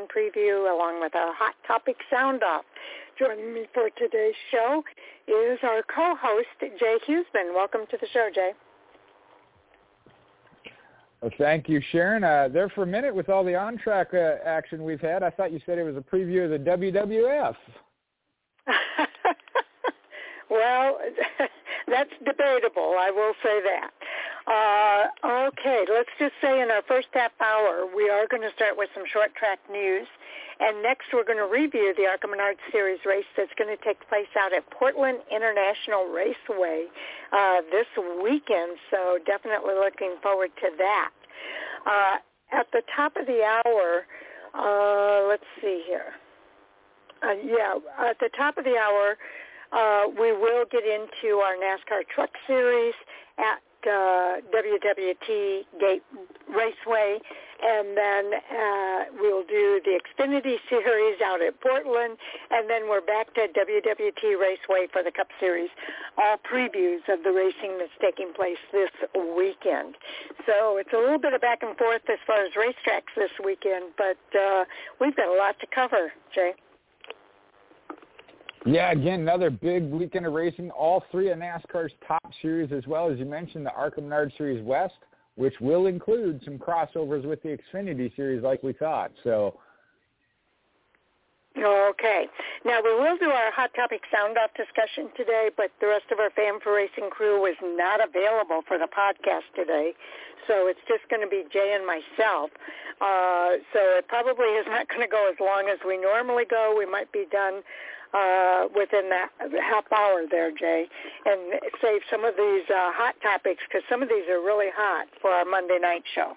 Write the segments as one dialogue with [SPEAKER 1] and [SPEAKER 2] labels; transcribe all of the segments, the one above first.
[SPEAKER 1] Weekend Preview along with our Hot Topic Sound Off. Joining me for today's show is our co-host, Jay Husmann. Welcome to the show, Jay.
[SPEAKER 2] Well, thank you, Sharon. Uh, there for a minute with all the on-track uh, action we've had, I thought you said it was a preview of the WWF.
[SPEAKER 1] well, that's debatable. I will say that. Uh, okay, let's just say in our first half hour, we are going to start with some short track news. And next we're going to review the ARCA Menard Series race that's going to take place out at Portland International Raceway uh, this weekend. So definitely looking forward to that. Uh, at the top of the hour, uh, let's see here. Uh, yeah, at the top of the hour, uh, we will get into our NASCAR Truck Series at uh, WWT Gate Raceway, and then uh, we'll do the Xfinity Series out at Portland, and then we're back to WWT Raceway for the Cup Series. All previews of the racing that's taking place this weekend. So it's a little bit of back and forth as far as racetracks this weekend, but uh, we've got a lot to cover, Jay.
[SPEAKER 2] Yeah, again, another big weekend of racing. All three of NASCAR's top series, as well as you mentioned, the ARCA Menard Series West, which will include some crossovers with the Xfinity Series, like we thought. So.
[SPEAKER 1] Okay. Now we will do our hot topic sound off discussion today, but the rest of our Fan4Racing crew was not available for the podcast today, so it's just going to be Jay and myself. Uh, so it probably is not going to go as long as we normally go. We might be done uh, within that half hour there, Jay, and save some of these uh, hot topics because some of these are really hot for our Monday night show.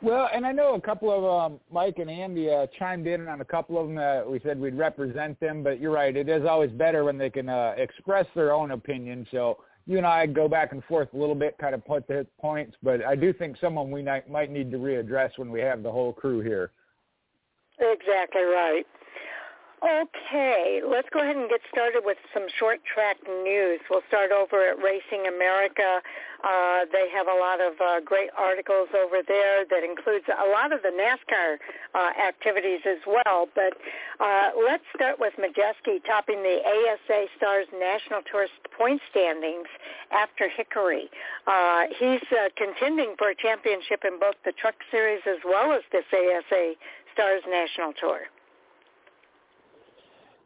[SPEAKER 2] Well, and I know a couple of um, Mike and Andy uh, chimed in on a couple of them. Uh, we said we'd represent them, but you're right. It is always better when they can uh, express their own opinion. So you and I go back and forth a little bit, kind of put the points. But I do think someone we might need to readdress when we have the whole crew here.
[SPEAKER 1] Exactly right. Okay, let's go ahead and get started with some short track news. We'll start over at Racing America. Uh, they have a lot of uh, great articles over there that includes a lot of the NASCAR uh, activities as well. But uh, let's start with Majeski topping the ASA Stars National Tourist point standings after Hickory. Uh, he's uh, contending for a championship in both the Truck Series as well as this ASA Stars National Tour.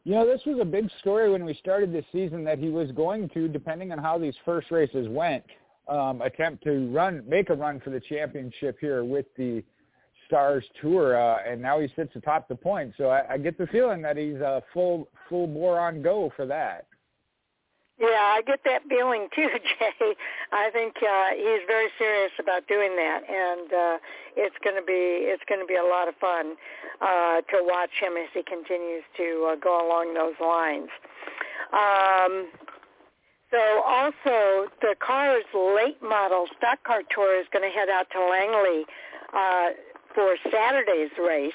[SPEAKER 2] You know, this was a big story when we started this season that he was going to, depending on how these first races went, um, attempt to run, make a run for the championship here with the Stars Tour, uh, and now he sits atop the point. So I, I get the feeling that he's a full full bore on go for that.
[SPEAKER 1] Yeah, I get that feeling too, Jay. I think uh, he's very serious about doing that, and uh, it's going to be it's going to be a lot of fun uh, to watch him as he continues to uh, go along those lines. Um, so also the CARS late model stock car tour is going to head out to Langley uh, for Saturday's race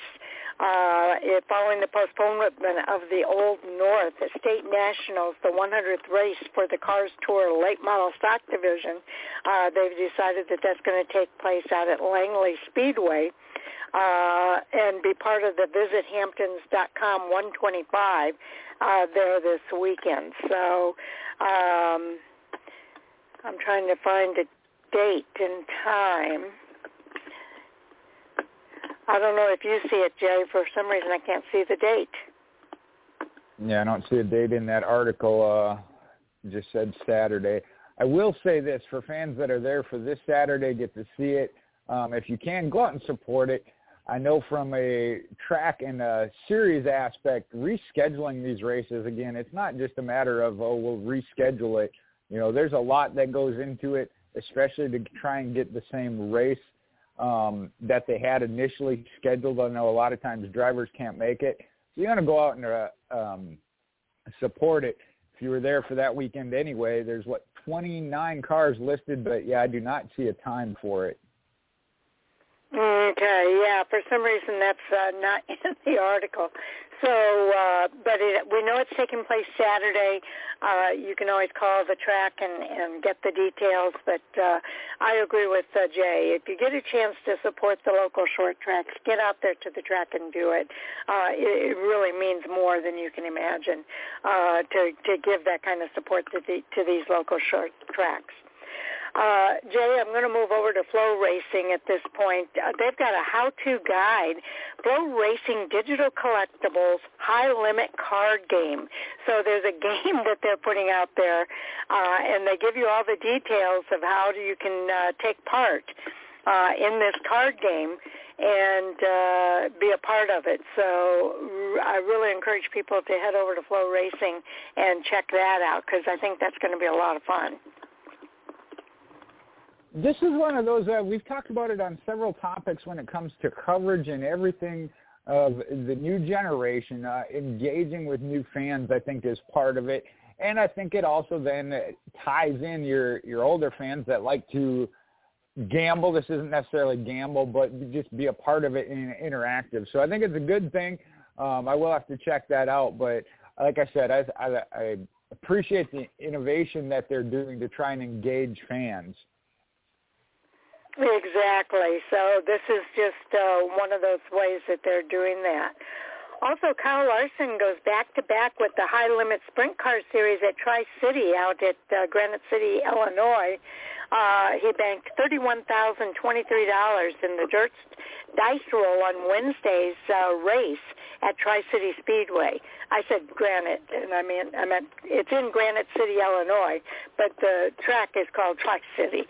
[SPEAKER 1] uh, following the postponement of the Old North State Nationals, the 100th race for the Cars Tour late model stock division. Uh, they've decided that that's going to take place out at Langley Speedway uh, and be part of the visithamptons.com 125 uh, there this weekend. So um, I'm trying to find a date and time. I don't know if you see it, Jay. For some reason, I can't see the date.
[SPEAKER 2] Yeah, I don't see a date in that article. Uh, just said Saturday. I will say this for fans that are there for this Saturday, get to see it. Um, if you can, go out and support it. I know from a track and a series aspect, rescheduling these races again, it's not just a matter of oh we'll reschedule it. You know, there's a lot that goes into it, especially to try and get the same race um, that they had initially scheduled. I know a lot of times drivers can't make it. So you're going to go out and uh, um, support it. If you were there for that weekend anyway, there's what 29 cars listed, but yeah, I do not see a time for it.
[SPEAKER 1] Okay, yeah. For some reason, that's uh, not in the article. So, uh, but it, we know it's taking place Saturday. Uh, you can always call the track and, and get the details. But uh, I agree with uh, Jay. If you get a chance to support the local short tracks, get out there to the track and do it. Uh, it, it really means more than you can imagine uh, to to give that kind of support to the, to these local short tracks. Uh, Jay, I'm going to move over to FloRacing at this point. Uh, they've got a how-to guide, FloRacing Digital Collectibles High Limit Card Game. So there's a game that they're putting out there, uh, and they give you all the details of how you can uh, take part uh, in this card game and uh, be a part of it. So I really encourage people to head over to FloRacing and check that out because I think that's going to be a lot of fun
[SPEAKER 2] this is one of those uh, we've talked about it on several topics when it comes to coverage and everything of the new generation uh, engaging with new fans i think is part of it. And i think it also then ties in your your older fans that like to gamble. This isn't necessarily gamble but just be a part of it and interactive. So i think it's a good thing. Um, i will have to check that out but like i said i i, I appreciate the innovation that they're doing to try and engage fans
[SPEAKER 1] Exactly. So this is just uh, one of those ways that they're doing that. Also, Kyle Larson goes back to back with the High Limit Sprint Car Series at Tri City out at uh, Granite City, Illinois. Uh, he banked $31,023 in the dirt dice roll on Wednesday's uh, race at Tri City Speedway. I said Granite, and I mean I meant it's in Granite City, Illinois, but the track is called Tri City.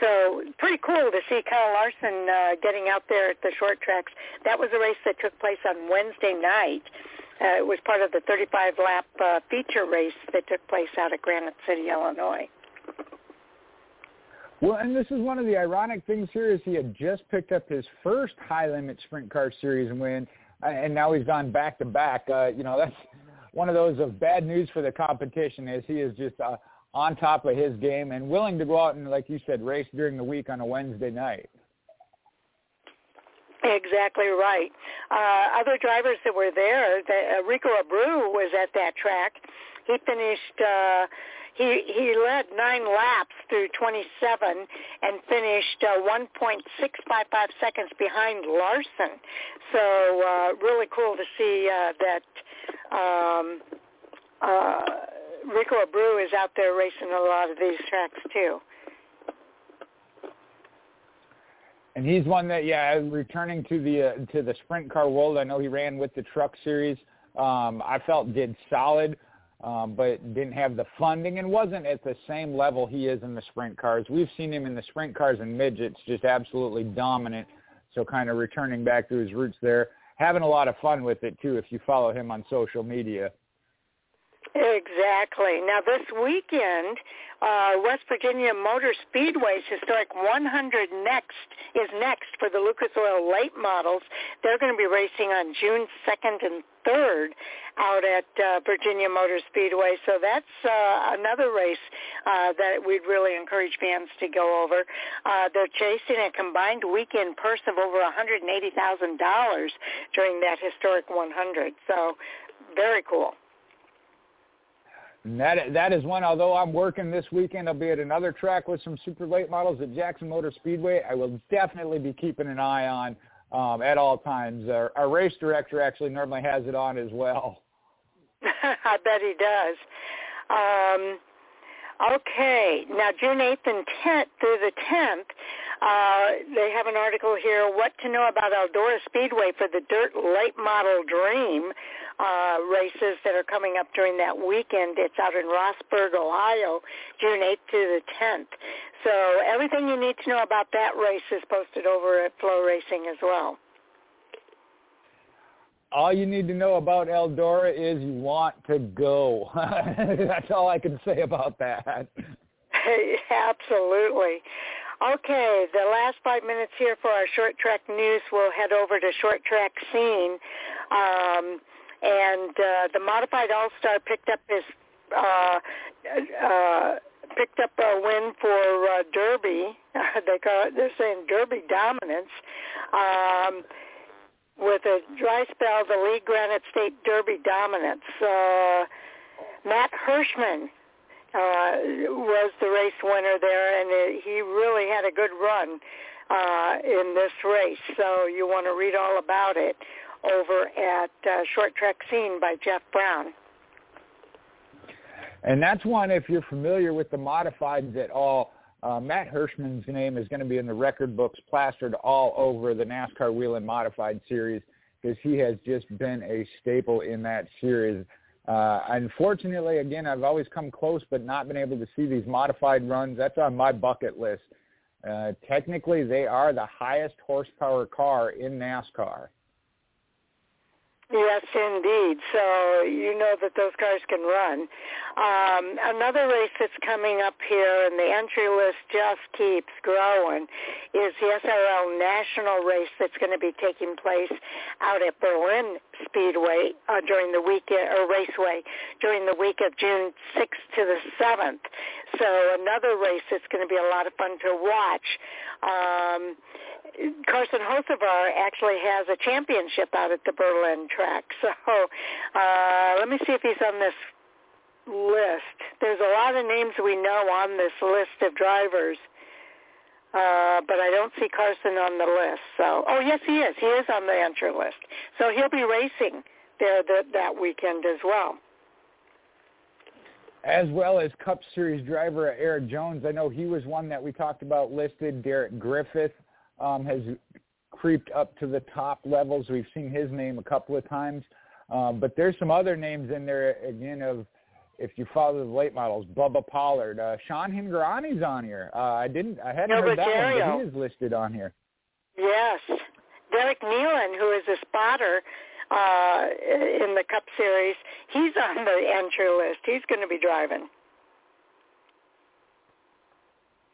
[SPEAKER 1] So pretty cool to see Kyle Larson uh, getting out there at the short tracks. That was a race that took place on Wednesday night. Uh, it was part of the 35-lap uh, feature race that took place out at Granite City, Illinois.
[SPEAKER 2] Well, and this is one of the ironic things here is he had just picked up his first high limit sprint car series win, uh, and now he's gone back to back. Uh, you know, that's one of those of bad news for the competition is he is just uh, on top of his game and willing to go out and, like you said, race during the week on a Wednesday night.
[SPEAKER 1] Exactly right. Uh, other drivers that were there, the, uh, Rico Abreu was at that track. He finished. Uh, he he led nine laps through 27 and finished uh, 1.655 seconds behind Larson. So uh, really cool to see uh, that. Um, uh, Rico Abreu is out there racing a lot of these tracks too.
[SPEAKER 2] And he's one that, yeah, returning to the uh, to the sprint car world. I know he ran with the truck series. Um, I felt did solid, um, but didn't have the funding and wasn't at the same level he is in the sprint cars. We've seen him in the sprint cars and midgets, just absolutely dominant. So kind of returning back to his roots there, having a lot of fun with it too. If you follow him on social media.
[SPEAKER 1] Exactly. Now this weekend, uh, West Virginia Motor Speedway's historic 100 next is next for the Lucas Oil late models. They're going to be racing on June 2nd and 3rd out at uh, Virginia Motor Speedway. So that's uh, another race uh, that we'd really encourage fans to go over. Uh, they're chasing a combined weekend purse of over $180,000 during that historic 100. So very cool.
[SPEAKER 2] And that that is one. Although I'm working this weekend, I'll be at another track with some super late models at Jackson Motor Speedway. I will definitely be keeping an eye on um, at all times. Our, our race director actually normally has it on as well.
[SPEAKER 1] I bet he does. Um, Okay, now June 8th and 10th through the 10th, uh, they have an article here, What to Know About Eldora Speedway for the Dirt Late Model Dream uh, races that are coming up during that weekend. It's out in Rossburg, Ohio, June 8th to the 10th. So everything you need to know about that race is posted over at FloRacing as well
[SPEAKER 2] all you need to know about Eldora is you want to go. That's all I can say about that.
[SPEAKER 1] Absolutely. Okay, the last five minutes here for our short track news. We'll head over to short track scene. Um, and uh, the modified All-Star picked up his uh, uh, picked up a win for uh, Derby. they call it, they're saying Derby dominance. Um, with a dry spell, the Lee Granite State Derby dominance. Uh, Matt Hirschman uh, was the race winner there, and it, he really had a good run uh, in this race. So you want to read all about it over at uh, Short Track Scene by Jeff Brown.
[SPEAKER 2] And that's one, if you're familiar with the modifieds at all, uh, Matt Hirschman's name is going to be in the record books plastered all over the NASCAR Whelen Modified series because he has just been a staple in that series. Uh, unfortunately, again, I've always come close but not been able to see these modified runs. That's on my bucket list. Uh, technically, they are the highest horsepower car in NASCAR.
[SPEAKER 1] Yes, indeed. So you know that those cars can run. Um, another race that's coming up here, and the entry list just keeps growing, is the SRL National race that's going to be taking place out at Berlin Speedway uh, during the week or Raceway during the week of June 6th to the 7th. So another race that's going to be a lot of fun to watch. Um, Carson Hocevar actually has a championship out at the Berlin track. So uh, let me see if he's on this list. There's a lot of names we know on this list of drivers, uh, but I don't see Carson on the list. So, oh yes, he is. He is on the entry list. So he'll be racing there the, that weekend as well.
[SPEAKER 2] As well as Cup Series driver Erik Jones. I know he was one that we talked about listed. Derek Griffith um, has creeped up to the top levels. We've seen his name a couple of times. Um, but there's some other names in there again of if you follow the late models, Bubba Pollard, uh, Sean Hingorani's on here. Uh, I didn't, I hadn't heard that one, but he is listed on here.
[SPEAKER 1] Yes, Derek Kneeland, who is a spotter uh, in the Cup Series, he's on the entry list. He's going to be driving.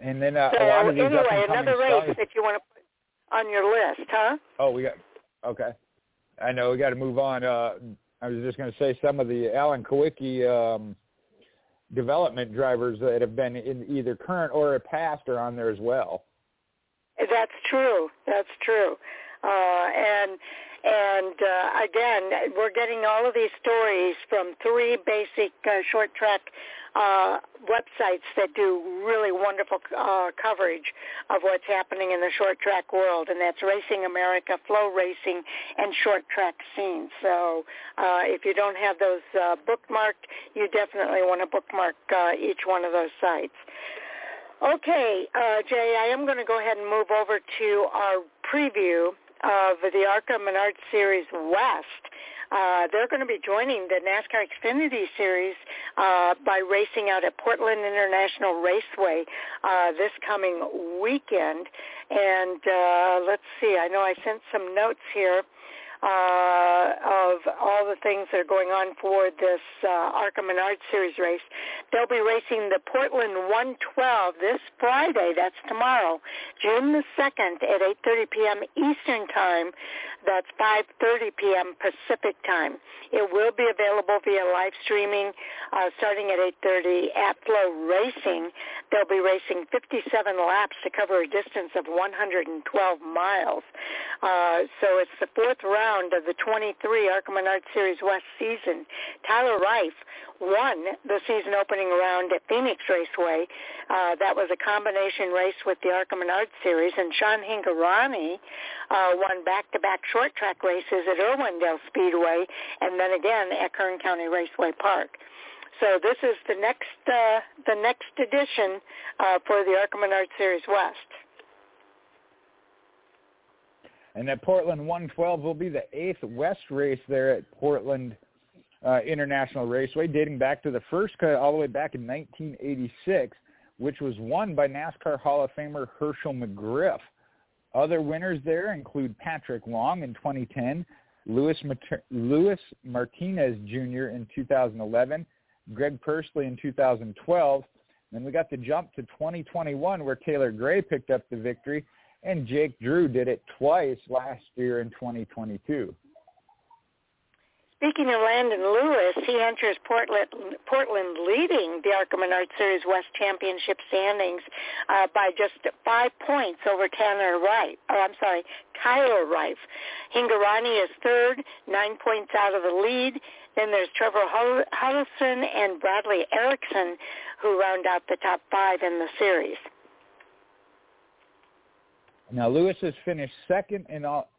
[SPEAKER 2] And then uh,
[SPEAKER 1] so
[SPEAKER 2] a lot of these
[SPEAKER 1] anyway, another race that you want to on your list, huh?
[SPEAKER 2] Oh, we got okay. I know we got to move on. Uh, I was just going to say some of the Alan Kulwicki um, development drivers that have been in either current or past are on there as well.
[SPEAKER 1] That's true. That's true. Uh, and and uh, again, we're getting all of these stories from three basic uh, short track uh, websites that do really wonderful uh, coverage of what's happening in the short track world, and that's Racing America, FloRacing, and Short Track Scene. So uh, if you don't have those uh, bookmarked, you definitely want to bookmark uh, each one of those sites. Okay, uh, Jay, I am going to go ahead and move over to our preview of the ARCA Menard Series West. Uh, they're going to be joining the NASCAR Xfinity Series uh, by racing out at Portland International Raceway uh, this coming weekend. And uh, let's see, I know I sent some notes here uh, of all the things that are going on for this uh, ARCA Menard Series race. They'll be racing the Portland 112 this Friday. That's tomorrow, June the 2nd at 8.30 p.m. Eastern Time. That's 5.30 p.m. Pacific Time. It will be available via live streaming uh, starting at 8.30 at Flow Racing. They'll be racing 57 laps to cover a distance of 112 miles. Uh, so it's the fourth round of the 23 ARCA Menard Series West season. Tyler Reif won the season opening round at Phoenix Raceway. Uh, that was a combination race with the ARCA Menard Series, and Sean Hingorani uh, won back-to-back short track races at Irwindale Speedway and then again at Kern County Raceway Park. So this is the next uh, the next edition uh, for the ARCA Menard Series West.
[SPEAKER 2] And that Portland 112 will be the eighth West race there at Portland uh, International Raceway, dating back to the first cut all the way back in 1986, which was won by NASCAR Hall of Famer Hershel McGriff. Other winners there include Patrick Long in 2010, Louis, Mater- Louis Martinez Jr. in 2011, Greg Pursley in 2012. Then we got the jump to 2021 where Taylor Gray picked up the victory and Jake Drew did it twice last year in 2022.
[SPEAKER 1] Speaking of Landon Lewis, he enters Portland, Portland leading the ARCA Menard Series West Championship standings uh, by just five points over Tanner Reif. Oh, I'm sorry, Tyler Reif. Hingorani is third, nine points out of the lead. Then there's Trevor Huddleston and Bradley Erickson who round out the top five in the series.
[SPEAKER 2] Now Lewis has finished second in all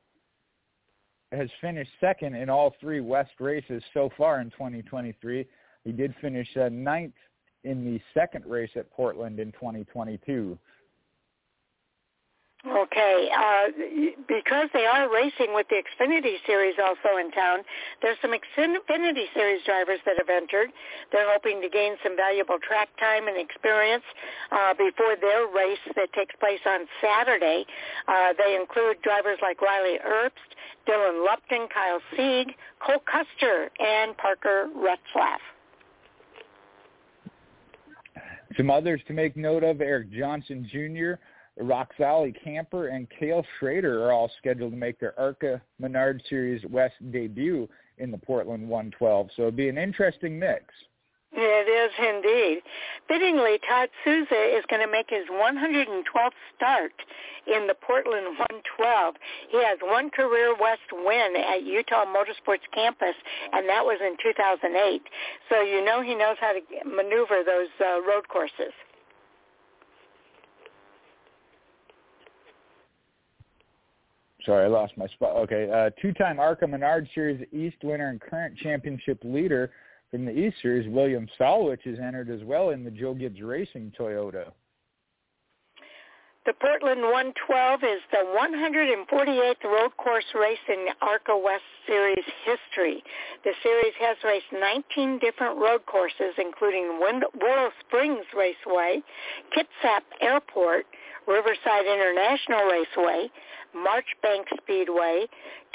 [SPEAKER 2] has finished second in all three West races so far in 2023. He did finish uh, ninth in the second race at Portland in 2022.
[SPEAKER 1] Okay, uh, because they are racing with the Xfinity Series also in town, there's some Xfinity Series drivers that have entered. They're hoping to gain some valuable track time and experience uh, before their race that takes place on Saturday. Uh, they include drivers like Riley Herbst, Dylan Lupton, Kyle Sieg, Cole Custer, and Parker Retzlaff.
[SPEAKER 2] Some others to make note of, Eric Johnson Jr., Roxolly Camper and Cale Schrader are all scheduled to make their ARCA Menard Series West debut in the Portland 112. So it'll be an interesting mix.
[SPEAKER 1] It is indeed. Fittingly, Todd Souza is going to make his 112th start in the Portland 112. He has one career West win at Utah Motorsports Campus, and that was in 2008. So you know he knows how to maneuver those uh, road courses.
[SPEAKER 2] Sorry, I lost my spot. Okay, uh, two-time ARCA Menard Series East winner and current championship leader from the East Series, William Sawalich, is entered as well in the Joe Gibbs Racing Toyota.
[SPEAKER 1] The Portland 112 is the 148th road course race in ARCA West Series history. The series has raced 19 different road courses, including Willow Springs Raceway, Kitsap Airport, Riverside International Raceway, Marchbank Speedway,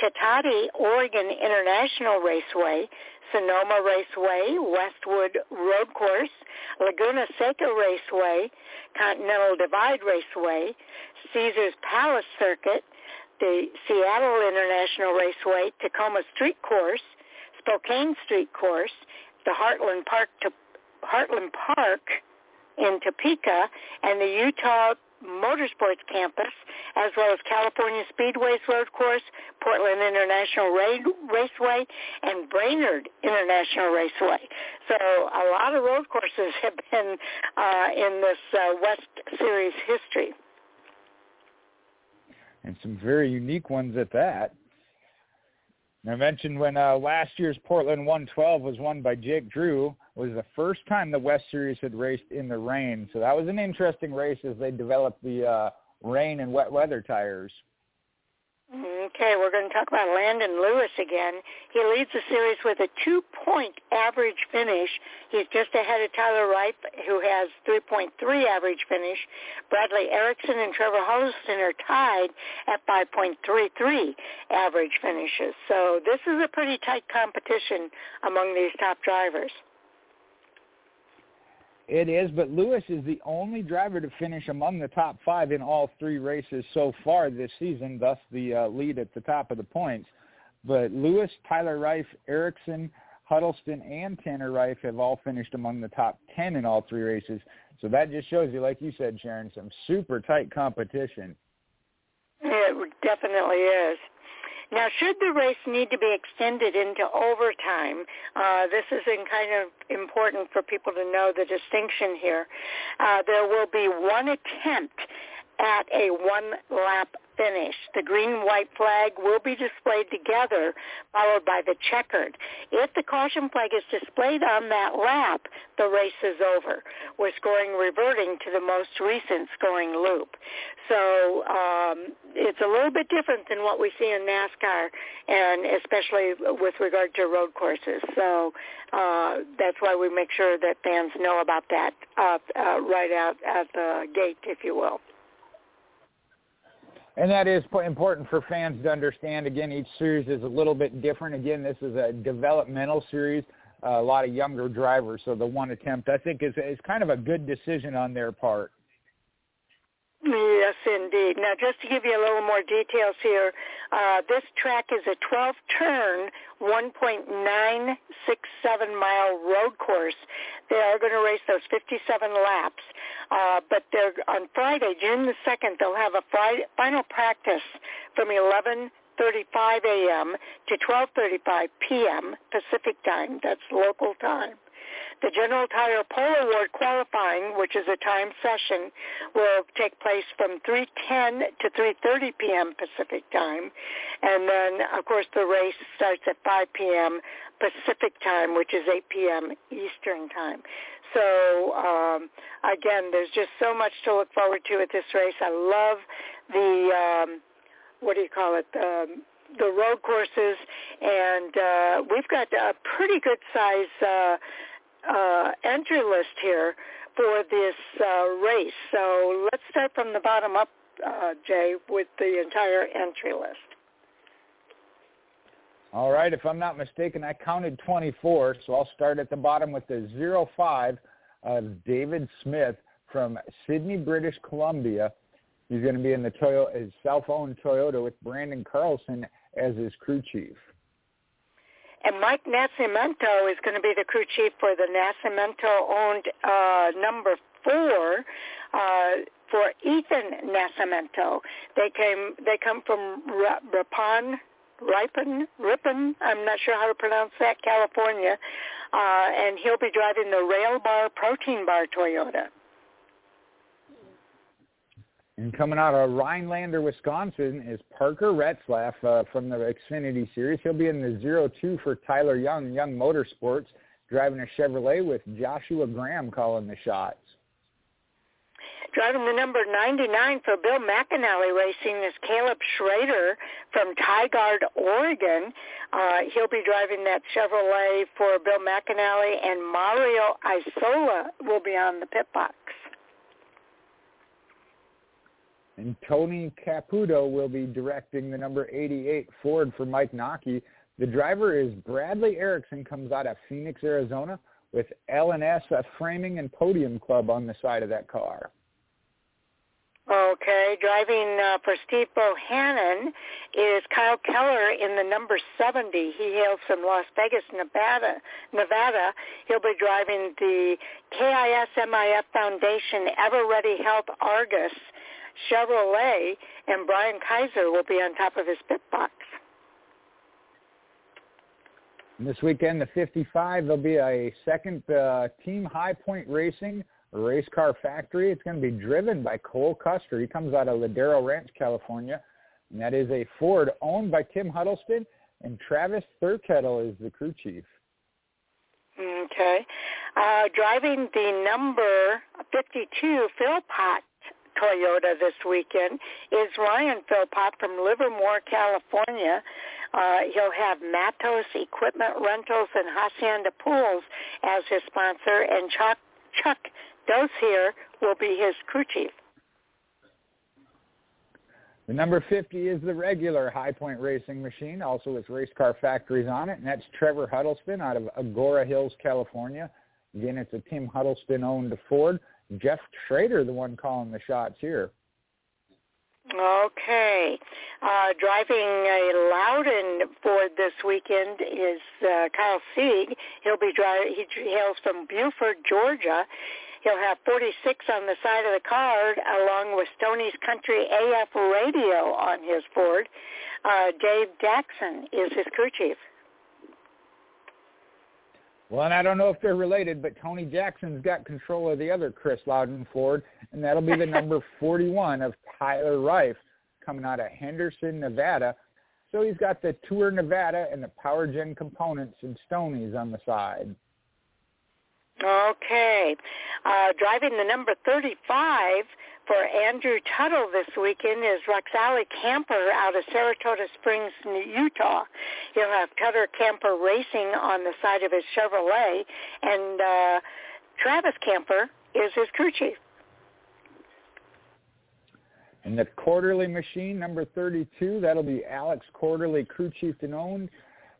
[SPEAKER 1] Katati Oregon International Raceway, Sonoma Raceway, Westwood Road Course, Laguna Seca Raceway, Continental Divide Raceway, Caesars Palace Circuit, the Seattle International Raceway, Tacoma Street Course, Spokane Street Course, the Heartland Park Heartland Park in Topeka, and the Utah Motorsports Campus, as well as California Speedway's road course, Portland International Raceway, and Brainerd International Raceway. So a lot of road courses have been uh, in this uh, West Series history.
[SPEAKER 2] And some very unique ones at that. I mentioned when uh, last year's Portland 112 was won by Jake Drew was the first time the West Series had raced in the rain. So that was an interesting race as they developed the uh, rain and wet weather tires.
[SPEAKER 1] Okay, we're going to talk about Landon Lewis again. He leads the series with a two-point average finish. He's just ahead of Tyler Reif, who has 3.3 average finish. Bradley Erickson and Trevor Huddleston are tied at 5.33 average finishes. So this is a pretty tight competition among these top drivers.
[SPEAKER 2] It is, but Lewis is the only driver to finish among the top five in all three races so far this season, thus the uh, lead at the top of the points. But Lewis, Tyler Reif, Erickson, Huddleston, and Tanner Reif have all finished among the top 10 in all three races. So that just shows you, like you said, Sharon, some super tight competition.
[SPEAKER 1] It definitely is. Now, should the race need to be extended into overtime, uh, this is in kind of important for people to know the distinction here. Uh, there will be one attempt at a one-lap finish. The green-white flag will be displayed together, followed by the checkered. If the caution flag is displayed on that lap, the race is over, with scoring reverting to the most recent scoring loop. So um, it's a little bit different than what we see in NASCAR, and especially with regard to road courses. So uh, that's why we make sure that fans know about that uh, uh, right out at the gate, if you will.
[SPEAKER 2] And that is important for fans to understand. Again, each series is a little bit different. Again, this is a developmental series, uh, a lot of younger drivers. So the one attempt, I think, is is kind of a good decision on their part.
[SPEAKER 1] Yes, indeed. Now, just to give you a little more details here, uh, this track is a 12-turn, 1.967-mile road course. They are going to race those 57 laps, uh, but they're on Friday, June the 2nd. They'll have a Friday, final practice from 11 12:35 a.m. to 12:35 p.m. Pacific time. That's local time. The General Tire Pole Award qualifying, which is a time session, will take place from 3:10 to 3:30 p.m. Pacific time, and then of course the race starts at 5 p.m. Pacific time, which is 8 p.m. Eastern time. So um, again, there's just so much to look forward to at this race. I love the um, what do you call it? Um, the road courses, and uh, we've got a pretty good size uh, uh, entry list here for this uh, race. So let's start from the bottom up, uh, Jay, with the entire entry list.
[SPEAKER 2] All right, if I'm not mistaken, I counted 24, so I'll start at the bottom with the 05 of David Smith from Sydney, British Columbia. He's going to be in the Toyota, his self-owned Toyota with Brandon Carlson as his crew chief.
[SPEAKER 1] And Mike Nascimento is going to be the crew chief for the Nascimento-owned uh, number four uh, for Ethan Nascimento. They came. They come from Ripon, Ripon, Ripon. I'm not sure how to pronounce that, California, uh, and he'll be driving the Rail Bar Protein Bar Toyota.
[SPEAKER 2] And coming out of Rhinelander, Wisconsin is Parker Retzlaff uh, from the Xfinity Series. He'll be in the 02 for Tyler Young, Young Motorsports, driving a Chevrolet with Joshua Graham calling the shots.
[SPEAKER 1] Driving the number 99 for Bill McAnally Racing is Caleb Schrader from Tigard, Oregon. Uh, he'll be driving that Chevrolet for Bill McAnally, and Mario Isola will be on the pit box.
[SPEAKER 2] And Tony Caputo will be directing the number 88 Ford for Mike Nocky. The driver is Bradley Erickson, comes out of Phoenix, Arizona, with L&S Framing and Podium Club on the side of that car.
[SPEAKER 1] Okay, driving uh, for Steve Bohannon is Kyle Keller in the number 70. He hails from Las Vegas, Nevada. Nevada. He'll be driving the KISMIF Foundation Ever Ready Health Argus Chevrolet, and Brian Kaiser will be on top of his pit box.
[SPEAKER 2] this weekend, the 55, there'll be a second uh, Team High Point Racing race car factory. It's going to be driven by Cole Custer. He comes out of Ladera Ranch, California. And that is a Ford owned by Tim Huddleston, and Travis Thurkettle is the crew chief.
[SPEAKER 1] Okay. Uh, driving the number 52 Philpott Toyota this weekend is Ryan Philpott from Livermore, California. Uh, he'll have Matos Equipment Rentals and Hacienda Pools as his sponsor, and Chuck, Chuck Dosier will be his crew chief.
[SPEAKER 2] The number 50 is the regular High Point Racing machine, also with race car factories on it, and that's Trevor Huddleston out of Agoura Hills, California. Again, it's a Tim Huddleston-owned Ford. Jeff Schrader the one calling the shots here.
[SPEAKER 1] Okay. Uh, driving a Loudon Ford this weekend is uh, Kyle Sieg. He'll be driving. He hails from Buford, Georgia. He'll have 46 on the side of the car, along with Stoney's Country AF radio on his Ford. Uh, Dave Jackson is his crew chief.
[SPEAKER 2] Well, and I don't know if they're related, but Tony Jackson's got control of the other Chris Loudon Ford, and that'll be the number 41 of Tyler Reif coming out of Henderson, Nevada. So he's got the Tour Nevada and the Power Gen components and Stonies on the side.
[SPEAKER 1] Okay. Uh, driving the number 35 for Andrew Tuttle this weekend is Roxali Camper out of Saratoga Springs, Utah. He'll have Tuttle Camper Racing on the side of his Chevrolet, and uh, Travis Camper is his crew chief.
[SPEAKER 2] And the Quarterley machine, number 32, that'll be Alex Quarterley, crew chief and owned.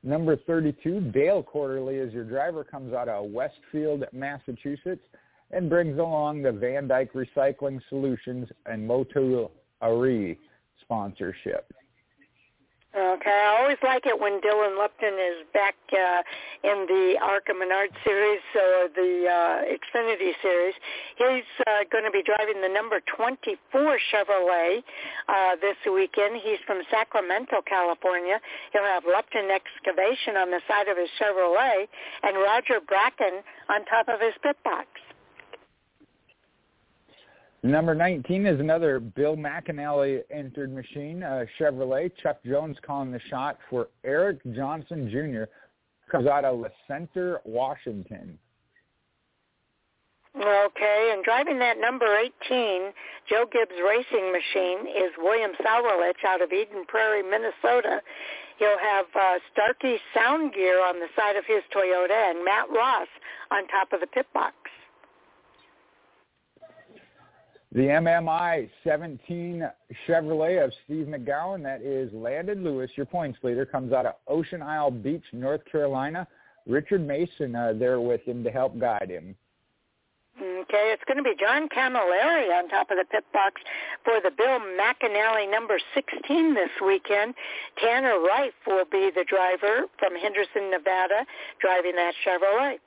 [SPEAKER 2] Number 32, Dale Quarterley is your driver, comes out of Westfield, Massachusetts. And brings along the Van Dyke Recycling Solutions and Moto Ari sponsorship.
[SPEAKER 1] Okay, I always like it when Dylan Lupton is back uh, in the ARCA Menard series or the uh, Xfinity series. He's uh, going to be driving the number 24 Chevrolet uh, this weekend. He's from Sacramento, California. He'll have Lupton Excavation on the side of his Chevrolet and Roger Bracken on top of his pit box.
[SPEAKER 2] Number 19 is another Bill McAnally entered machine, uh, Chevrolet. Chuck Jones calling the shot for Eric Johnson Jr. Comes out of Center, Washington.
[SPEAKER 1] Okay, and driving that number 18, Joe Gibbs Racing Machine, is William Sawalich out of Eden Prairie, Minnesota. He'll have uh, Starkey sound gear on the side of his Toyota and Matt Ross on top of the pit box.
[SPEAKER 2] The MMI 17 Chevrolet of Steve McGowan, that is Landon Lewis, your points leader, comes out of Ocean Isle Beach, North Carolina. Richard Mason uh, there with him to help guide him.
[SPEAKER 1] Okay, it's going to be John Camilleri on top of the pit box for the Bill McAnally number 16 this weekend. Tanner Reif will be the driver from Henderson, Nevada, driving that Chevrolet.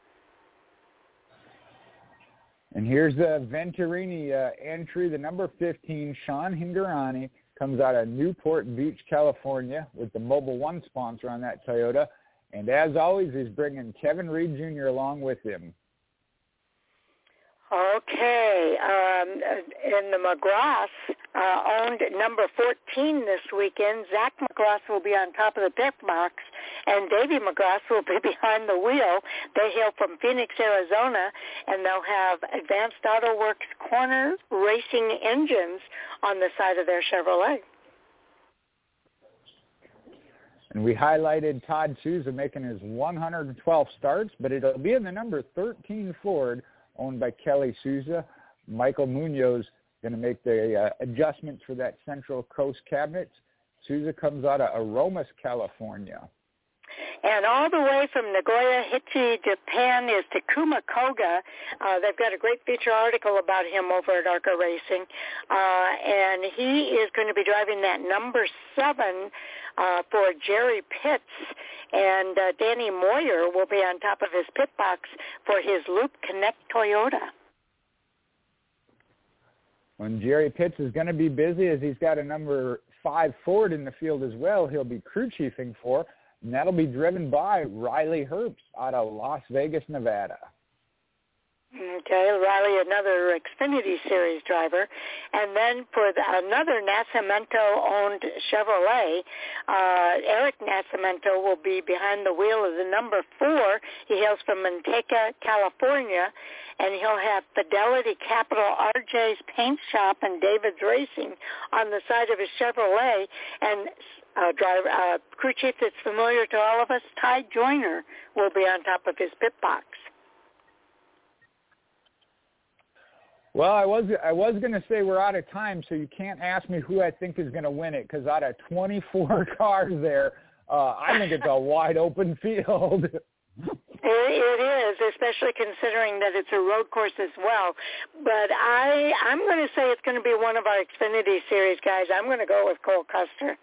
[SPEAKER 2] And here's the Venturini uh, entry, the number 15, Sean Hingorani, comes out of Newport Beach, California, with the Mobil One sponsor on that Toyota. And as always, he's bringing Kevin Reed Jr. along with him.
[SPEAKER 1] Okay, um, in the McGrath, uh, owned number 14 this weekend. Zach McGrath will be on top of the pit box, and Davey McGrath will be behind the wheel. They hail from Phoenix, Arizona, and they'll have Advanced Auto Works corner racing engines on the side of their Chevrolet.
[SPEAKER 2] And we highlighted Todd Souza making his 112 starts, but it'll be in the number 13 Ford owned by Kelly Souza. Michael Munoz going to make the uh, adjustments for that Central Coast cabinet. Souza comes out of Aromas, California.
[SPEAKER 1] And all the way from Nagoya, Aichi, Japan is Takuma Koga. Uh, they've got a great feature article about him over at ARCA Racing. Uh, and he is going to be driving that number seven uh, for Jerry Pitts. And uh, Danny Moyer will be on top of his pit box for his Loop Connect Toyota.
[SPEAKER 2] When Jerry Pitts is going to be busy as he's got a number five Ford in the field as well, he'll be crew chiefing for and that'll be driven by Riley Herbst out of Las Vegas, Nevada.
[SPEAKER 1] Okay, Riley, another Xfinity Series driver. And then for the, another Nascimento-owned Chevrolet, uh, Eric Nascimento will be behind the wheel of the number four. He hails from Manteca, California, and he'll have Fidelity Capital RJ's Paint Shop and David's Racing on the side of his Chevrolet. And uh, driver, uh, crew chief that's familiar to all of us, Ty Joyner, will be on top of his pit box.
[SPEAKER 2] Well, I was I was going to say we're out of time, so you can't ask me who I think is going to win it because out of 24 cars there, uh, I think it's a wide open field. it,
[SPEAKER 1] it is, especially considering that it's a road course as well. But I I'm going to say it's going to be one of our Xfinity Series guys. I'm going to go with Cole Custer.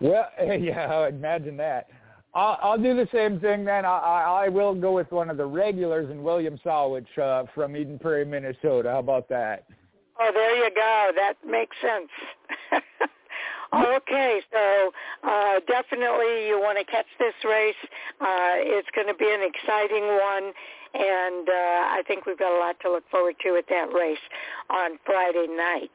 [SPEAKER 2] Well, yeah, imagine that. I'll, I'll do the same thing then. I, I will go with one of the regulars in William Sawalich uh, from Eden Prairie, Minnesota. How about that?
[SPEAKER 1] Oh, there you go. That makes sense. okay, so uh, definitely you want to catch this race. Uh, it's going to be an exciting one, and uh, I think we've got a lot to look forward to at that race on Friday night.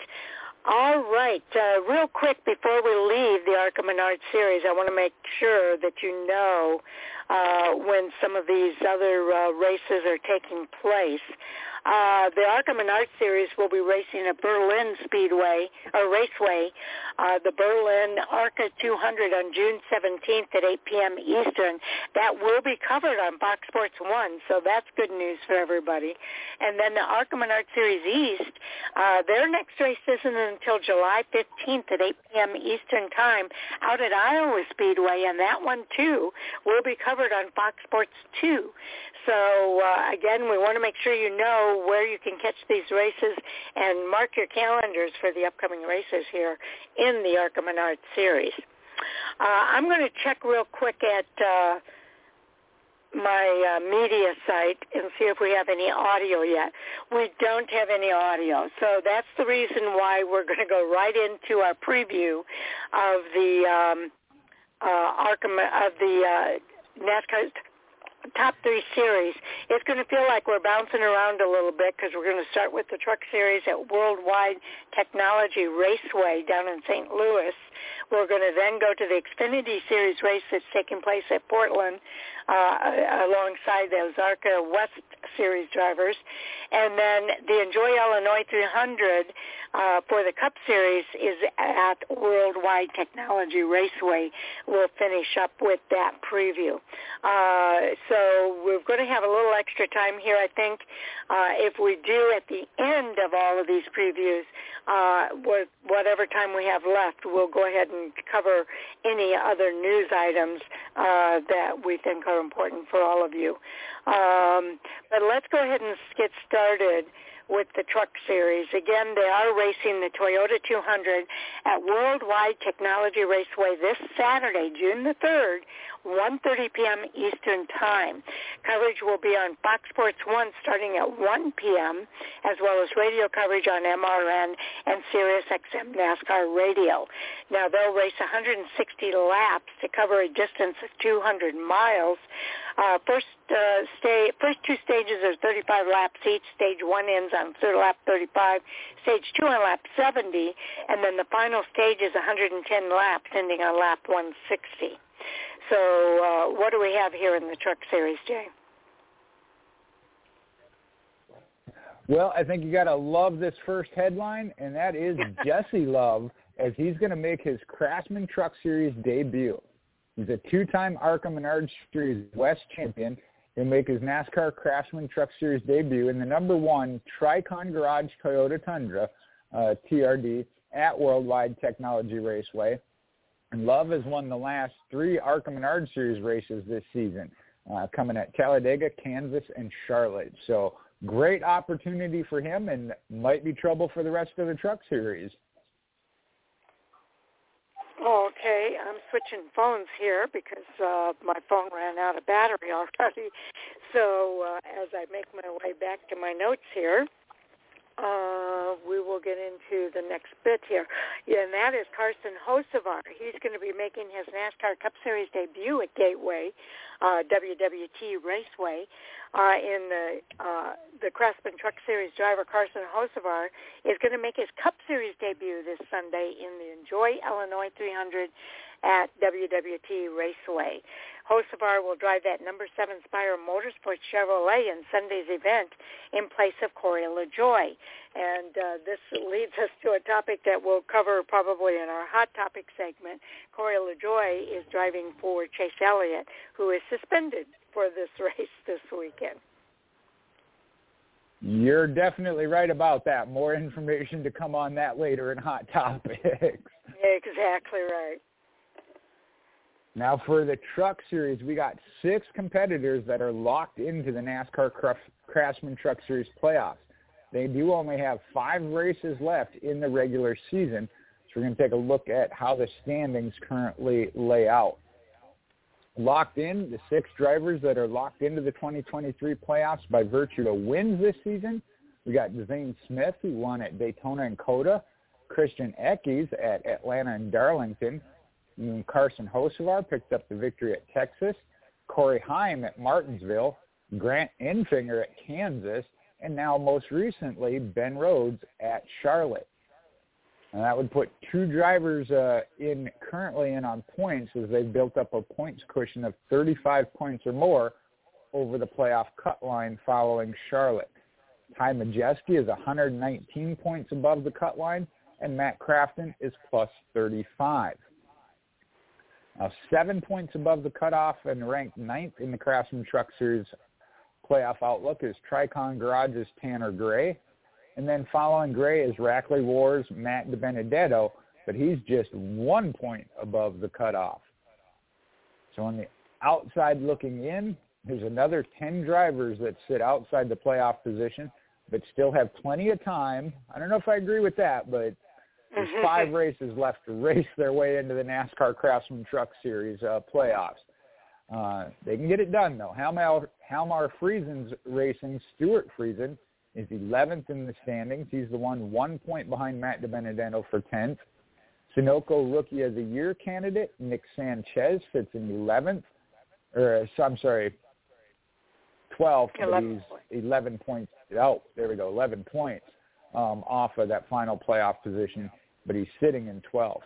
[SPEAKER 1] All right. Uh, real quick before we leave the ARCA Menard series, I want to make sure that you know uh, when some of these other uh, races are taking place. Uh, the ARCA Menard Series will be racing at Berlin Speedway or Raceway, uh, the Berlin ARCA 200 on June 17th at 8 p.m. Eastern. That will be covered on Fox Sports 1, so that's good news for everybody. And then the ARCA Menard Series East, uh, their next race isn't until July 15th at 8 p.m. Eastern Time out at Iowa Speedway, and that one too will be covered on Fox Sports 2. So uh, again, we want to make sure you know where you can catch these races and mark your calendars for the upcoming races here in the ARCA Menard Series. Uh, I'm going to check real quick at uh, my uh, media site and see if we have any audio yet. We don't have any audio, so that's the reason why we're going to go right into our preview of the um, uh, Arkham of the uh, NASCAR top three series. It's going to feel like we're bouncing around a little bit because we're going to start with the truck series at Worldwide Technology Raceway down in St. Louis. We're going to then go to the Xfinity Series race that's taking place at Portland uh, alongside the Ozarka West Series drivers. And then the Enjoy Illinois 300 uh, for the Cup Series is at Worldwide Technology Raceway. We'll finish up with that preview. Uh, so we're going to have a little extra time here, I think. Uh, if we do at the end of all of these previews, uh, whatever time we have left, we'll go ahead and cover any other news items uh, that we think are important for all of you. Um, but let's go ahead and get started with the truck series. Again, they are racing the Toyota 200 at Worldwide Technology Raceway this Saturday, June the 3rd, 1.30 p.m. Eastern Time. Coverage will be on Fox Sports 1 starting at 1 p.m., as well as radio coverage on MRN and SiriusXM NASCAR Radio. Now, they'll race 160 laps to cover a distance of 200 miles. Uh, first, uh, first two stages are 35 laps each. Stage one ends on third lap 35, stage two on lap 70, and then the final stage is 110 laps ending on lap 160. So uh, what do we have here in the Truck Series, Jay?
[SPEAKER 2] Well, I think you got to love this first headline, and that is Jesse Love as he's going to make his Craftsman Truck Series debut. He's a two-time ARCA Menard Series West champion. He'll make his NASCAR Craftsman Truck Series debut in the number one Tricon Garage Toyota Tundra, uh, TRD, at Worldwide Technology Raceway. Love has won the last three ARCA Menard Series races this season, uh, coming at Talladega, Kansas, and Charlotte. So great opportunity for him and might be trouble for the rest of the Truck Series.
[SPEAKER 1] Okay, I'm switching phones here because uh, my phone ran out of battery already. So uh, as I make my way back to my notes here, uh, we will get into the next bit here. Yeah, and that is Carson Hocevar. He's going to be making his NASCAR Cup Series debut at Gateway, uh, WWT Raceway. Uh, in the uh, the Craftsman Truck Series driver Carson Hocevar is going to make his Cup Series debut this Sunday in the Enjoy Illinois 300 at WWT Raceway. Hocevar will drive that number seven Spire Motorsports Chevrolet in Sunday's event in place of Corey LaJoie. And uh, this leads us to a topic that we'll cover probably in our Hot Topic segment. Corey LaJoie is driving for Chase Elliott, who is suspended for this race this weekend.
[SPEAKER 2] You're definitely right about that. More information to come on that later in Hot Topics.
[SPEAKER 1] Exactly right.
[SPEAKER 2] Now for the truck series, we got six competitors that are locked into the NASCAR Craftsman Truck Series playoffs. They do only have five races left in the regular season, so we're going to take a look at how the standings currently lay out. Locked in, the six drivers that are locked into the 2023 playoffs by virtue of wins this season, we got Zane Smith, who won at Daytona and COTA, Christian Eckes at Atlanta and Darlington, Carson Hocevar picked up the victory at Texas. Corey Heim at Martinsville. Grant Enfinger at Kansas. And now most recently, Ben Rhodes at Charlotte. And that would put two drivers uh, in currently in on points as they've built up a points cushion of 35 points or more over the playoff cut line following Charlotte. Ty Majeski is 119 points above the cut line, and Matt Crafton is plus 35. Now, seven points above the cutoff and ranked ninth in the Craftsman Truck Series playoff outlook is Tricon Garage's Tanner Gray. And then following Gray is Rackley Wars Matt DiBenedetto, but he's just one point above the cutoff. So on the outside looking in, there's another 10 drivers that sit outside the playoff position but still have plenty of time. I don't know if I agree with that, but there's mm-hmm. five races left to race their way into the NASCAR Craftsman Truck Series uh, playoffs. Uh, they can get it done though. Halmar, Halmar Friesen's racing. Stewart Friesen is 11th in the standings. He's the one one point behind Matt DiBenedetto for 10th. Sunoco Rookie of the Year candidate Nick Sanchez sits in 11th. Or uh, I'm sorry, 12th, but he's 11 points. Oh, there we go, 11 points um, off of that final playoff position, but he's sitting in 12th.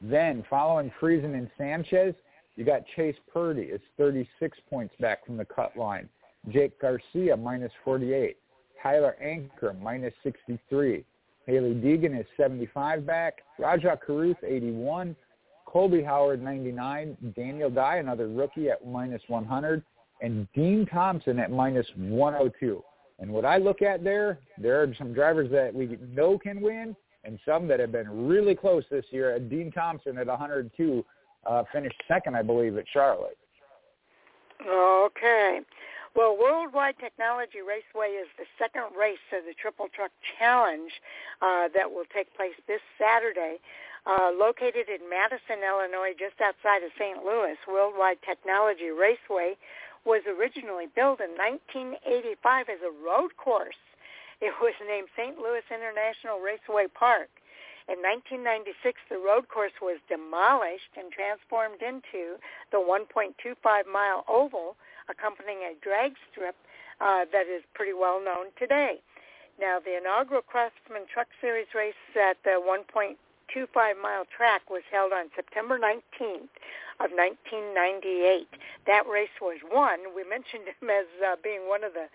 [SPEAKER 2] Then following Friesen and Sanchez, you got Chase Purdy is 36 points back from the cut line. Jake Garcia minus 48. Tyler Ankrum minus 63. Hailie Deegan is 75 back. Rajah Caruth 81. Colby Howard 99. Daniel Dye, another rookie at minus 100. And Dean Thompson at minus 102. And what I look at there, there are some drivers that we know can win and some that have been really close this year. Dean Thompson at 102 uh, finished second, I believe, at Charlotte.
[SPEAKER 1] Okay. Well, Worldwide Technology Raceway is the second race of the Triple Truck Challenge uh, that will take place this Saturday. Uh, located in Madison, Illinois, just outside of St. Louis, Worldwide Technology Raceway was originally built in 1985 as a road course. It was named St. Louis International Raceway Park. In 1996, the road course was demolished and transformed into the 1.25-mile oval accompanying a drag strip uh, that is pretty well known today. Now, the inaugural Craftsman Truck Series race at the 1.25 mile track was held on September 19th of 1998. That race was won. We mentioned him as uh, being one of the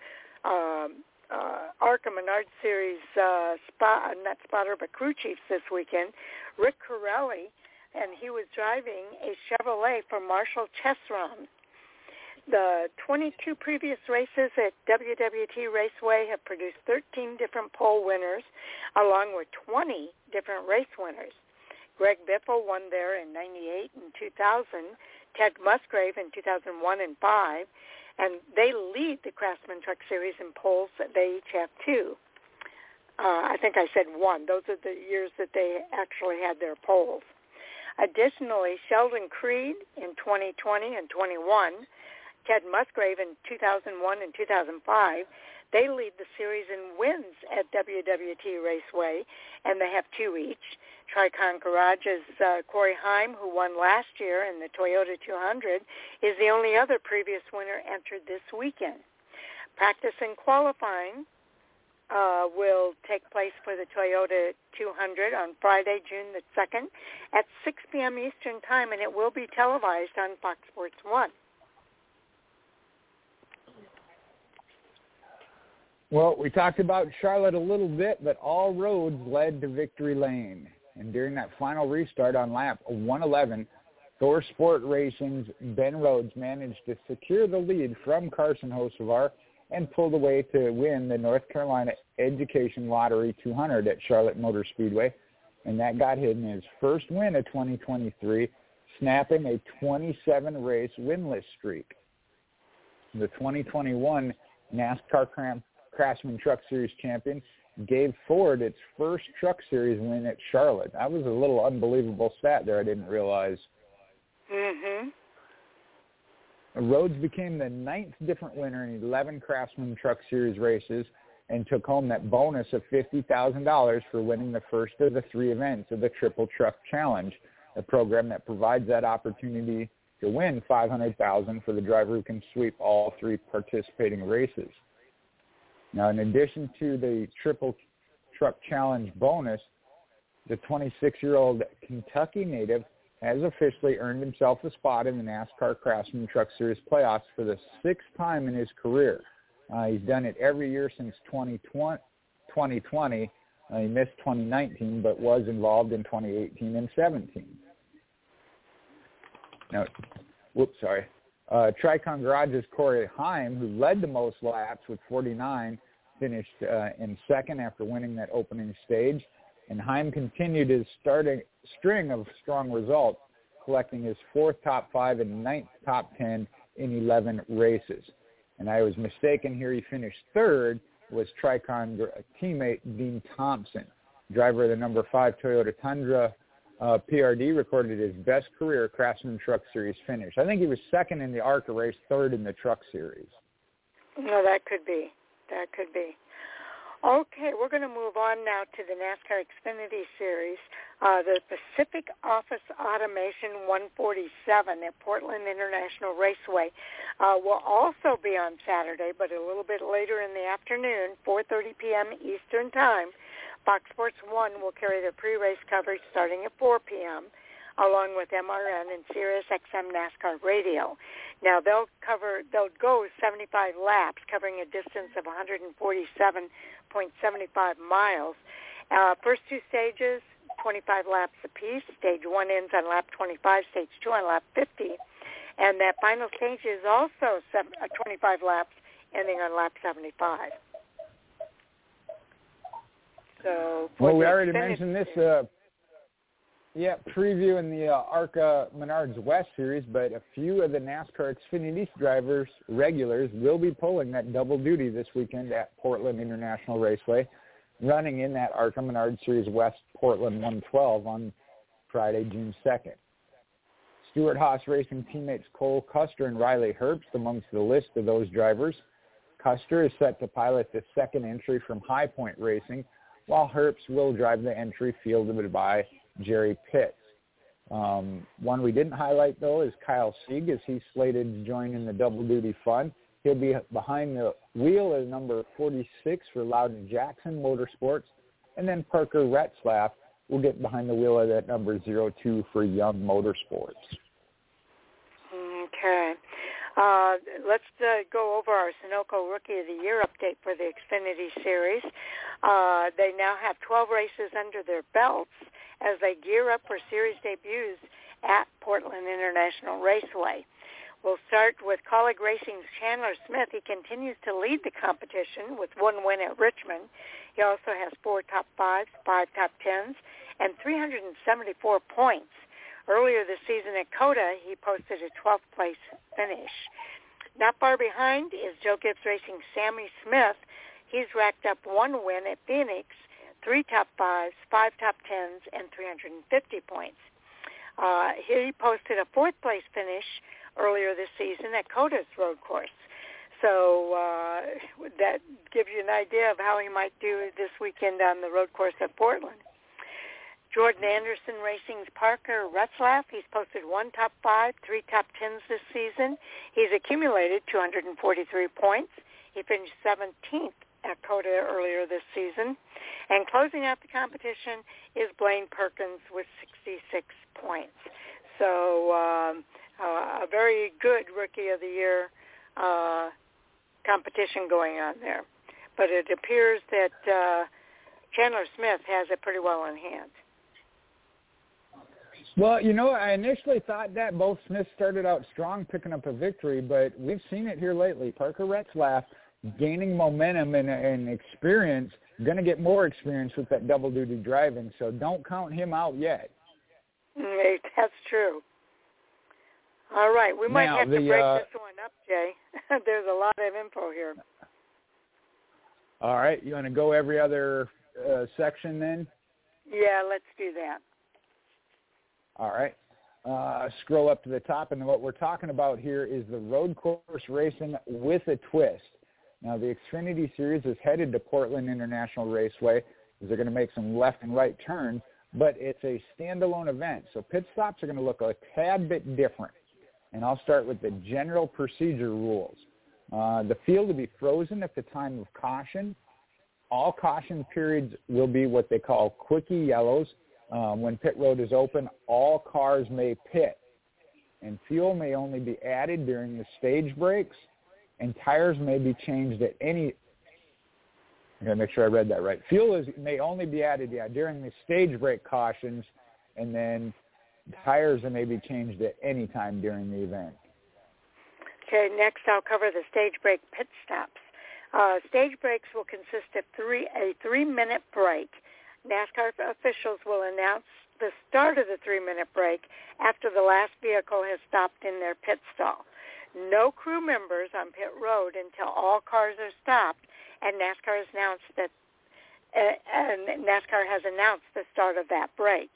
[SPEAKER 1] um, uh, ARCA Menard Series uh, spot, not spotter, but crew chiefs this weekend. Rick Carelli, and he was driving a Chevrolet for Marshall Chesrown. The 22 previous races at WWT Raceway have produced 13 different pole winners, along with 20 different race winners. Greg Biffle won there in 98 and 2000, Ted Musgrave in 2001 and 5, and they lead the Craftsman Truck Series in. That they each have two. Uh, I think I said one. Those are the years that they actually had their poles. Additionally, Sheldon Creed in 2020 and 21 Ted Musgrave in 2001 and 2005. They lead the series in wins at WWT Raceway, and they have two each. Tricon Garage's uh, Corey Heim, who won last year in the Toyota 200, is the only other previous winner entered this weekend. Practice and qualifying uh, will take place for the Toyota 200 on Friday, June the 2nd at 6 p.m. Eastern Time, and it will be televised on Fox Sports 1.
[SPEAKER 2] Well, we talked about Charlotte a little bit, but all roads led to victory lane. And during that final restart on lap 111, Thor Sport Racing's Ben Rhodes managed to secure the lead from Carson Hocevar and pulled away to win the North Carolina Education Lottery 200 at Charlotte Motor Speedway. And that got him his first win of 2023, snapping a 27-race winless streak. The 2021 NASCAR Craftsman Truck Series champion, gave Ford its first Truck Series win at Charlotte. That was a little unbelievable stat there. I didn't realize.
[SPEAKER 1] Mhm.
[SPEAKER 2] Rhodes became the ninth different winner in 11 Craftsman Truck Series races and took home that bonus of $50,000 for winning the first of the three events of the Triple Truck Challenge, a program that provides that opportunity to win 500,000 for the driver who can sweep all three participating races. Now, in addition to the Triple Truck Challenge bonus, the 26-year-old Kentucky native has officially earned himself a spot in the NASCAR Craftsman Truck Series playoffs for the sixth time in his career. Uh, he's done it every year since 2020. 2020. Uh, he missed 2019, but was involved in 2018 and 17. Now, whoops, sorry. Uh, Tricon Garage's Corey Heim, who led the most laps with 49, finished uh, in second after winning that opening stage. And Heim continued his starting string of strong results, collecting his fourth top five and ninth top 10 in 11 races. And I was mistaken here. He finished third was Tricon teammate Dean Thompson, driver of the number five Toyota Tundra. Uh, PRD recorded his best career Craftsman Truck Series finish. I think he was second in the ARCA race, third in the Truck Series.
[SPEAKER 1] No, that could be. That could be. Okay, we're going to move on now to the NASCAR Xfinity Series. Uh, the Pacific Office Automation 147 at Portland International Raceway uh, will also be on Saturday, but a little bit later in the afternoon, 4.30 p.m. Eastern Time. Fox Sports 1 will carry the pre-race coverage starting at 4 p.m along with MRN and Sirius XM NASCAR Radio. Now they'll cover, they'll go 75 laps, covering a distance of 147.75 miles. Uh, first two stages, 25 laps apiece. Stage one ends on lap 25, stage two on lap 50. And that final stage is also uh, 25 laps ending on lap 75. So
[SPEAKER 2] well, we already mentioned this uh, yeah, previewing the uh, ARCA Menards West Series, but a few of the NASCAR Xfinity drivers, regulars, will be pulling that double duty this weekend at Portland International Raceway, running in that ARCA Menards Series West Portland 112 on Friday, June 2nd. Stewart-Haas Racing teammates Cole Custer and Riley Herbst amongst the list of those drivers. Custer is set to pilot the second entry from High Point Racing, while Herbst will drive the entry fielded by Jerry Pitts. Um, one we didn't highlight though is Kyle Sieg as he's slated to join in the double duty fun. He'll be behind the wheel at number 46 for Lowden Jackson Motorsports, and then Parker Retzlaff will get behind the wheel that number 02 for Young Motorsports.
[SPEAKER 1] Okay. Uh, let's uh, go over our Sunoco Rookie of the Year update for the Xfinity Series. Uh, they now have 12 races under their belts as they gear up for series debuts at Portland International Raceway. We'll start with Kaulig Racing's Chandler Smith. He continues to lead the competition with one win at Richmond. He also has four top fives, five top tens, and 374 points. Earlier this season at COTA, he posted a 12th place finish. Not far behind is Joe Gibbs Racing Sammy Smith. He's racked up one win at Phoenix three top fives, five top tens, and 350 points. Uh, he posted a fourth place finish earlier this season at COTA's road course. So uh, that gives you an idea of how he might do this weekend on the road course at Portland. Jordan Anderson Racing's Parker Retzlaff. He's posted one top five, three top tens this season. He's accumulated 243 points. He finished 17th at COTA earlier this season. And closing out the competition is Blaine Perkins with 66 points. So um, uh, a very good Rookie of the Year uh, competition going on there. But it appears that uh, Chandler Smith has it pretty well in hand.
[SPEAKER 2] Well, you know, I initially thought that both Smiths started out strong, picking up a victory, but we've seen it here lately. Parker Retzlaff gaining momentum and, and experience, going to get more experience with that double duty driving. So don't count him out yet.
[SPEAKER 1] Mm, that's true. All right, we might
[SPEAKER 2] now,
[SPEAKER 1] have
[SPEAKER 2] the,
[SPEAKER 1] to break
[SPEAKER 2] uh,
[SPEAKER 1] this one up, Jay. There's a lot of info here.
[SPEAKER 2] All right, you want to go every other uh, section then?
[SPEAKER 1] Yeah, let's do that.
[SPEAKER 2] All right. Uh, scroll up to the top, and what we're talking about here is the road course racing with a twist. Now, the Xfinity Series is headed to Portland International Raceway they're going to make some left and right turns, but it's a standalone event. So pit stops are going to look a tad bit different. And I'll start with the general procedure rules. Uh, the field will be frozen at the time of caution. All caution periods will be what they call quickie yellows. Um, when pit road is open, all cars may pit. And fuel may only be added during the stage breaks and tires may be changed at any I gotta make sure I read that right. Fuel is may only be added yeah during the stage break cautions, and then tires may be changed at any time during the event.
[SPEAKER 1] Okay, next I'll cover the stage break pit stops. Uh, stage breaks will consist of three a three minute break. NASCAR officials will announce the start of the three-minute break after the last vehicle has stopped in their pit stall. No crew members on pit road until all cars are stopped, and NASCAR has announced that uh, and NASCAR has announced the start of that break.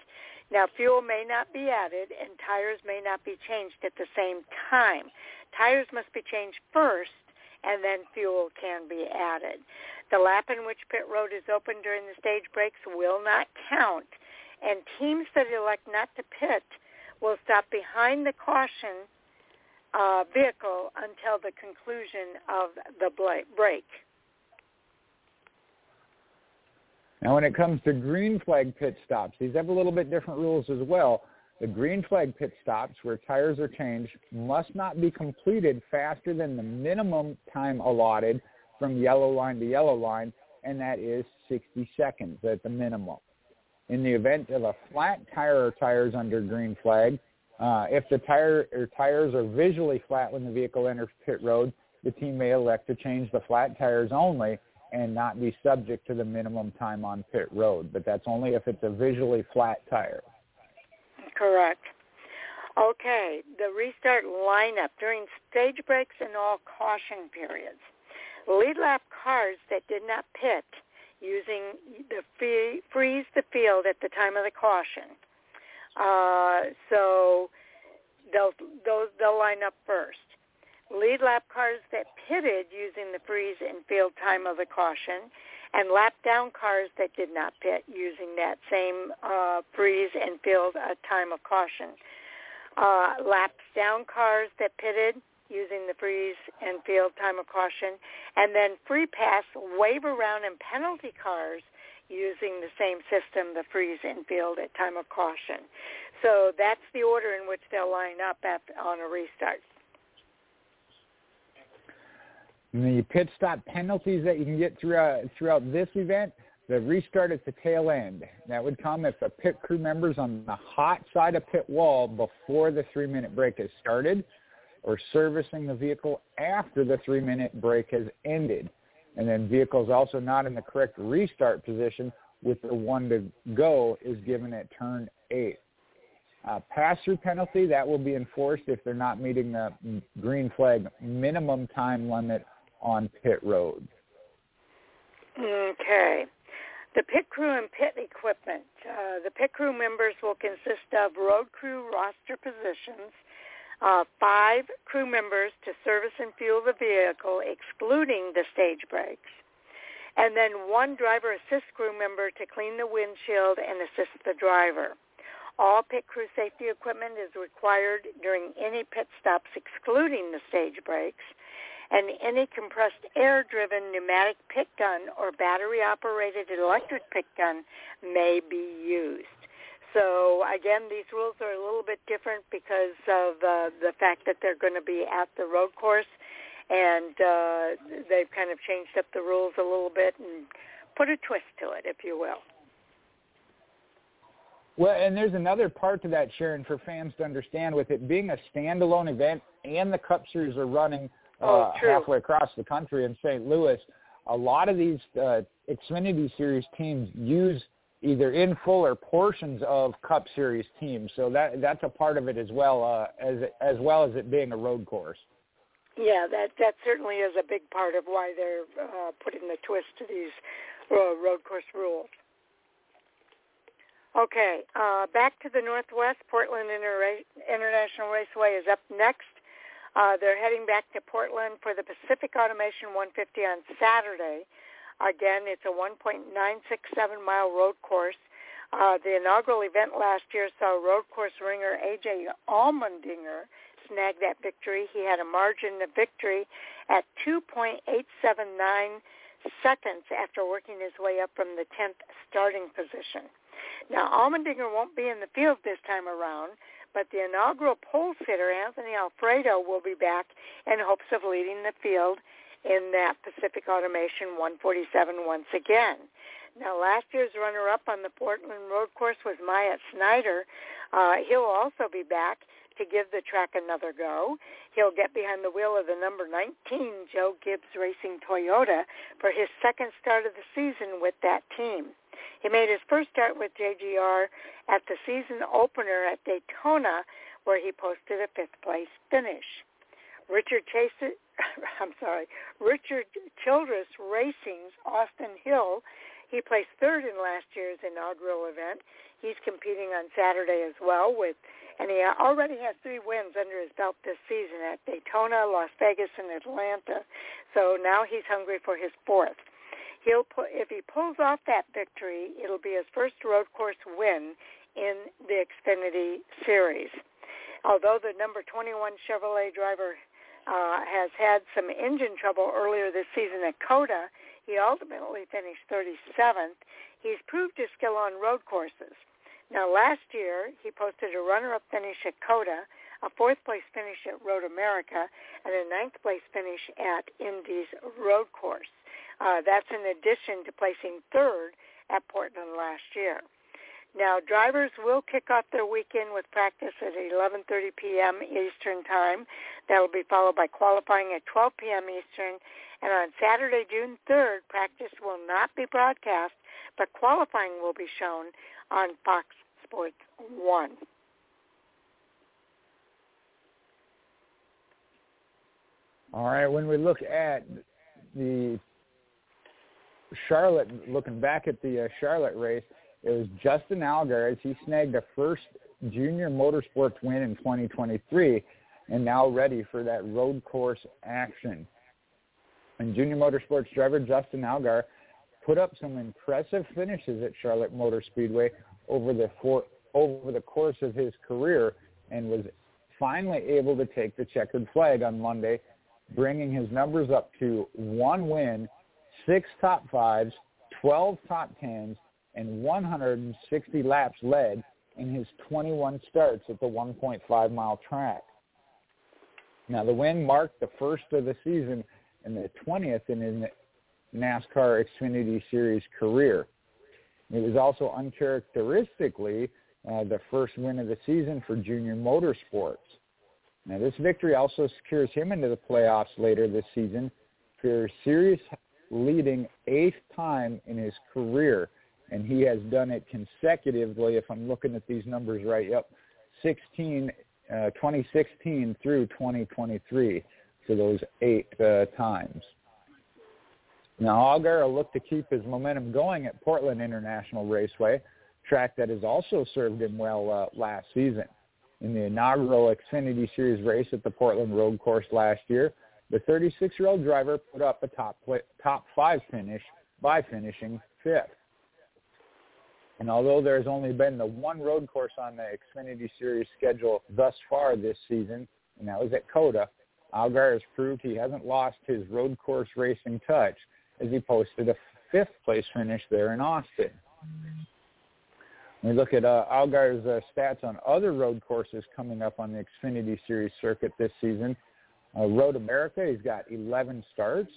[SPEAKER 1] Now, fuel may not be added and tires may not be changed at the same time. Tires must be changed first and then fuel can be added. The lap in which pit road is open during the stage breaks will not count, and teams that elect not to pit will stop behind the caution uh, vehicle until the conclusion of the break.
[SPEAKER 2] Now, when it comes to green flag pit stops, these have a little bit different rules as well. The green flag pit stops where tires are changed must not be completed faster than the minimum time allotted from yellow line to yellow line, and that is 60 seconds at the minimum. In the event of a flat tire or tires under green flag, uh, if the tire or tires are visually flat when the vehicle enters pit road, the team may elect to change the flat tires only and not be subject to the minimum time on pit road. But that's only if it's a visually flat tire.
[SPEAKER 1] Correct. Okay, the restart lineup during stage breaks and all caution periods. Lead lap cars that did not pit using the free, freeze the field at the time of the caution. Uh, so they'll those they'll line up first. Lead lap cars that pitted using the freeze and field time of the caution and lap down cars that did not pit using that same uh, freeze and field uh, time of caution. Uh, laps down cars that pitted using the freeze and field time of caution, and then free pass wave around and penalty cars using the same system, the freeze and field at time of caution. So that's the order in which they'll line up at, on a restart.
[SPEAKER 2] And the pit stop penalties that you can get throughout throughout this event, the restart at the tail end. That would come if a pit crew member's on the hot side of pit wall before the three-minute break has started, or servicing the vehicle after the three-minute break has ended. And then vehicles also not in the correct restart position with the one to go is given at turn eight. Uh, pass-through penalty, that will be enforced if they're not meeting the green flag minimum time limit on pit road.
[SPEAKER 1] Okay. The pit crew and pit equipment. Uh, the pit crew members will consist of road crew roster positions, uh, five crew members to service and fuel the vehicle, excluding the stage breaks, and then one driver assist crew member to clean the windshield and assist the driver. All pit crew safety equipment is required during any pit stops excluding the stage breaks and any compressed air-driven pneumatic pit gun or battery-operated electric pit gun may be used. So again, these rules are a little bit different because of uh, the fact that they're going to be at the road course, and uh, they've kind of changed up the rules a little bit and put a twist to it, if you will.
[SPEAKER 2] Well, and there's another part to that, Sharon, for fans to understand. With it being a standalone event and the Cup Series are running
[SPEAKER 1] oh,
[SPEAKER 2] uh, halfway across the country in St. Louis, a lot of these uh, Xfinity Series teams use either in full or portions of Cup Series teams. So that that's a part of it as well uh, as as well as it being a road course.
[SPEAKER 1] Yeah, that that certainly is a big part of why they're uh, putting the twist to these uh, road course rules. Okay, uh, back to the Northwest. Portland Inter- International Raceway is up next. Uh, they're heading back to Portland for the Pacific Automation 150 on Saturday. Again, it's a 1.967 mile road course. Uh, the inaugural event last year saw road course ringer AJ Allmendinger snag that victory. He had a margin of victory at 2.879 seconds after working his way up from the 10th starting position. Now, Allmendinger won't be in the field this time around, but the inaugural pole sitter, Anthony Alfredo, will be back in hopes of leading the field in that Pacific Automation 147 once again. Now, last year's runner-up on the Portland Road Course was Myatt Snider. Uh, he'll also be back to give the track another go. He'll get behind the wheel of the number 19 Joe Gibbs Racing Toyota for his second start of the season with that team. He made his first start with JGR at the season opener at Daytona, where he posted a fifth place finish. Richard Chase, I'm sorry, Richard Childress Racing's Austin Hill, he placed third in last year's inaugural event. He's competing on Saturday as well with, and he already has three wins under his belt this season at Daytona, Las Vegas, and Atlanta. So now he's hungry for his fourth. He'll put, if he pulls off that victory, it'll be his first road course win in the Xfinity Series. Although the number 21 Chevrolet driver uh, has had some engine trouble earlier this season at COTA, he ultimately finished 37th. He's proved his skill on road courses. Now, last year, he posted a runner-up finish at COTA, a fourth-place finish at Road America, and a ninth-place finish at Indy's road course. Uh, that's in addition to placing third at Portland last year. Now, drivers will kick off their weekend with practice at 11:30 p.m. Eastern Time. That will be followed by qualifying at 12 p.m. Eastern. And on Saturday, June 3rd, practice will not be broadcast, but qualifying will be shown on Fox Sports 1.
[SPEAKER 2] All right, when we look at the Charlotte, looking back at the uh, Charlotte race, it was Justin Allgaier as he snagged a first junior motorsports win in 2023 and now ready for that road course action. And junior motorsports driver Justin Allgaier put up some impressive finishes at Charlotte Motor Speedway over the over the course of his career and was finally able to take the checkered flag on Monday, bringing his numbers up to one win, six top fives, 12 top tens, and 160 laps led in his 21 starts at the 1.5 mile track. Now the win marked the first of the season and the 20th in his NASCAR Xfinity Series career. It was also uncharacteristically uh, the first win of the season for Junior Motorsports. Now this victory also secures him into the playoffs later this season for a series leading eighth time in his career and he has done it consecutively. If I'm looking at these numbers right, yep, 16, uh, 2016 through 2023 for those eight uh, times. Now, Allgaier will look to keep his momentum going at Portland International Raceway, track that has also served him well uh, last season. In the inaugural Xfinity Series race at the Portland Road Course last year, the 36-year-old driver put up a top top five finish by finishing fifth. And although there's only been the one road course on the Xfinity Series schedule thus far this season, and that was at COTA, Allgaier has proved he hasn't lost his road course racing touch as he posted a fifth place finish there in Austin. We look at uh, Allgaier's uh, stats on other road courses coming up on the Xfinity Series circuit this season, uh, Road America, he's got 11 starts.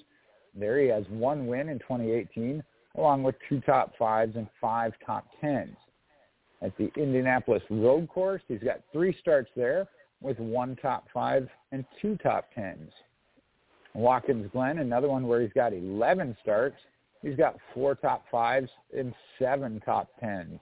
[SPEAKER 2] There he has one win in 2018, along with two top fives and five top tens. At the Indianapolis Road Course, he's got three starts there with one top five and two top tens. Watkins Glen, another one where he's got 11 starts. He's got four top fives and seven top tens.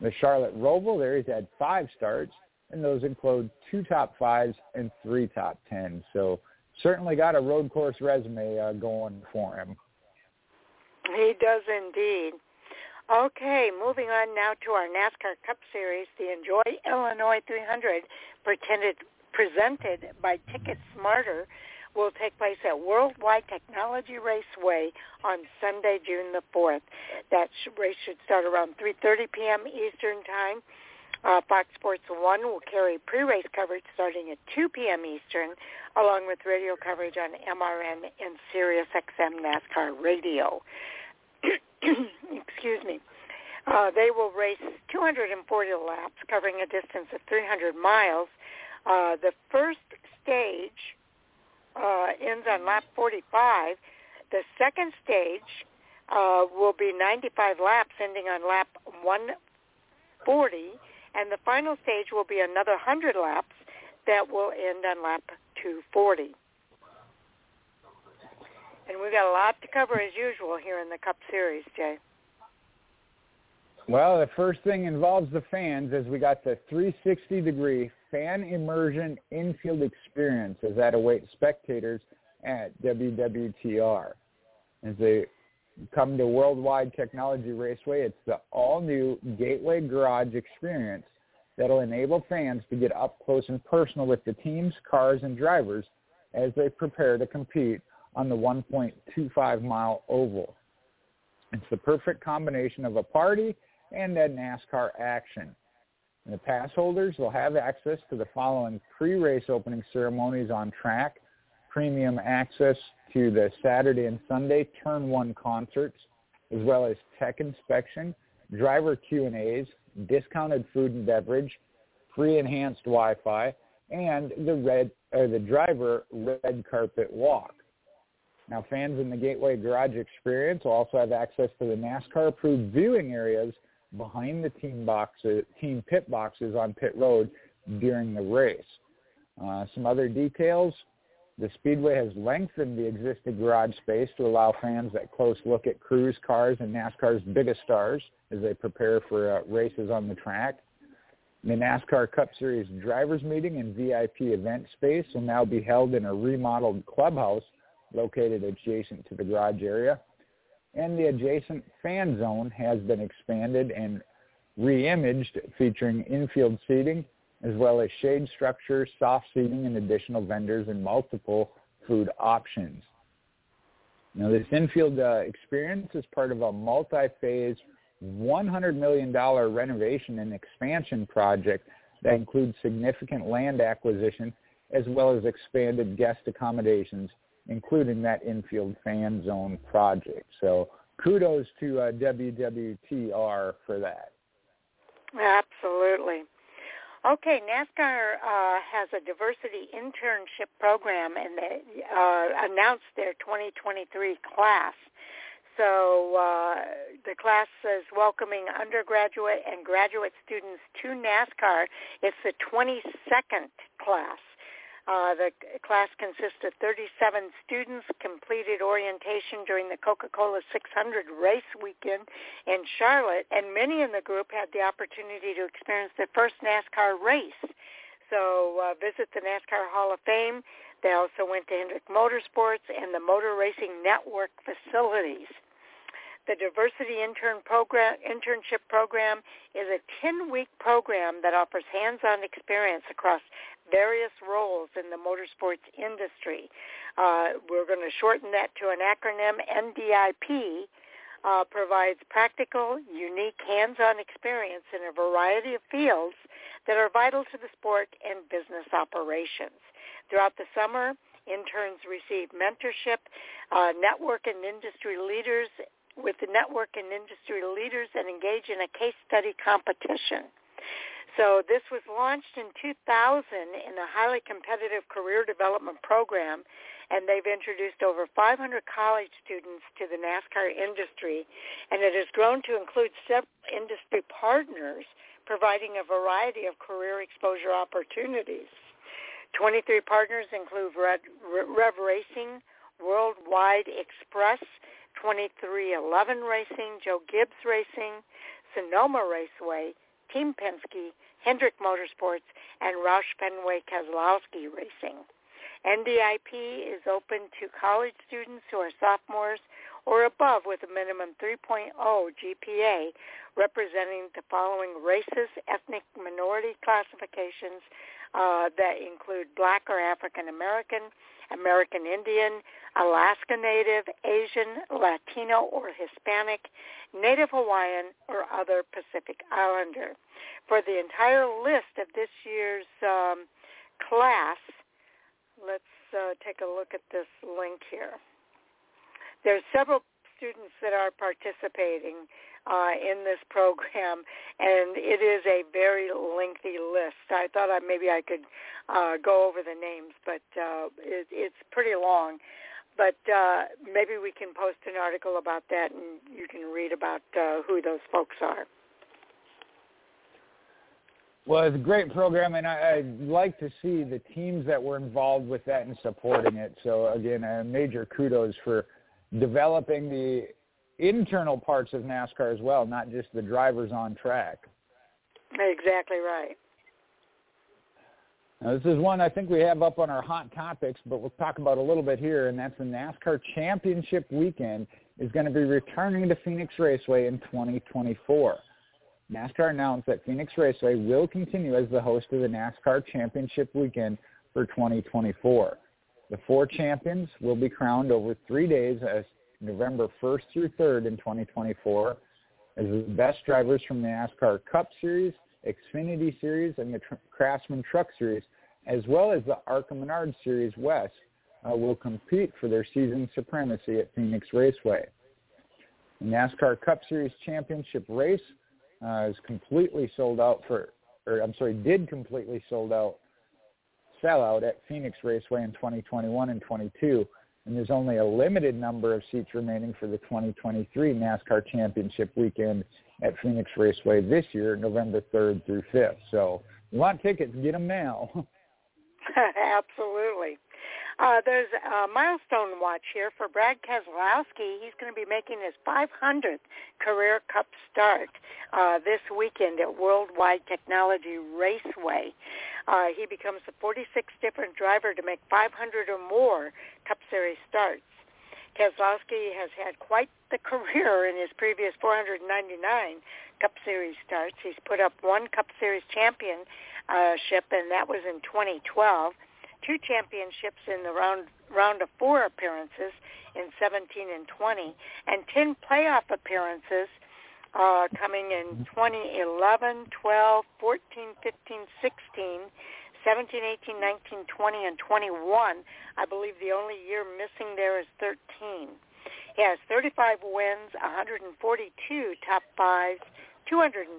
[SPEAKER 2] The Charlotte Roval, there he's had five starts, and those include two top fives and three top tens. So certainly got a road course resume uh, going for him.
[SPEAKER 1] He does indeed. Okay, moving on now to our NASCAR Cup Series, the Enjoy Illinois 300, pretended, presented by Ticket Smarter, will take place at Worldwide Technology Raceway on Sunday, June the 4th. That race should start around 3.30 p.m. Eastern Time. Uh, Fox Sports 1 will carry pre-race coverage starting at 2 p.m. Eastern, along with radio coverage on MRN and Sirius XM NASCAR Radio. excuse me, uh, they will race 240 laps covering a distance of 300 miles. Uh, the first stage uh, ends on lap 45. The second stage uh, will be 95 laps ending on lap 140. And the final stage will be another 100 laps that will end on lap 240. And we've got a lot to cover as usual here in the Cup Series, Jay.
[SPEAKER 2] Well, the first thing involves the fans as we got the 360 degree fan immersion infield experience as that awaits spectators at WWTR. As they come to Worldwide Technology Raceway, it's the all-new Gateway Garage experience that'll enable fans to get up close and personal with the teams, cars, and drivers as they prepare to compete on the 1.25 mile oval. It's the perfect combination of a party and that NASCAR action. And the pass holders will have access to the following pre-race opening ceremonies on track, premium access to the Saturday and Sunday Turn 1 concerts, as well as tech inspection, driver Q&As, discounted food and beverage, free enhanced Wi-Fi, and the red or the driver red carpet walk. Now, fans in the Gateway Garage experience will also have access to the NASCAR-approved viewing areas behind the team boxes, team pit boxes on pit road during the race. Uh, some other details. The Speedway has lengthened the existing garage space to allow fans that close look at crews, cars, and NASCAR's biggest stars as they prepare for uh, races on the track. The NASCAR Cup Series drivers meeting and VIP event space will now be held in a remodeled clubhouse located adjacent to the garage area. And the adjacent fan zone has been expanded and re-imaged featuring infield seating as well as shade structure, soft seating, and additional vendors and multiple food options. Now, this infield uh, experience is part of a multi-phase $100 million renovation and expansion project that includes significant land acquisition as well as expanded guest accommodations, including that infield fan zone project. So kudos to uh, WWTR for that.
[SPEAKER 1] Absolutely. Okay, NASCAR uh, has a diversity internship program, and they uh, announced their 2023 class. So uh, the class is welcoming undergraduate and graduate students to NASCAR. It's the 22nd class. Uh, the class consists of 37 students, completed orientation during the Coca-Cola 600 race weekend in Charlotte, and many in the group had the opportunity to experience their first NASCAR race. So uh, visit the NASCAR Hall of Fame. They also went to Hendrick Motorsports and the Motor Racing Network facilities. The Diversity Intern program, Internship Program is a 10-week program that offers hands-on experience across various roles in the motorsports industry. Uh, we're going to shorten that to an acronym. NDIP uh, provides practical, unique, hands-on experience in a variety of fields that are vital to the sport and business operations. Throughout the summer, interns receive mentorship, uh, network and industry leaders with the network and industry leaders and engage in a case study competition. So this was launched in 2000 in a highly competitive career development program, and they've introduced over 500 college students to the NASCAR industry, and it has grown to include several industry partners providing a variety of career exposure opportunities. 23 partners include Rev, Rev Racing, Worldwide Express, 23XI Racing, Joe Gibbs Racing, Sonoma Raceway, Team Penske, Hendrick Motorsports, and Roush Fenway Keselowski Racing. NDIP is open to college students who are sophomores or above with a minimum 3.0 GPA representing the following races, ethnic minority classifications uh, that include black or African American, American Indian, Alaska Native, Asian, Latino or Hispanic, Native Hawaiian, or other Pacific Islander. For the entire list of this year's um, class, let's uh, take a look at this link here. There's several students that are participating uh, in this program, and it is a very lengthy list. I thought I, maybe I could uh, go over the names, but uh, it, it's pretty long. But uh, maybe we can post an article about that, and you can read about uh, who those folks are.
[SPEAKER 2] Well, it's a great program, and I, I'd like to see the teams that were involved with that and supporting it. So again, a major kudos for developing the internal parts of NASCAR as well, not just the drivers on track.
[SPEAKER 1] Exactly right.
[SPEAKER 2] Now, this is one I think we have up on our hot topics, but we'll talk about a little bit here, and that's the NASCAR Championship Weekend is going to be returning to Phoenix Raceway in 2024. NASCAR announced that Phoenix Raceway will continue as the host of the NASCAR Championship Weekend for 2024. The four champions will be crowned over three days as November 1st through 3rd in 2024 as the best drivers from the NASCAR Cup Series, Xfinity Series, and the Tr- Craftsman Truck Series, as well as the ARCA Menard Series West, uh, will compete for their season supremacy at Phoenix Raceway. The NASCAR Cup Series Championship race uh, is completely sold out for, or I'm sorry, did completely sold out, sell out at Phoenix Raceway in 2021 and 22 and there's only a limited number of seats remaining for the 2023 NASCAR Championship weekend at Phoenix Raceway this year, November 3rd through 5th. So you want tickets, get them now.
[SPEAKER 1] Absolutely. Uh, there's a milestone watch here for Brad Keselowski. He's going to be making his 500th career Cup start uh, this weekend at Worldwide Technology Raceway. Uh, he becomes the 46th different driver to make 500 or more Cup Series starts. Keselowski has had quite the career in his previous 499 Cup Series starts. He's put up one Cup Series championship, and that was in 2012 two championships in the round round of four appearances in 17 and 20, and 10 playoff appearances uh, coming in 2011, 12, 14, 15, 16, 17, 18, 19, 20, and 21. I believe the only year missing there is 13. He has 35 wins, 142 top fives, 239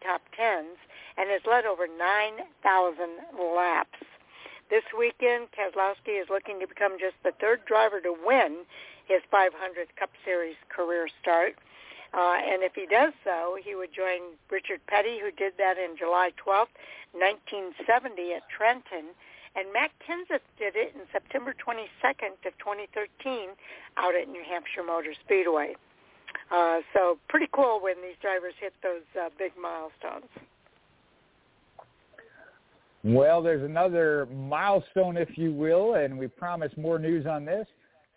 [SPEAKER 1] top tens, and has led over 9,000 laps. This weekend, Keselowski is looking to become just the third driver to win his 500th Cup Series career start. Uh, and if he does so, he would join Richard Petty, who did that in July 12th, 1970 at Trenton. And Matt Kenseth did it in September 22nd of 2013 out at New Hampshire Motor Speedway. Uh, so pretty cool when these drivers hit those uh, big milestones.
[SPEAKER 2] Well, there's another milestone, if you will, and we promise more news on this.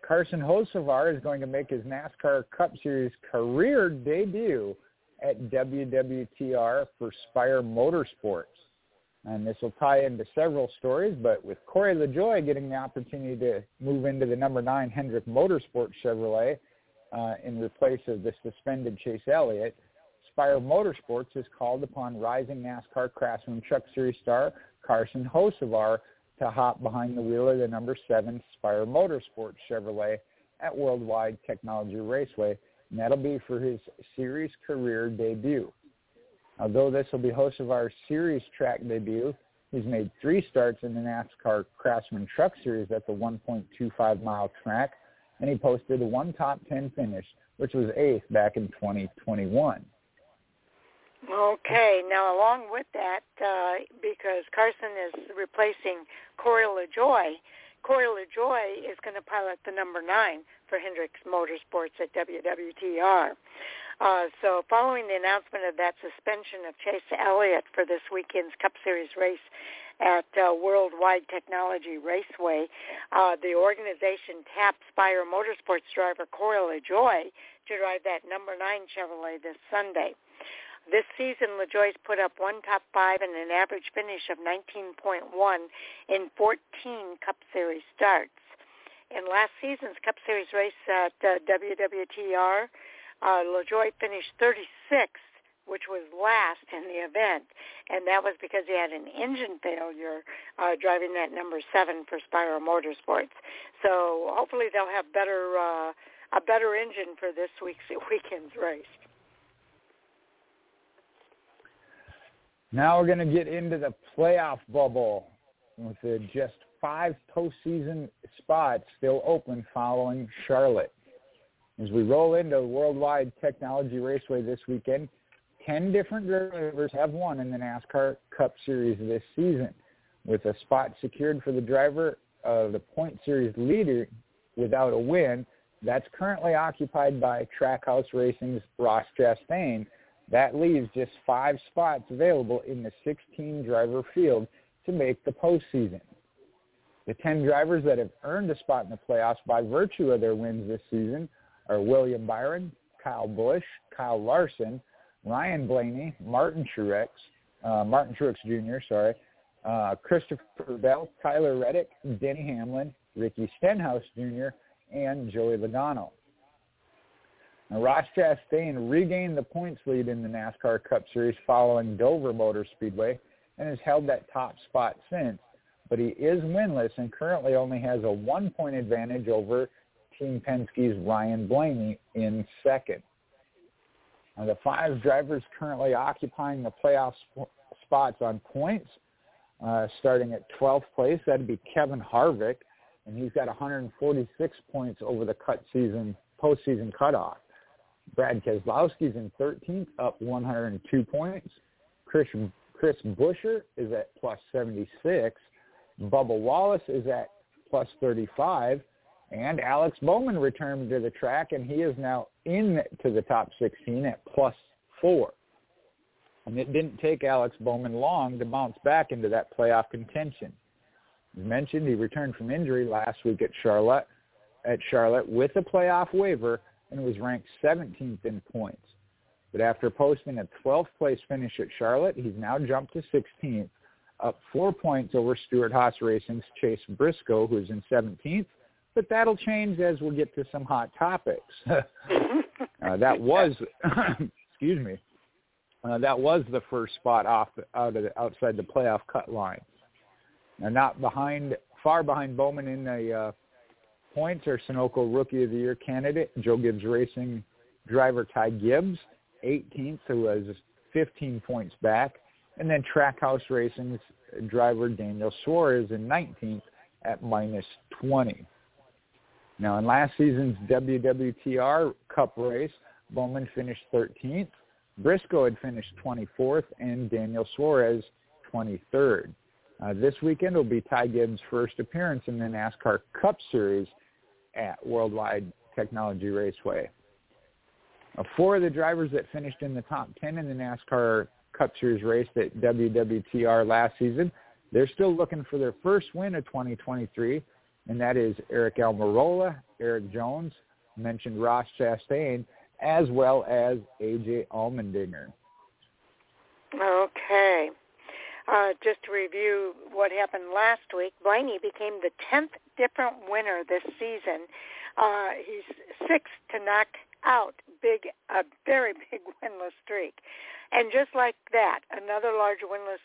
[SPEAKER 2] Carson Hocevar is going to make his NASCAR Cup Series career debut at WWTR for Spire Motorsports. And this will tie into several stories, but with Corey LaJoie getting the opportunity to move into the number nine Hendrick Motorsports Chevrolet uh, in replace of the suspended Chase Elliott, Spire Motorsports has called upon rising NASCAR Craftsman Truck Series star Carson Hocevar to hop behind the wheel of the number seven Spire Motorsports Chevrolet at Worldwide Technology Raceway, and that'll be for his series career debut. Although this will be Hocevar's series track debut, he's made three starts in the NASCAR Craftsman Truck Series at the 1.25 mile track, and he posted one top 10 finish, which was eighth back in 2021.
[SPEAKER 1] Okay, now along with that, uh, because Carson is replacing Corey LaJoie, Corey LaJoie is going to pilot the number nine for Hendricks Motorsports at WWTR. Uh, so following the announcement of that suspension of Chase Elliott for this weekend's Cup Series race at uh, Worldwide Technology Raceway, uh, the organization tapped Spire Motorsports driver Corey LaJoie to drive that number nine Chevrolet this Sunday. This season, LaJoie's put up one top five and an average finish of 19.1 in 14 Cup Series starts. In last season's Cup Series race at uh, WWTR, uh, LaJoie finished 36th, which was last in the event, and that was because he had an engine failure uh, driving that number seven for Spire Motorsports. So hopefully they'll have better uh, a better engine for this week's weekend's race.
[SPEAKER 2] Now we're going to get into the playoff bubble with just five postseason spots still open following Charlotte. As we roll into Worldwide Technology Raceway this weekend, 10 different drivers have won in the NASCAR Cup Series this season, with a spot secured for the driver of the Point Series leader without a win. That's currently occupied by Trackhouse Racing's Ross Chastain. That leaves just five spots available in the 16-driver field to make the postseason. The 10 drivers that have earned a spot in the playoffs by virtue of their wins this season are William Byron, Kyle Busch, Kyle Larson, Ryan Blaney, Martin Truex, uh, Martin Truex Jr., sorry, uh, Christopher Bell, Tyler Reddick, Denny Hamlin, Ricky Stenhouse Jr., and Joey Logano. Now, Ross Chastain regained the points lead in the NASCAR Cup Series following Dover Motor Speedway and has held that top spot since, but he is winless and currently only has a one-point advantage over Team Penske's Ryan Blaney in second. The five drivers currently occupying the playoff sp- spots on points, uh, starting at 12th place, that'd be Kevin Harvick, and he's got 146 points over the cut season postseason cutoff. Brad Keselowski's in 13th, up 102 points. Chris Chris Buescher is at plus 76. Bubba Wallace is at plus 35. And Alex Bowman returned to the track, and he is now in to the top 16 at plus four. And it didn't take Alex Bowman long to bounce back into that playoff contention. As mentioned, he returned from injury last week at Charlotte, at Charlotte with a playoff waiver and was ranked 17th in points. But after posting a 12th place finish at Charlotte, he's now jumped to 16th, up four points over Stewart-Haas Racing's Chase Briscoe, who's in 17th, but that'll change as we get to some hot topics. uh, that was, excuse me, uh, that was the first spot off out of the, outside the playoff cut line. Now, not behind, far behind Bowman in the uh, points are Sunoco Rookie of the Year candidate Joe Gibbs Racing driver Ty Gibbs, 18th, who was 15 points back, and then Trackhouse Racing's driver Daniel Suarez in 19th at minus 20. Now, in last season's WWTR Cup race, Bowman finished 13th. Briscoe had finished 24th, and Daniel Suarez 23rd. Uh, this weekend will be Ty Gibbs' first appearance in the NASCAR Cup Series at Worldwide Technology Raceway. Four of the drivers that finished in the top 10 in the NASCAR Cup Series race at WWTR last season, they're still looking for their first win of 2023 and that is Aric Almirola, Erik Jones, mentioned Ross Chastain, as well as AJ Allmendinger.
[SPEAKER 1] Okay. Uh, just to review what happened last week, Blaney became the 10th different winner this season. Uh, he's sixth to knock out big, a very big winless streak. And just like that, another large winless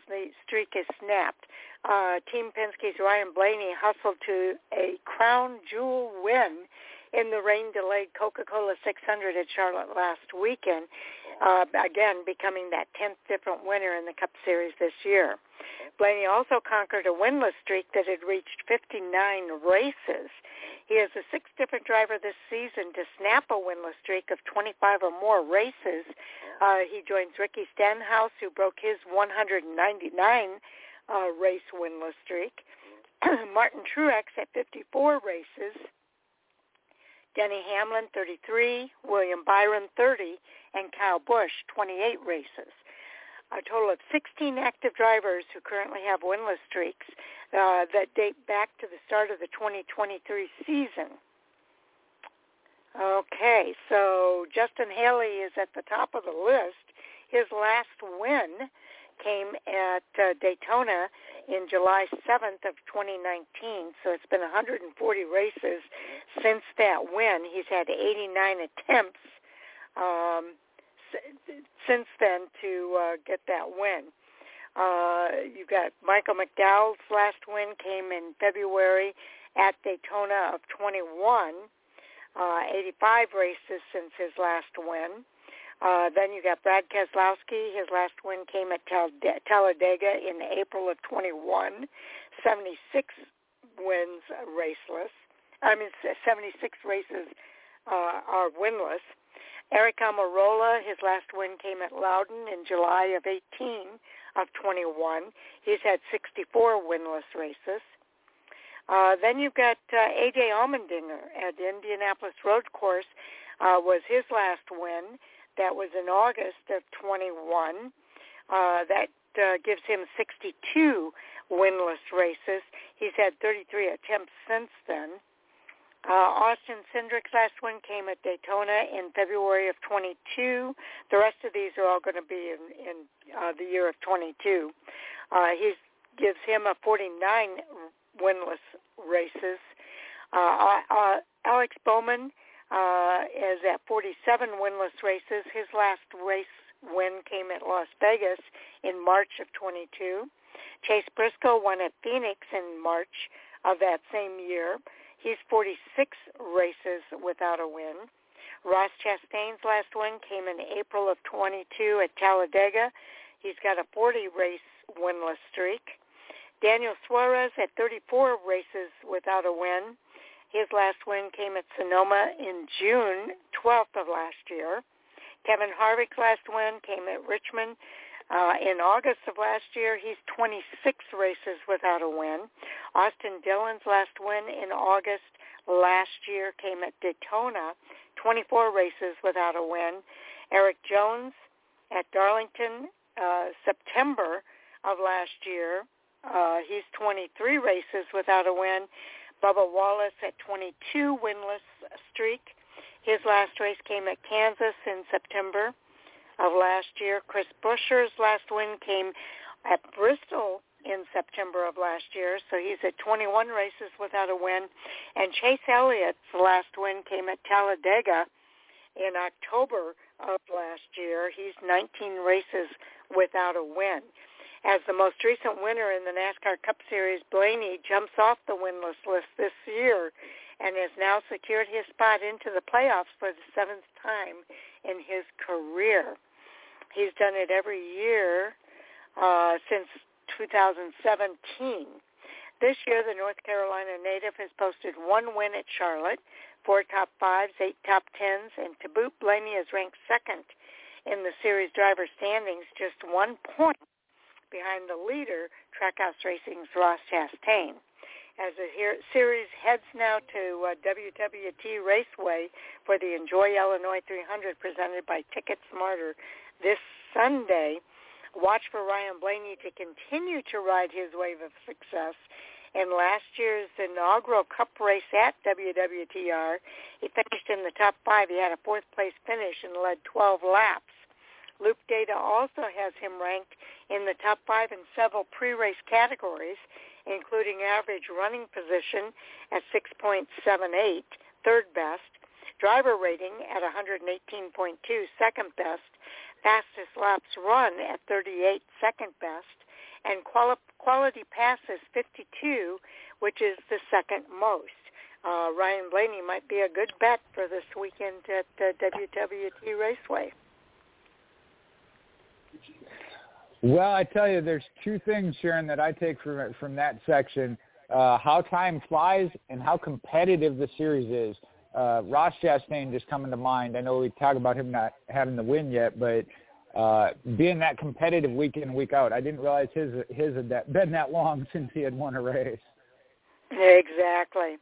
[SPEAKER 1] streak is snapped. Uh, Team Penske's Ryan Blaney hustled to a crown jewel win in the rain-delayed Coca-Cola 600 at Charlotte last weekend, uh, again becoming that 10th different winner in the Cup Series this year. Blaney also conquered a winless streak that had reached 59 races. He is the sixth different driver this season to snap a winless streak of 25 or more races. Uh, he joins Ricky Stenhouse, who broke his 199 uh, race winless streak. Martin Truex at 54 races. Denny Hamlin, 33, William Byron, 30, and Kyle Busch, 28 races a total of 16 active drivers who currently have winless streaks uh, that date back to the start of the 2023 season. Okay, so Justin Haley is at the top of the list. His last win came at uh, Daytona in July 7th of 2019. So it's been 140 races since that win. He's had 89 attempts. Um, since then to uh, get that win. Uh, you got Michael McDowell's last win came in February at Daytona of 21, uh, 85 races since his last win. Uh, then you got Brad Keselowski. His last win came at Talladega in April of 21, 76 wins raceless. I mean, 76 races uh, are winless. Aric Almirola, his last win came at Loudon in July of 18 of 21. He's had 64 winless races. Uh, then you've got uh, A.J. Allmendinger at Indianapolis Road Course uh, was his last win. That was in August of 21. Uh, that uh, gives him 62 winless races. He's had 33 attempts since then. Uh, Austin Cindric's last win came at Daytona in February of 22. The rest of these are all going to be in, in uh, the year of 22. Uh, he gives him a 49 winless races. Uh, uh, Alex Bowman uh, is at 47 winless races. His last race win came at Las Vegas in March of 22. Chase Briscoe won at Phoenix in March of that same year. He's 46 races without a win. Ross Chastain's last win came in April of 22 at Talladega. He's got a 40 race winless streak. Daniel Suarez at 34 races without a win. His last win came at Sonoma in June 12th of last year. Kevin Harvick's last win came at Richmond uh, in August of last year. He's 26 races without a win. Austin Dillon's last win in August last year came at Daytona, 24 races without a win. Erik Jones at Darlington, uh, September of last year. Uh, he's 23 races without a win. Bubba Wallace at 22 winless streak. His last race came at Kansas in September of last year. Chris Buescher's last win came at Bristol in September of last year, so he's at 21 races without a win. And Chase Elliott's last win came at Talladega in October of last year. He's 19 races without a win. As the most recent winner in the NASCAR Cup Series, Blaney jumps off the winless list this year and has now secured his spot into the playoffs for the seventh time in his career. He's done it every year uh, since 2017. This year, the North Carolina native has posted one win at Charlotte, four top fives, eight top tens, and to boot, Blaney is ranked second in the series driver standings, just one point behind the leader, Trackhouse Racing's Ross Chastain. As the series heads now to uh, WWT Raceway for the Enjoy Illinois 300 presented by Ticket Smarter this Sunday, watch for Ryan Blaney to continue to ride his wave of success. In last year's inaugural Cup race at WWTR, he finished in the top five. He had a fourth place finish and led 12 laps. Loop data also has him ranked in the top five in several pre-race categories, including average running position at 6.78, third best, driver rating at 118.2, second best, fastest laps run at 38, second best, and quali- quality passes 52, which is the second most. Uh, Ryan Blaney might be a good bet for this weekend at uh, WWT Raceway.
[SPEAKER 2] Well, I tell you, there's two things, Sharon, that I take from from that section: uh, how time flies and how competitive the series is. Uh, Ross Chastain just coming to mind. I know we talk about him not having the win yet, but uh, being that competitive week in week out, I didn't realize his his had that, been that long since he had won a race.
[SPEAKER 1] Exactly.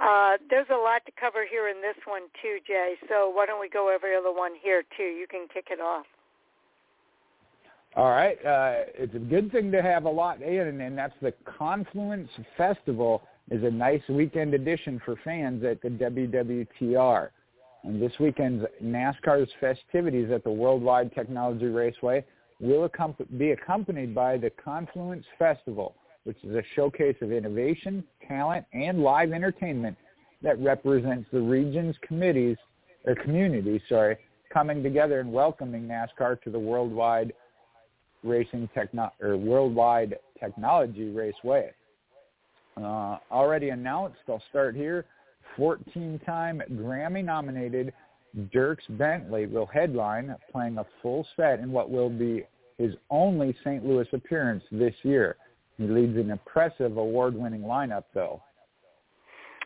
[SPEAKER 1] Uh, there's a lot to cover here in this one too, Jay. So why don't we go the other one here too? You can kick it off.
[SPEAKER 2] All right. Uh, it's a good thing to have a lot in, and that's the Confluence Festival is a nice weekend addition for fans at the WWTR. And this weekend's NASCAR's festivities at the Worldwide Technology Raceway will be accompanied by the Confluence Festival, which is a showcase of innovation, talent, and live entertainment that represents the region's committees or community, sorry, coming together and welcoming NASCAR to the worldwide Racing Techno- or Worldwide Technology Raceway. Uh, already announced, I'll start here. 14-time Grammy-nominated Dierks Bentley will headline, playing a full set in what will be his only St. Louis appearance this year. He leads an impressive award-winning lineup, though.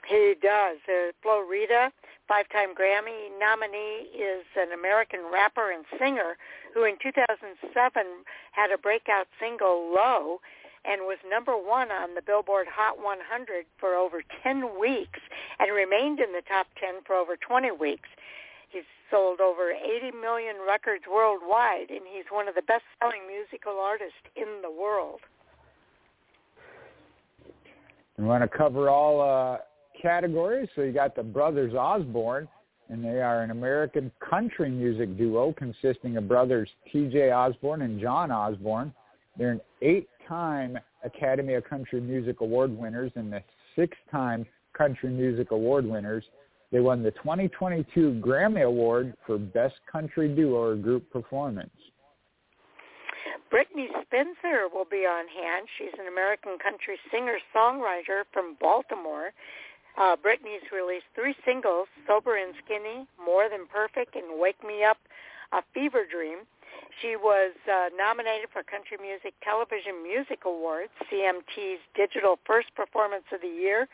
[SPEAKER 1] He does. Uh, Flo Rida, five-time Grammy nominee, is an American rapper and singer who in 2007 had a breakout single, Low, and was number one on the Billboard Hot 100 for over 10 weeks and remained in the top 10 for over 20 weeks. He's sold over 80 million records worldwide, and he's one of the best-selling musical artists in the world.
[SPEAKER 2] We want to cover all uh, categories. So you got the Brothers Osborne, and they are an American country music duo consisting of brothers T.J. Osborne and John Osborne. They're an eight-time Academy of Country Music Award winners and the six-time Country Music Award winners. They won the 2022 Grammy Award for Best Country Duo or Group Performance.
[SPEAKER 1] Brittney Spencer will be on hand. She's an American country singer-songwriter from Baltimore. Uh, Brittney's released three singles, Sober and Skinny, More Than Perfect, and Wake Me Up, A Fever Dream. She was uh, nominated for Country Music Television Music Awards, CMT's Digital First Performance of the Year.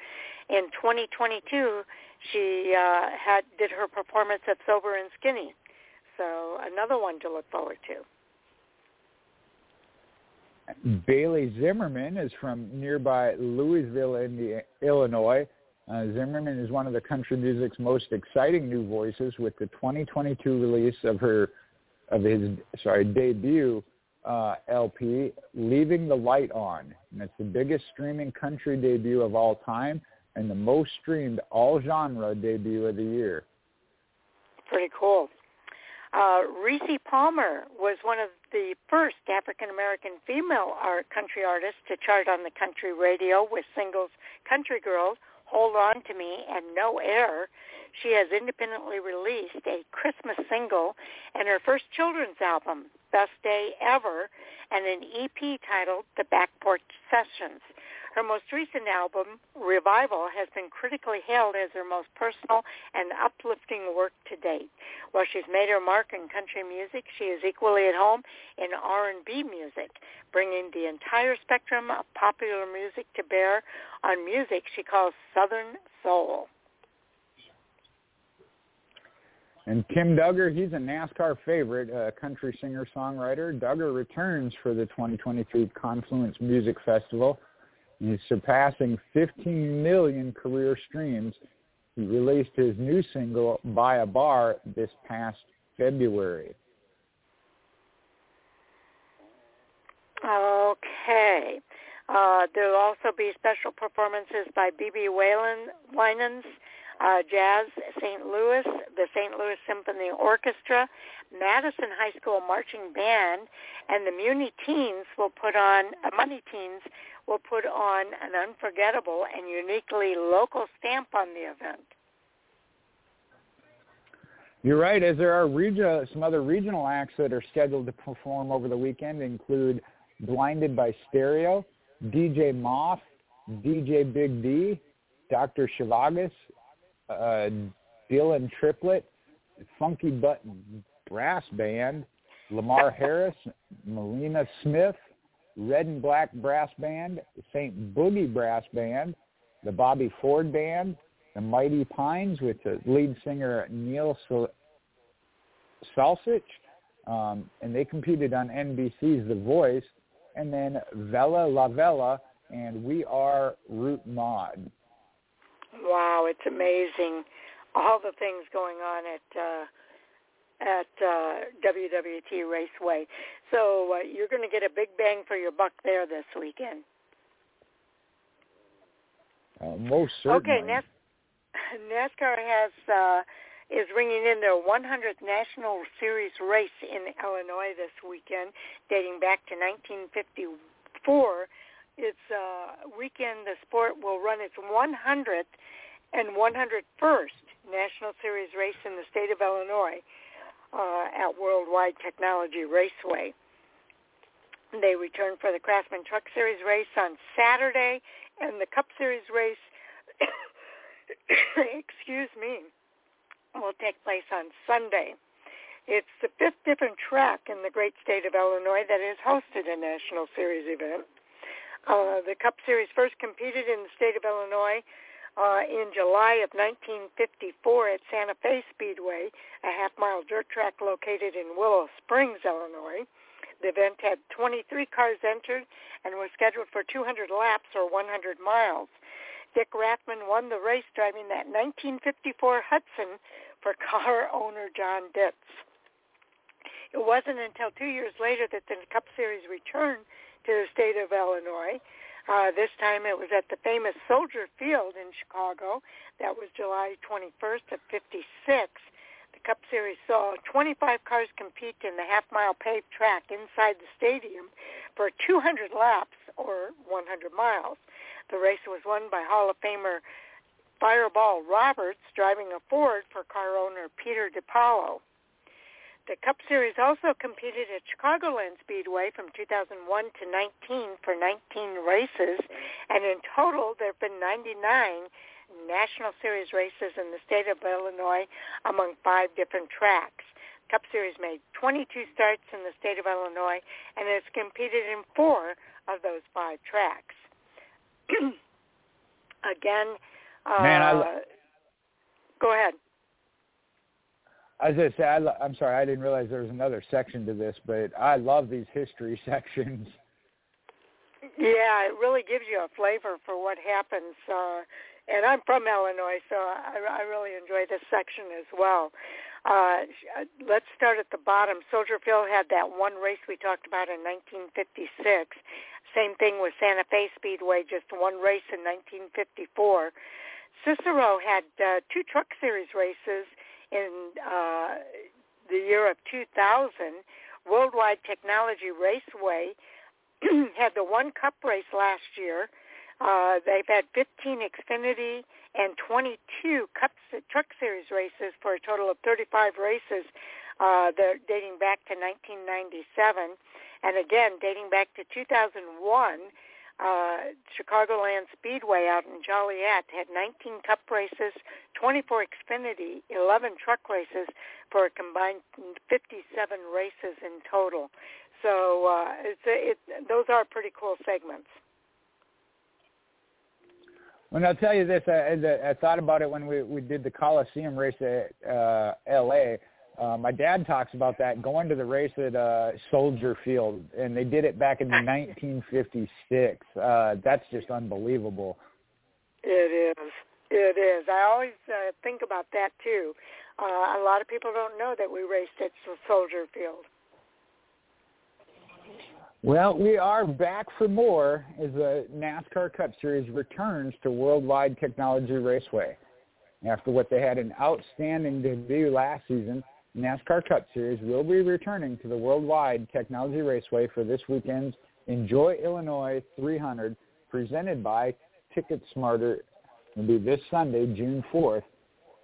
[SPEAKER 1] In 2022, she uh, had did her performance at Sober and Skinny. So another one to look forward to.
[SPEAKER 2] Bailey Zimmerman is from nearby Louisville, Illinois. Uh, Zimmerman is one of the country music's most exciting new voices with the 2022 release of her of his sorry debut uh, LP, Leaving the Light On. And it's the biggest streaming country debut of all time and the most streamed all genre debut of the year.
[SPEAKER 1] Pretty cool. Uh, Rissi Palmer was one of the first African American female art country artists to chart on the country radio with singles "Country Girls," "Hold On to Me," and "No Air." She has independently released a Christmas single and her first children's album, Best Day Ever, and an EP titled The Back Porch Sessions. Her most recent album, Revival, has been critically hailed as her most personal and uplifting work to date. While she's made her mark in country music, she is equally at home in R&B music, bringing the entire spectrum of popular music to bear on music she calls Southern Soul.
[SPEAKER 2] And Tim Dugger, he's a NASCAR favorite, a country singer-songwriter. Dugger returns for the 2023 Confluence Music Festival. He's surpassing 15 million career streams. He released his new single, By a Bar, this past February.
[SPEAKER 1] Okay. Uh, there will also be special performances by B.B. Whalen, Winans, uh, Jazz St. Louis, the St. Louis Symphony Orchestra, Madison High School Marching Band, and the Muny Teens will put on, uh, Money Teens will put on an unforgettable and uniquely local stamp on the event.
[SPEAKER 2] You're right. As there are regional, some other regional acts that are scheduled to perform over the weekend include Blinded by Stereo, DJ Moth, DJ Big D, Dr. Shivagas, uh, Dylan Triplett, Funky Button Brass Band, Lamar Harris, Melina Smith, Red and Black Brass Band, the St. Boogie Brass Band, the Bobby Ford Band, the Mighty Pines with the lead singer Neil Salsich, um, and they competed on NBC's The Voice, and then Vela La Vela and We Are Root Mod.
[SPEAKER 1] Wow, it's amazing all the things going on at uh, at uh, WWT Raceway. So uh, you're going to get a big bang for your buck there this weekend.
[SPEAKER 2] Uh, most certainly.
[SPEAKER 1] Okay, NAS- NASCAR has uh, is ringing in their 100th National Series race in Illinois this weekend, dating back to 1954. It's uh, weekend the sport will run its 100th and 101st National Series race in the state of Illinois uh, at Worldwide Technology Raceway. They return for the Craftsman Truck Series race on Saturday and the Cup Series race, excuse me, will take place on Sunday. It's the fifth different track in the great state of Illinois that has hosted a National Series event. Uh, the Cup Series first competed in the state of Illinois uh, in July of 1954 at Santa Fe Speedway, a half-mile dirt track located in Willow Springs, Illinois. The event had 23 cars entered and was scheduled for 200 laps or 100 miles. Dick Rathmann won the race driving that 1954 Hudson for car owner John Ditz. It wasn't until two years later that the Cup Series returned to the state of Illinois. Uh, this time it was at the famous Soldier Field in Chicago. That was July 21st of 56. The Cup Series saw 25 cars compete in the half-mile paved track inside the stadium for 200 laps or 100 miles. The race was won by Hall of Famer Fireball Roberts driving a Ford for car owner Peter DePaolo. The Cup Series also competed at Chicagoland Speedway from 2001 to 19 for 19 races, and in total there have been 99 National Series races in the state of Illinois among five different tracks. Cup Series made 22 starts in the state of Illinois and has competed in four of those five tracks. Again, uh,
[SPEAKER 2] Man, I,
[SPEAKER 1] go ahead.
[SPEAKER 2] I was going to say, I, I'm sorry, I didn't realize there was another section to this, but I love these history sections.
[SPEAKER 1] Yeah, it really gives you a flavor for what happens. Uh, and I'm from Illinois, so I, I really enjoy this section as well. Uh, let's start at the bottom. Soldier Field had that one race we talked about in 1956. Same thing with Santa Fe Speedway, just one race in 1954. Cicero had uh, two Truck Series races in uh, the year of 2000. Worldwide Technology Raceway had the one Cup race last year. Uh, they've had 15 Xfinity and 22 Cup Truck Series races for a total of 35 races. Uh, they're dating back to 1997, and again dating back to 2001 uh, Chicagoland Speedway out in Joliet had 19 Cup races, 24 Xfinity, 11 truck races for a combined 57 races in total. So uh, it's a, it, those are pretty cool segments.
[SPEAKER 2] Well, I'll tell you this. I, I thought about it when we we did the Coliseum race at uh, L.A. Uh, my dad talks about that going to the race at uh, Soldier Field, and they did it back in 1956. Uh, that's just unbelievable.
[SPEAKER 1] It is. It is. I always uh, think about that too. Uh, a lot of people don't know that we raced at Soldier Field.
[SPEAKER 2] Well, we are back for more as the NASCAR Cup Series returns to Worldwide Technology Raceway. After what they had an outstanding debut last season, NASCAR Cup Series will be returning to the Worldwide Technology Raceway for this weekend's Enjoy Illinois 300 presented by Ticket Smarter. It'll be this Sunday, June 4th.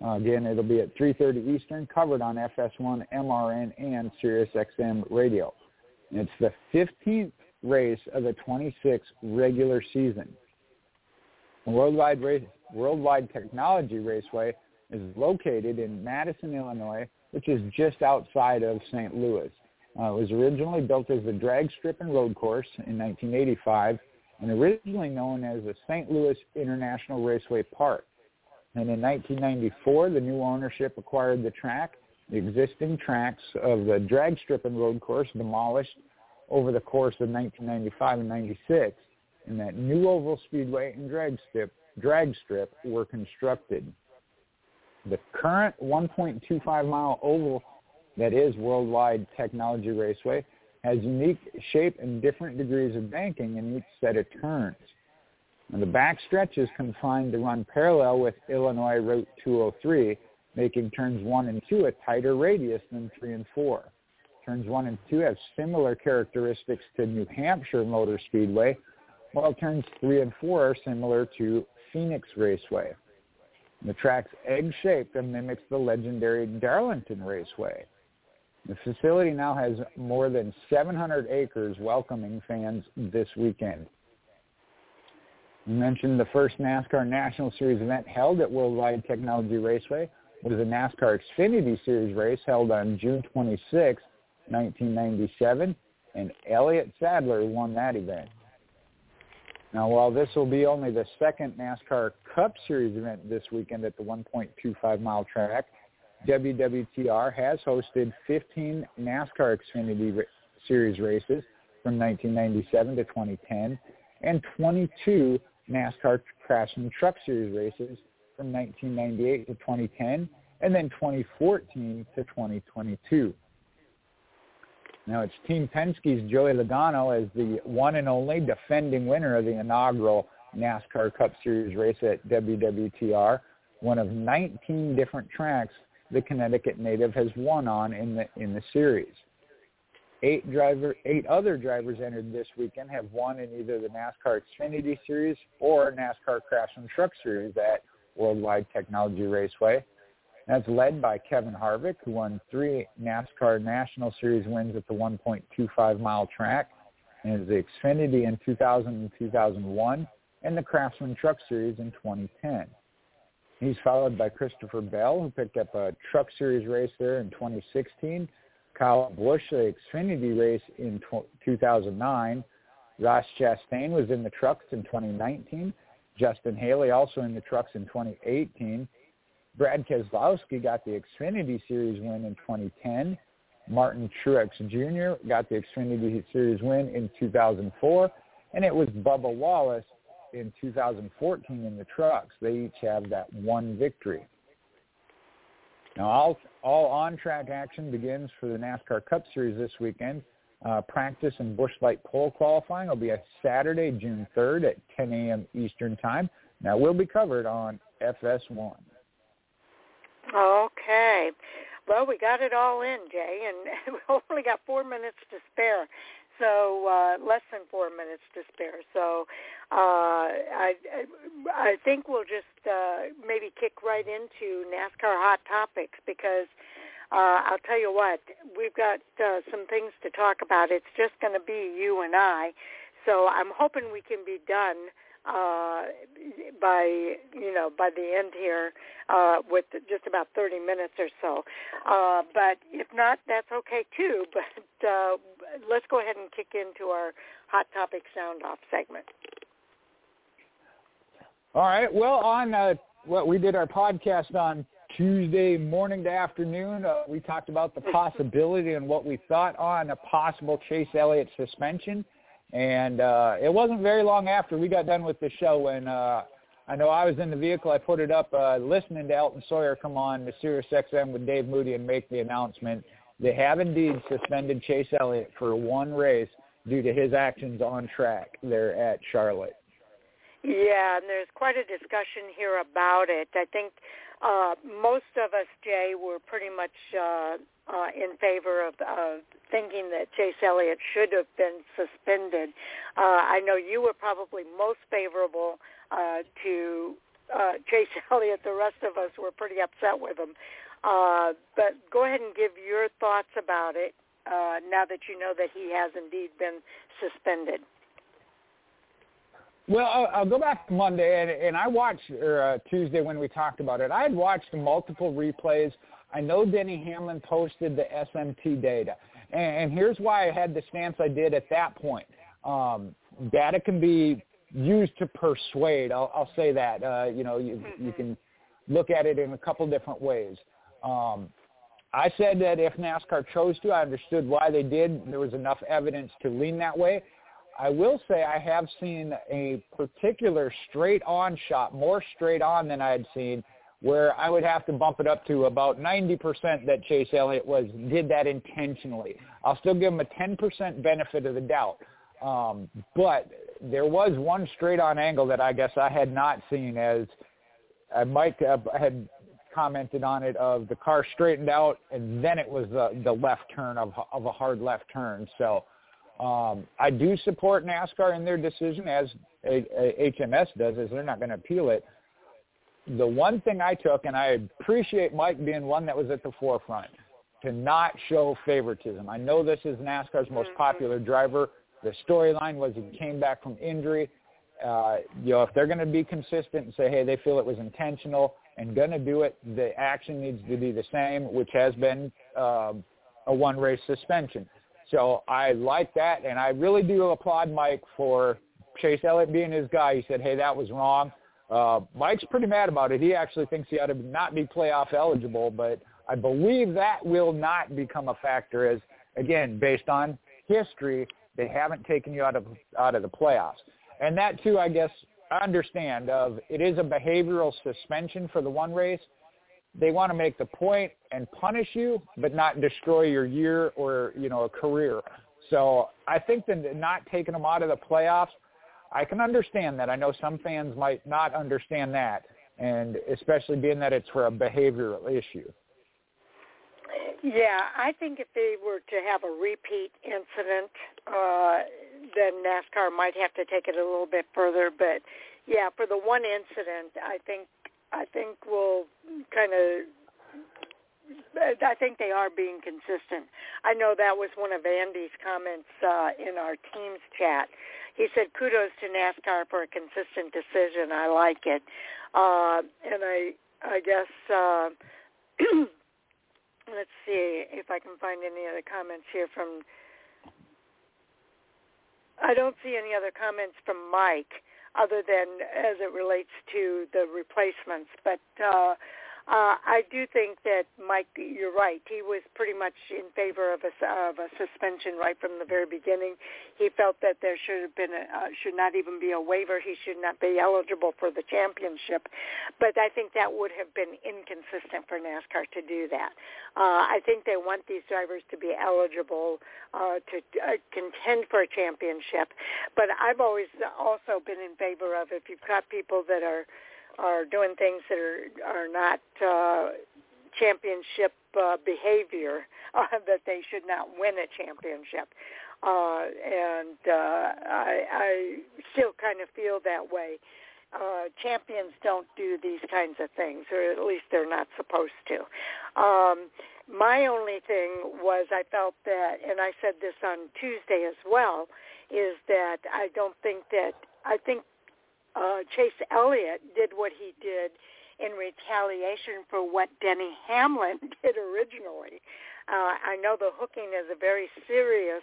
[SPEAKER 2] Uh, again, it'll be at 3.30 Eastern, covered on FS1, MRN, and SiriusXM radio. It's the 15th race of the 26th regular season. Worldwide, Race, Worldwide Technology Raceway is located in Madison, Illinois, which is just outside of St. Louis. Uh, it was originally built as a drag strip and road course in 1985 and originally known as the St. Louis International Raceway Park. And in 1994, the new ownership acquired the track. The existing tracks of the drag strip and road course demolished over the course of 1995 and 96, and that new oval speedway and drag strip, drag strip were constructed. The current 1.25 mile oval that is Worldwide Technology Raceway has unique shape and different degrees of banking in each set of turns. And the back stretch is confined to run parallel with Illinois Route 203, making turns 1 and 2 a tighter radius than 3 and 4. Turns 1 and 2 have similar characteristics to New Hampshire Motor Speedway, while turns 3 and 4 are similar to Phoenix Raceway. The track's egg-shaped and mimics the legendary Darlington Raceway. The facility now has more than 700 acres welcoming fans this weekend. We mentioned the first NASCAR National Series event held at Worldwide Technology Raceway was the NASCAR Xfinity Series race held on June 26, 1997, and Elliott Sadler won that event. Now, while this will be only the second NASCAR Cup Series event this weekend at the 1.25 mile track, WWTR has hosted 15 NASCAR Xfinity Series races from 1997 to 2010, and 22 NASCAR Craftsman Truck Series races from 1998 to 2010, and then 2014 to 2022. Now it's Team Penske's Joey Logano as the one and only defending winner of the inaugural NASCAR Cup Series race at WWTR, one of 19 different tracks the Connecticut native has won on in the in the series. Eight driver, eight other drivers entered this weekend have won in either the NASCAR Xfinity Series or NASCAR Craftsman Truck Series at Worldwide Technology Raceway. That's led by Kevin Harvick, who won three NASCAR National Series wins at the 1.25 mile track, and is the Xfinity in 2000 and 2001, and the Craftsman Truck Series in 2010. He's followed by Christopher Bell, who picked up a Truck Series race there in 2016. Kyle Busch, the Xfinity race in 2009. Ross Chastain was in the trucks in 2019. Justin Haley also in the trucks in 2018. Brad Keselowski got the Xfinity Series win in 2010. Martin Truex Jr. got the Xfinity Series win in 2004. And it was Bubba Wallace in 2014 in the trucks. They each have that one victory. Now, all, all on-track action begins for the NASCAR Cup Series this weekend. Uh, practice and Busch Light pole qualifying will be a Saturday, June 3rd at 10 a.m. Eastern Time. Now, we'll be covered on FS1.
[SPEAKER 1] Okay. Well, we got it all in, Jay, and we only got four minutes to spare so uh, less than four minutes to spare. So uh, I I think we'll just uh, maybe kick right into NASCAR hot topics because uh, I'll tell you what we've got uh, some things to talk about. It's just going to be you and I, so I'm hoping we can be done uh, by you know by the end here uh, with just about 30 minutes or so. Uh, but if not, that's okay too. But uh, let's go ahead and kick into our hot topic sound off segment.
[SPEAKER 2] All right. Well, on uh, what we did our podcast on Tuesday morning to afternoon, uh, we talked about the possibility and what we thought on a possible Chase Elliott suspension. And uh, it wasn't very long after we got done with the show when uh, I know I was in the vehicle. I put it up uh, listening to Elton Sawyer come on the Sirius XM with Dave Moody and make the announcement. They have indeed suspended Chase Elliott for one race due to his actions on track there at Charlotte.
[SPEAKER 1] Yeah, and there's quite a discussion here about it. I think uh, most of us, Jay, were pretty much uh, uh, in favor of thinking that Chase Elliott should have been suspended. Uh, I know you were probably most favorable uh, to uh, Chase Elliott. The rest of us were pretty upset with him. Uh, but go ahead and give your thoughts about it uh, now that you know that he has indeed been suspended.
[SPEAKER 2] Well, I'll, go back to Monday, and, and I watched or uh, Tuesday when we talked about it. I had watched multiple replays. I know Denny Hamlin posted the SMT data. And, here's why I had the stance I did at that point. Um, data can be used to persuade. I'll, I'll say that. Uh, you know, you, you can look at it in a couple different ways. Um, I said that if NASCAR chose to, I understood why they did. There was enough evidence to lean that way. I will say I have seen a particular straight on shot, more straight on than I had seen where I would have to bump it up to about 90% that Chase Elliott was did that intentionally. I'll still give him a 10% benefit of the doubt. Um, but there was one straight on angle that I guess I had not seen as uh, Mike uh, had commented on it of the car straightened out and then it was the, the left turn of, of a hard left turn. So um, I do support NASCAR in their decision as HMS does, is they're not going to appeal it the one thing I took, and I appreciate Mike being one that was at the forefront, to not show favoritism. I know this is NASCAR's most mm-hmm. popular driver. The storyline was he came back from injury. Uh, you know, if they're going to be consistent and say, hey, they feel it was intentional and going to do it, the action needs to be the same, which has been uh, a one-race suspension. So I like that, and I really do applaud Mike for Chase Elliott being his guy. He said, hey, that was wrong. Uh, Mike's pretty mad about it. He actually thinks he ought to not be playoff eligible, but I believe that will not become a factor as, again, based on history, they haven't taken you out of out of the playoffs. And that too, I guess, I understand. Of it is a behavioral suspension for the one race. They want to make the point and punish you, but not destroy your year or you know a career. So I think that not taking them out of the playoffs, I can understand that. I know some fans might not understand that, and especially being that it's for a behavioral issue.
[SPEAKER 1] Yeah, I think if they were to have a repeat incident, uh, then NASCAR might have to take it a little bit further. But yeah, for the one incident, I think I think we'll kind of. I think they are being consistent. I know that was one of Andy's comments uh, in our team's chat. He said, "Kudos to NASCAR for a consistent decision. I like it." Uh, and I, I guess. Uh, let's see if I can find any other comments here from. I don't see any other comments from Mike other than as it relates to the replacements, but uh, uh, I do think that Mike, you're right. He was pretty much in favor of a, of a suspension right from the very beginning. He felt that there should have been a, uh, should not even be a waiver. He should not be eligible for the championship. But I think that would have been inconsistent for NASCAR to do that. Uh, I think they want these drivers to be eligible uh, to uh, contend for a championship. But I've always also been in favor of if you've got people that are are doing things that are are not uh, championship uh, behavior, uh, that they should not win a championship. Uh, and uh, I, I still kind of feel that way. Uh, champions don't do these kinds of things, or at least they're not supposed to. Um, my only thing was I felt that, and I said this on Tuesday as well, is that I don't think that I think uh, Chase Elliott did what he did in retaliation for what Denny Hamlin did originally. Uh, I know the hooking is a very serious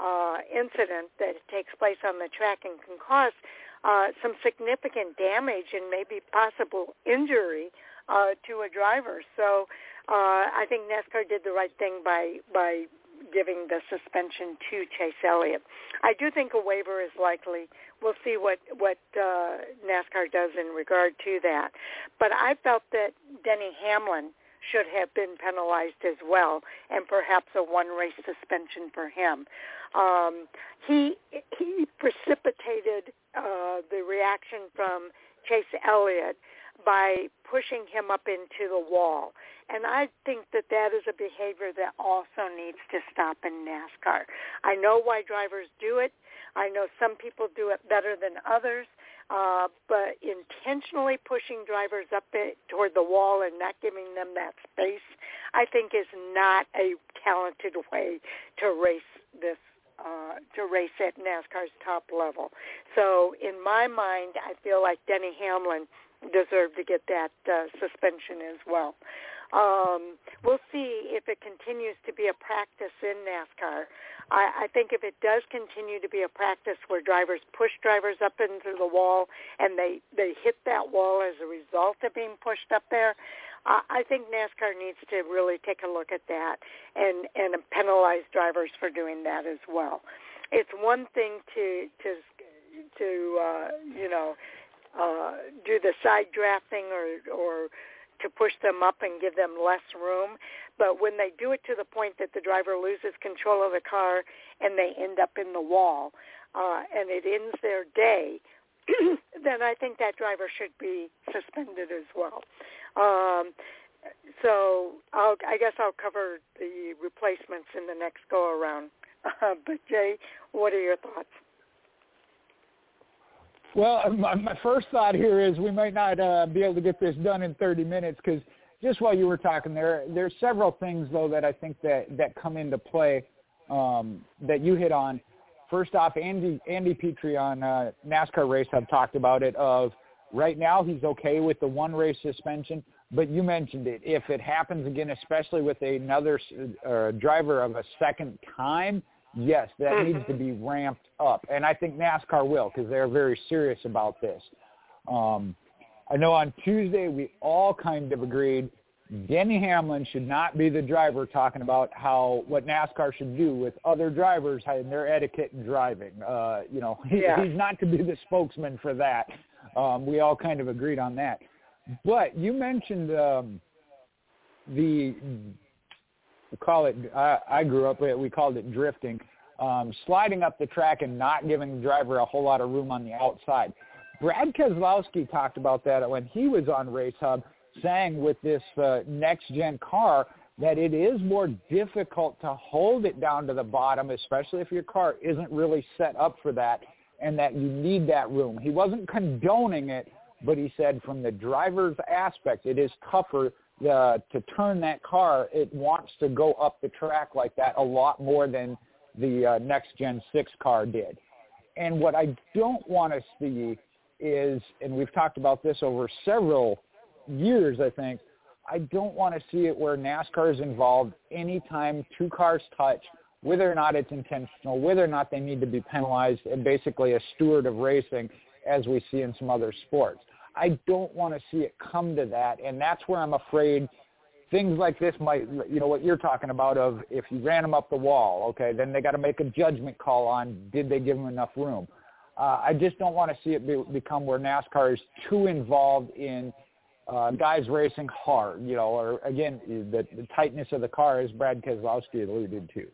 [SPEAKER 1] uh, incident that takes place on the track and can cause uh, some significant damage and maybe possible injury uh, to a driver. So uh, I think NASCAR did the right thing by by giving the suspension to Chase Elliott. I do think a waiver is likely. We'll see what what uh, NASCAR does in regard to that. But I felt that Denny Hamlin should have been penalized as well, and perhaps a one race suspension for him. Um, he he precipitated uh, the reaction from Chase Elliott by pushing him up into the wall. And I think that that is a behavior that also needs to stop in NASCAR. I know why drivers do it. I know some people do it better than others. Uh, but intentionally pushing drivers up it, toward the wall and not giving them that space, I think is not a talented way to race this uh, to race at NASCAR's top level. So in my mind, I feel like Denny Hamlin deserved to get that uh, suspension as well. Um, we'll see if it continues to be a practice in NASCAR. I, I think if it does continue to be a practice where drivers push drivers up into the wall and they they hit that wall as a result of being pushed up there, uh, I think NASCAR needs to really take a look at that and and penalize drivers for doing that as well. It's one thing to to to uh, you know uh, do the side drafting or or to push them up and give them less room. But when they do it to the point that the driver loses control of the car and they end up in the wall uh, and it ends their day, then I think that driver should be suspended as well. Um, so I'll, I guess I'll cover the replacements in the next go around. Uh, but Jay, what are your thoughts?
[SPEAKER 2] Well, my, my first thought here is we might not uh, be able to get this done in 30 minutes because just while you were talking there, there's several things though that I think that that come into play um, that you hit on. First off, Andy Andy Petree on uh, NASCAR Race Hub talked about it. Of right now, he's okay with the one race suspension, but you mentioned it. If it happens again, especially with another uh, driver of a second time, yes, that mm-hmm. needs to be ramped up. And I think NASCAR will because they're very serious about this. Um, I know on Tuesday we all kind of agreed Denny Hamlin should not be the driver talking about how what NASCAR should do with other drivers and their etiquette in driving. Uh, you know, he,
[SPEAKER 1] yeah.
[SPEAKER 2] he's not to be the spokesman for that. Um, we all kind of agreed on that. But you mentioned um, the call it. I, I grew up with it. We called it drifting, um, sliding up the track and not giving the driver a whole lot of room on the outside. Brad Keselowski talked about that when he was on Race Hub, saying with this uh, next gen car that it is more difficult to hold it down to the bottom, especially if your car isn't really set up for that, and that you need that room. He wasn't condoning it, but he said from the driver's aspect, it is tougher uh, to turn that car. It wants to go up the track like that a lot more than the uh, next Gen 6 car did. And what I don't want to see is, and we've talked about this over several years, I think, I don't want to see it where NASCAR is involved anytime two cars touch, whether or not it's intentional, whether or not they need to be penalized, and basically a steward of racing as we see in some other sports. I don't want to see it come to that, and that's where I'm afraid things like this might, you know, what you're talking about of if you ran them up the wall, okay, then they got to make a judgment call on did they give them enough room. Uh, I just don't want to see it be, become where NASCAR is too involved in uh, guys racing hard, you know, or again, the, the tightness of the car, as Brad Keselowski alluded to.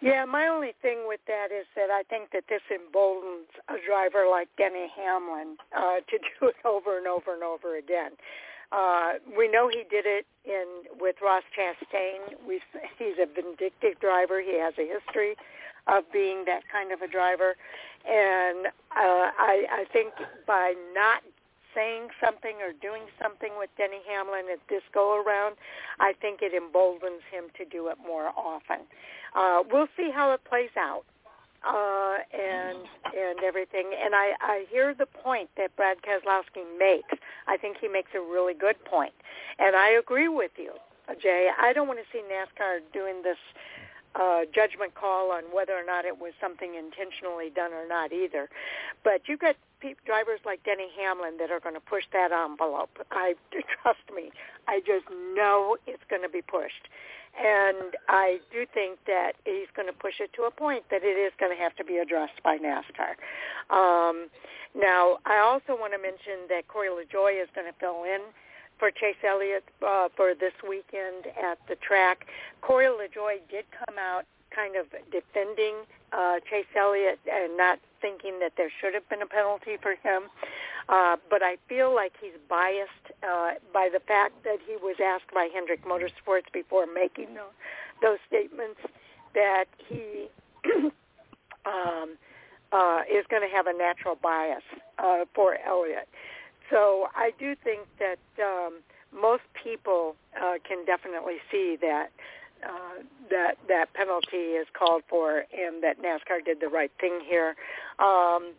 [SPEAKER 1] Yeah, my only thing with that is that I think that this emboldens a driver like Denny Hamlin uh, to do it over and over and over again. Uh, we know he did it in with Ross Chastain. We he's a vindictive driver. He has a history of being that kind of a driver, and uh, I, I think by not saying something or doing something with Denny Hamlin at this go around, I think it emboldens him to do it more often. Uh, we'll see how it plays out uh, and and everything. And I, I hear the point that Brad Keselowski makes. I think he makes a really good point, and I agree with you, Jay. I don't want to see NASCAR doing this uh, judgment call on whether or not it was something intentionally done or not either. But you've got pe- drivers like Denny Hamlin that are going to push that envelope. I trust me. I just know it's going to be pushed. And I do think that he's going to push it to a point that it is going to have to be addressed by NASCAR. Um, now, I also want to mention that Corey LaJoie is going to fill in for Chase Elliott uh, for this weekend at the track. Corey LaJoie did come out kind of defending uh, Chase Elliott and not thinking that there should have been a penalty for him. Uh, but I feel like he's biased uh, by the fact that he was asked by Hendrick Motorsports before making the, those statements that he um, uh, is going to have a natural bias uh, for Elliott. So I do think that um, most people uh, can definitely see that uh, that that penalty is called for, and that NASCAR did the right thing here. Um,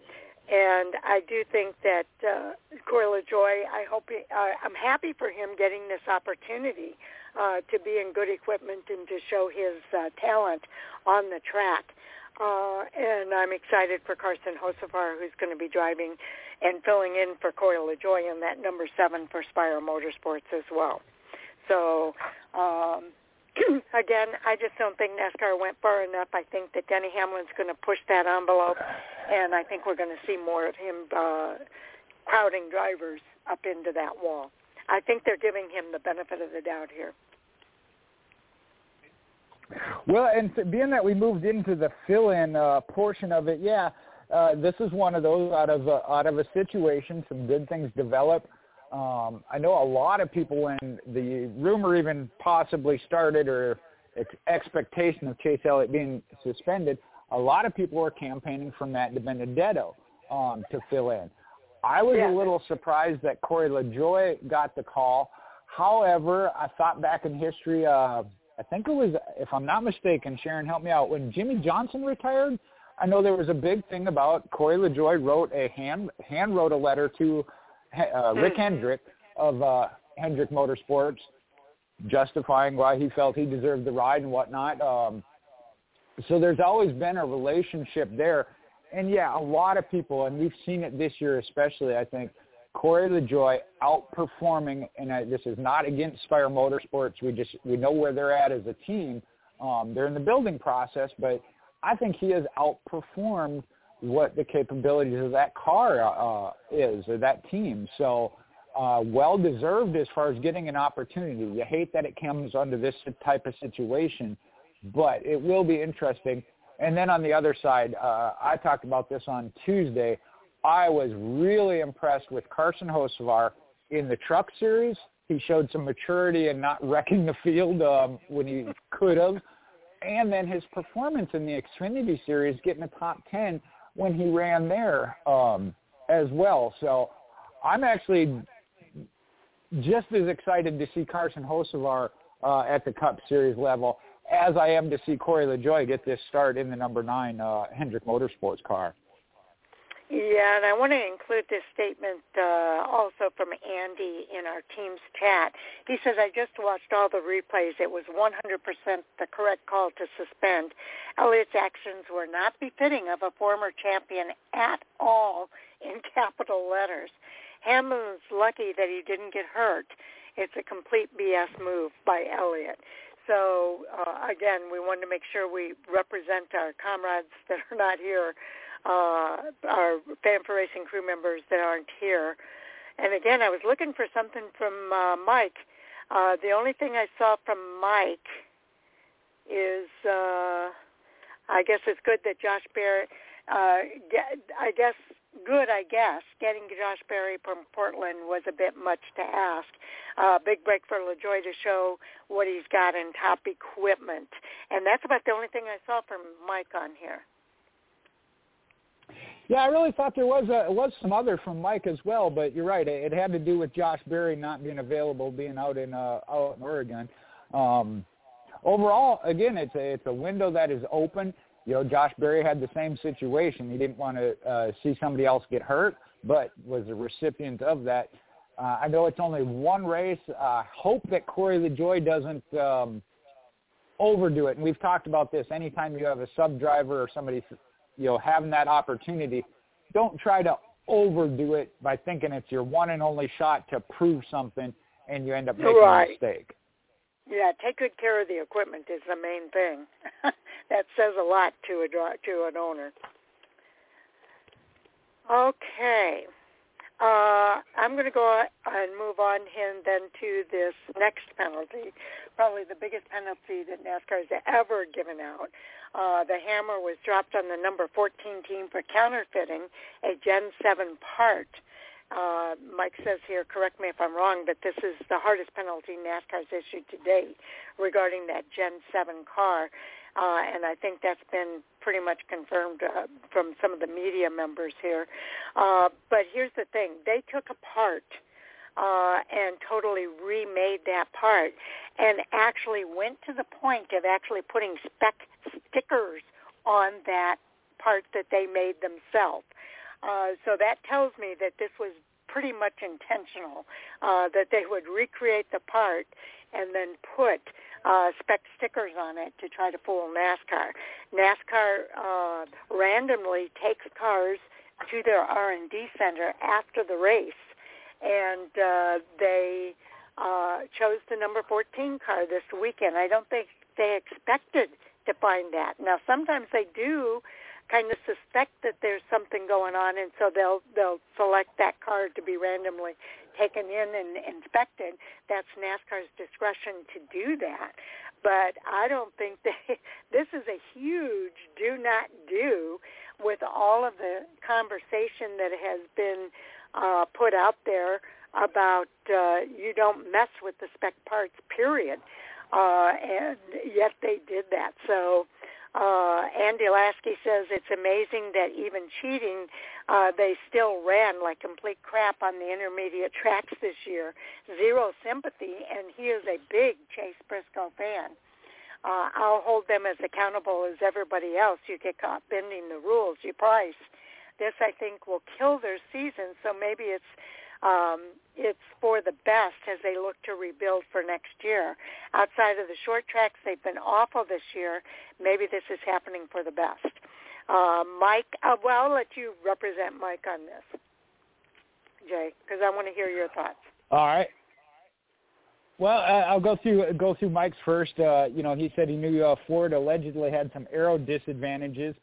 [SPEAKER 1] and I do think that uh, Corey LaJoie, I hope he, uh, I'm happy for him getting this opportunity uh, to be in good equipment and to show his uh, talent on the track. Uh, and I'm excited for Carson Hocevar, who's going to be driving and filling in for Corey LaJoie in that number seven for Spire Motorsports as well. So um, again, I just don't think NASCAR went far enough. I think that Denny Hamlin's going to push that envelope, and I think we're going to see more of him uh, crowding drivers up into that wall. I think they're giving him the benefit of the doubt here.
[SPEAKER 2] Well, and being that we moved into the fill-in uh, portion of it, yeah, uh, this is one of those out of a, out of a situation. Some good things develop. Um, I know a lot of people when the rumor even possibly started or ex- expectation of Chase Elliott being suspended, a lot of people were campaigning for Matt DiBenedetto um, to fill in. I was
[SPEAKER 1] yeah.
[SPEAKER 2] a little surprised that Corey LaJoie got the call. However, I thought back in history, uh, I think it was, if I'm not mistaken, Sharon, help me out, when Jimmie Johnson retired, I know there was a big thing about Corey LaJoie wrote a hand hand wrote a letter to uh, Rick mm-hmm. Hendrick of uh, Hendrick Motorsports, justifying why he felt he deserved the ride and whatnot. Um, so there's always been a relationship there, and yeah, a lot of people, and we've seen it this year especially. I think Corey LaJoie outperforming, and I, this is not against Spire Motorsports. We just we know where they're at as a team. Um, they're in the building process, but I think he has outperformed what the capabilities of that car uh, is or that team. So uh, well deserved as far as getting an opportunity. You hate that it comes under this type of situation, but it will be interesting. And then on the other side, uh, I talked about this on Tuesday. I was really impressed with Carson Hocevar in the truck series. He showed some maturity and not wrecking the field um, when he could have. And then his performance in the Xfinity series, getting a top 10 when he ran there um, as well. So I'm actually just as excited to see Carson Hocevar uh, at the Cup Series level as I am to see Corey LaJoie get this start in the number nine uh, Hendrick Motorsports car.
[SPEAKER 1] Yeah, and I want to include this statement uh, also from Andy in our team's chat. He says, I just watched all the replays. It was 100% the correct call to suspend. Elliott's actions were not befitting of a former champion at all in capital letters. Hamlin's lucky that he didn't get hurt. It's a complete BS move by Elliott. So uh, again, we wanted to make sure we represent our comrades that are not here uh, our Fan4Racing crew members that aren't here. And again, I was looking for something from uh, Mike. Uh, the only thing I saw from Mike is, uh, I guess it's good that Josh Berry, uh, I guess good, I guess. Getting Josh Berry from Portland was a bit much to ask. Uh, big break for LaJoie to show what he's got in top equipment. And that's about the only thing I saw from Mike on here.
[SPEAKER 2] Yeah, I really thought there was a was some other from Mike as well, but you're right. It, had to do with Josh Berry not being available, being out in uh, out in Oregon. Um, overall, again, it's a it's a window that is open. You know, Josh Berry had the same situation. He didn't want to uh, see somebody else get hurt, but was a recipient of that. Uh, I know it's only one race. Uh, hope that Corey LaJoie doesn't um, overdo it. And we've talked about this. Anytime you have a sub driver or somebody you know, having that opportunity, don't try to overdo it by thinking it's your one and only shot to prove something and you end up making right. a mistake.
[SPEAKER 1] Yeah, take good care of the equipment is the main thing. that says a lot to a to an owner. Okay. Uh, I'm going to go and move on and then to this next penalty, probably the biggest penalty that NASCAR has ever given out. Uh, the hammer was dropped on the number 14 team for counterfeiting a Gen 7 part. Uh, Mike says here, correct me if I'm wrong, but this is the hardest penalty NASCAR's issued to date regarding that Gen 7 car. Uh, and I think that's been pretty much confirmed uh, from some of the media members here. Uh, but here's the thing. They took apart uh, and totally remade that part and actually went to the point of actually putting spec stickers on that part that they made themselves. Uh, so that tells me that this was pretty much intentional, uh, that they would recreate the part and then put uh, spec stickers on it to try to fool NASCAR. NASCAR uh, randomly takes cars to their R&D center after the race, and uh, they uh, chose the number 14 car this weekend. I don't think they expected to find that. Now, sometimes they do kind of suspect that there's something going on, and so they'll they'll select that car to be randomly taken in and inspected. That's NASCAR's discretion to do that. But I don't think they. This is a huge do not do with all of the conversation that has been uh, put out there about uh, you don't mess with the spec parts. Period. Uh, and yet they did that. So uh, Andy Lasky says it's amazing that even cheating, uh, they still ran like complete crap on the intermediate tracks this year. Zero sympathy, and he is a big Chase Briscoe fan. Uh, I'll hold them as accountable as everybody else. You get caught bending the rules, you price. This, I think, will kill their season. So maybe it's um, it's for the best as they look to rebuild for next year. Outside of the short tracks, they've been awful this year. Maybe this is happening for the best. Uh, Mike, uh, well, I'll let you represent Mike on this. Jay, because I want to hear your thoughts.
[SPEAKER 2] All right. Well, uh, I'll go through go through Mike's first. Uh, you know, he said he knew uh, Ford allegedly had some aero disadvantages,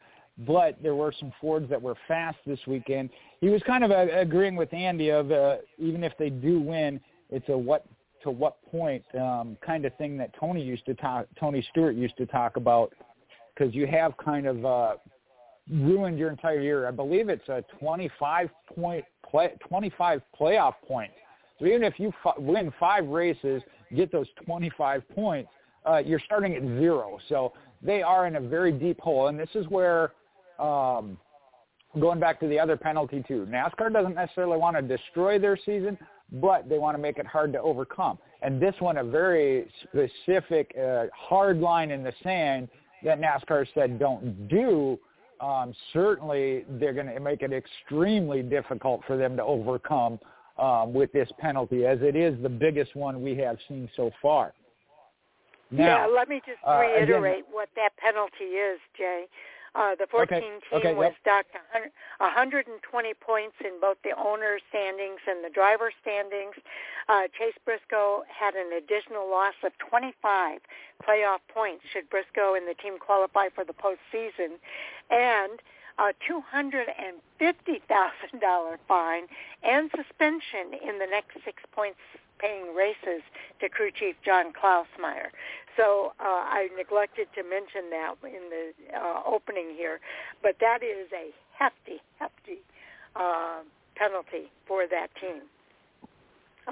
[SPEAKER 2] but there were some Fords that were fast this weekend. He was kind of uh, agreeing with Andy of uh, even if they do win, it's a what to what point um, kind of thing that Tony used to talk. Tony Stewart used to talk about because you have kind of uh, ruined your entire year. I believe it's a 25 point play, 25 playoff points so even if you f- win five races, get those 25 points, uh, you're starting at zero. So they are in a very deep hole, and this is where, um, going back to the other penalty too, NASCAR doesn't necessarily want to destroy their season, but they want to make it hard to overcome. And this one, a very specific uh, hard line in the sand that NASCAR said don't do. Um, certainly, they're going to make it extremely difficult for them to overcome um, with this penalty, as it is the biggest one we have seen so far.
[SPEAKER 1] Now, yeah, let me just reiterate uh, again, what that penalty is, Jay. Uh, the 14
[SPEAKER 2] okay,
[SPEAKER 1] team
[SPEAKER 2] okay,
[SPEAKER 1] was
[SPEAKER 2] yep.
[SPEAKER 1] docked 100, 120 points in both the owner standings and the driver standings. Uh, Chase Briscoe had an additional loss of 25 playoff points should Briscoe and the team qualify for the postseason. And a $250,000 fine and suspension in the next six points paying races to crew chief John Klausmeier. So uh, I neglected to mention that in the uh, opening here, but that is a hefty, hefty uh, penalty for that team.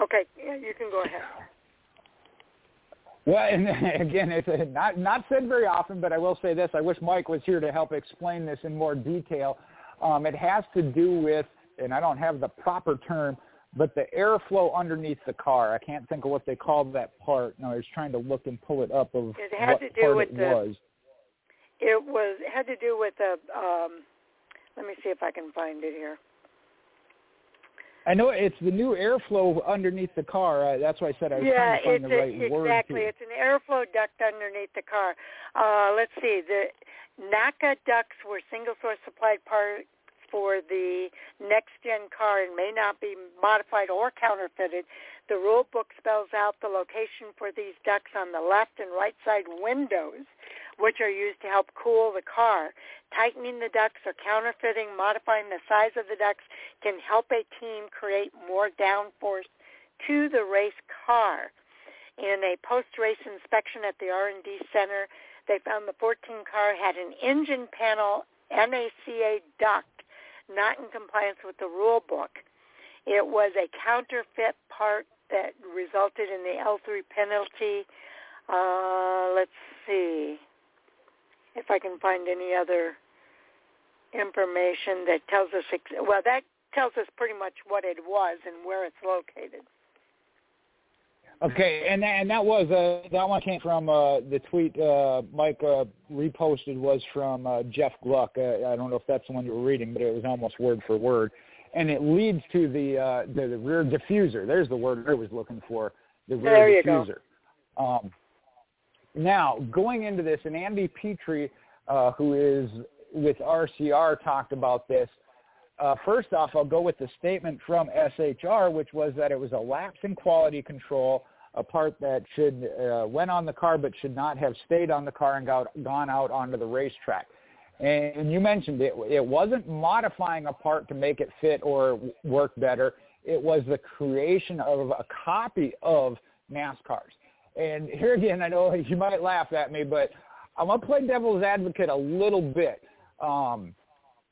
[SPEAKER 1] Okay, you can go ahead.
[SPEAKER 2] Well, and again, it's not not said very often, but I will say this: I wish Mike was here to help explain this in more detail. Um, it has to do with, and I don't have the proper term, but the airflow underneath the car. I can't think of what they called that part. No, I was trying to look and pull it up of
[SPEAKER 1] it had
[SPEAKER 2] what
[SPEAKER 1] to do
[SPEAKER 2] part
[SPEAKER 1] with
[SPEAKER 2] it
[SPEAKER 1] the,
[SPEAKER 2] was.
[SPEAKER 1] It was it had to do with the. Um, let me see if I can find it here.
[SPEAKER 2] I know it's the new airflow underneath the car. Uh, that's why I said I was
[SPEAKER 1] yeah,
[SPEAKER 2] trying to find the right
[SPEAKER 1] a,
[SPEAKER 2] word.
[SPEAKER 1] Exactly,
[SPEAKER 2] to.
[SPEAKER 1] it's an airflow duct underneath the car. Uh, let's see, the NACA ducts were single source supplied parts for the next gen car and may not be modified or counterfeited. The rule book spells out the location for these ducts on the left and right side windows which are used to help cool the car. Tightening the ducts or counterfeiting, modifying the size of the ducts can help a team create more downforce to the race car. In a post-race inspection at the R&D Center, they found the 14 car had an engine panel NACA duct not in compliance with the rule book. It was a counterfeit part that resulted in the L3 penalty. Uh, let's see if I can find any other information that tells us, ex- well, that tells us pretty much what it was and where it's located.
[SPEAKER 2] Okay, and that, and that was uh, that one came from uh, the tweet uh, Mike uh, reposted was from uh, Jeff Gluck. Uh, I don't know if that's the one you were reading, but it was almost word for word, and it leads to the uh, the, the rear diffuser. There's the word I was looking for. The rear
[SPEAKER 1] there
[SPEAKER 2] diffuser. Um, now, going into this, and Andy Petree, uh, who is with RCR, talked about this. Uh, first off, I'll go with the statement from SHR, which was that it was a lapse in quality control, a part that should uh, went on the car but should not have stayed on the car and got, gone out onto the racetrack. And you mentioned it. It wasn't modifying a part to make it fit or work better. It was the creation of a copy of NASCAR's. And here again, I know you might laugh at me, but I'm going to play devil's advocate a little bit. Um,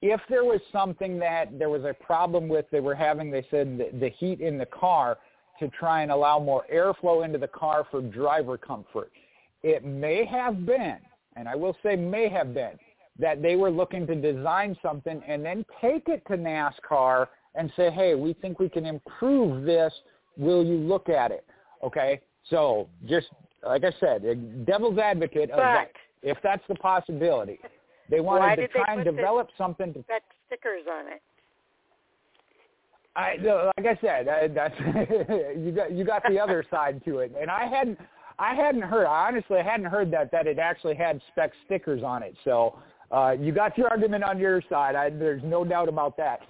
[SPEAKER 2] if there was something that there was a problem with, they were having, they said, the, the heat in the car to try and allow more airflow into the car for driver comfort. It may have been, and I will say may have been, that they were looking to design something and then take it to NASCAR and say, hey, we think we can improve this. Will you look at it? Okay. So just like I said, devil's advocate of
[SPEAKER 1] but,
[SPEAKER 2] that. If that's the possibility, they wanted to try and develop something to
[SPEAKER 1] that stickers on it.
[SPEAKER 2] I like I said, I, that's you got you got the other side to it, and I hadn't I hadn't heard I honestly hadn't heard that that it actually had spec stickers on it. So uh, you got your argument on your side. I, there's no doubt about that.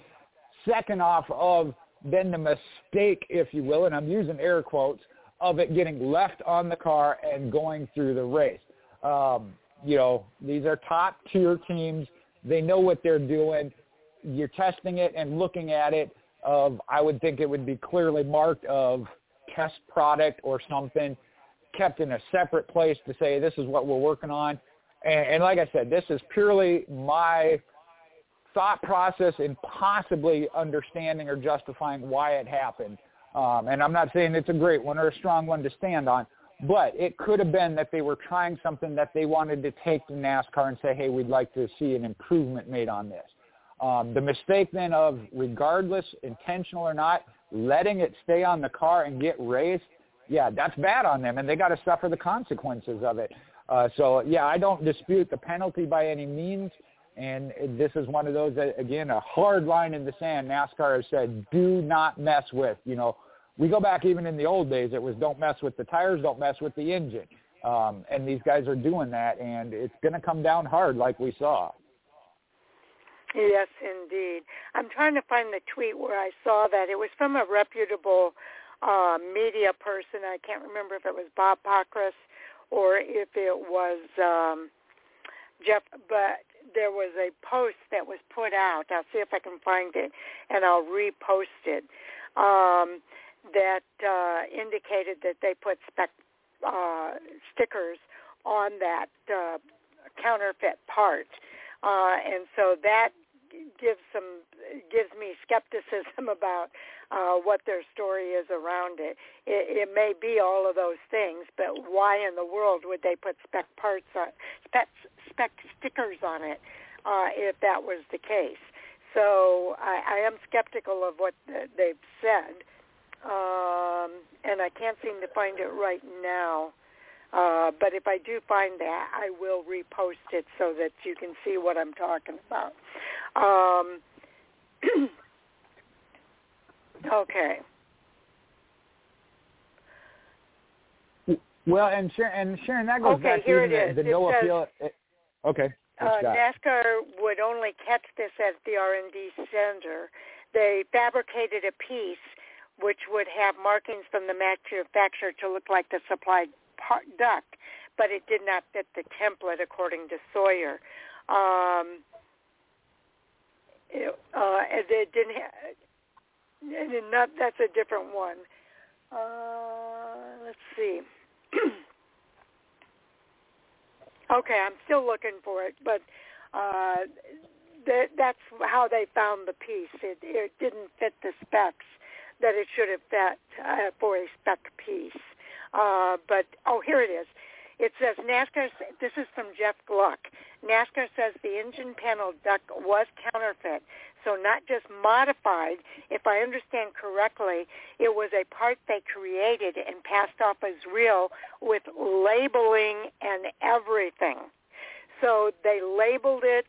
[SPEAKER 2] Second off of then the mistake, if you will, and I'm using air quotes, of it getting left on the car and going through the race. Um, you know, these are top tier teams. They know what they're doing. You're testing it and looking at it of, I would think it would be clearly marked of test product or something kept in a separate place to say this is what we're working on. And, and like I said, this is purely my thought process in possibly understanding or justifying why it happened. Um, and I'm not saying it's a great one or a strong one to stand on, but it could have been that they were trying something that they wanted to take to NASCAR and say, hey, we'd like to see an improvement made on this. Um, the mistake then of, regardless, intentional or not, letting it stay on the car and get raced, yeah, that's bad on them, and they got to suffer the consequences of it. Uh, so, yeah, I don't dispute the penalty by any means. And this is one of those that, again, a hard line in the sand. NASCAR has said, do not mess with. You know, we go back even in the old days, it was don't mess with the tires, don't mess with the engine. Um, and these guys are doing that, and it's going to come down hard like we saw.
[SPEAKER 1] Yes, indeed. I'm trying to find the tweet where I saw that. It was from a reputable uh, media person. I can't remember if it was Bob Pockrass or if it was um, Jeff, but there was a post that was put out. I'll see if I can find it, and I'll repost it. Um, that uh, indicated that they put spec uh, stickers on that uh, counterfeit part, uh, and so that gives some gives me skepticism about uh, what their story is around it. it. It may be all of those things, but why in the world would they put spec parts on spec spec stickers on it uh, if that was the case? So I, I am skeptical of what they've said, um, and I can't seem to find it right now. Uh, but if I do find that, I will repost it so that you can see what I'm talking about. Um, okay.
[SPEAKER 2] Well, and Sharon, and Sharon that goes
[SPEAKER 1] okay,
[SPEAKER 2] back
[SPEAKER 1] here
[SPEAKER 2] to
[SPEAKER 1] it
[SPEAKER 2] the,
[SPEAKER 1] is.
[SPEAKER 2] the no
[SPEAKER 1] says,
[SPEAKER 2] appeal. It, okay.
[SPEAKER 1] Uh, NASCAR would only catch this at the R&D center. They fabricated a piece which would have markings from the manufacturer to look like the supplied part duct, but it did not fit the template according to Sawyer. Um, it, uh, it didn't. Ha- not, that's a different one. Uh, let's see. okay, I'm still looking for it, but uh, th- that's how they found the piece. It, it didn't fit the specs that it should have fit uh, for a spec piece. Uh, but oh, here it is. It says NASCAR. This is from Jeff Gluck. NASCAR says the engine panel duct was counterfeit, so not just modified. If I understand correctly, it was a part they created and passed off as real with labeling and everything. So they labeled it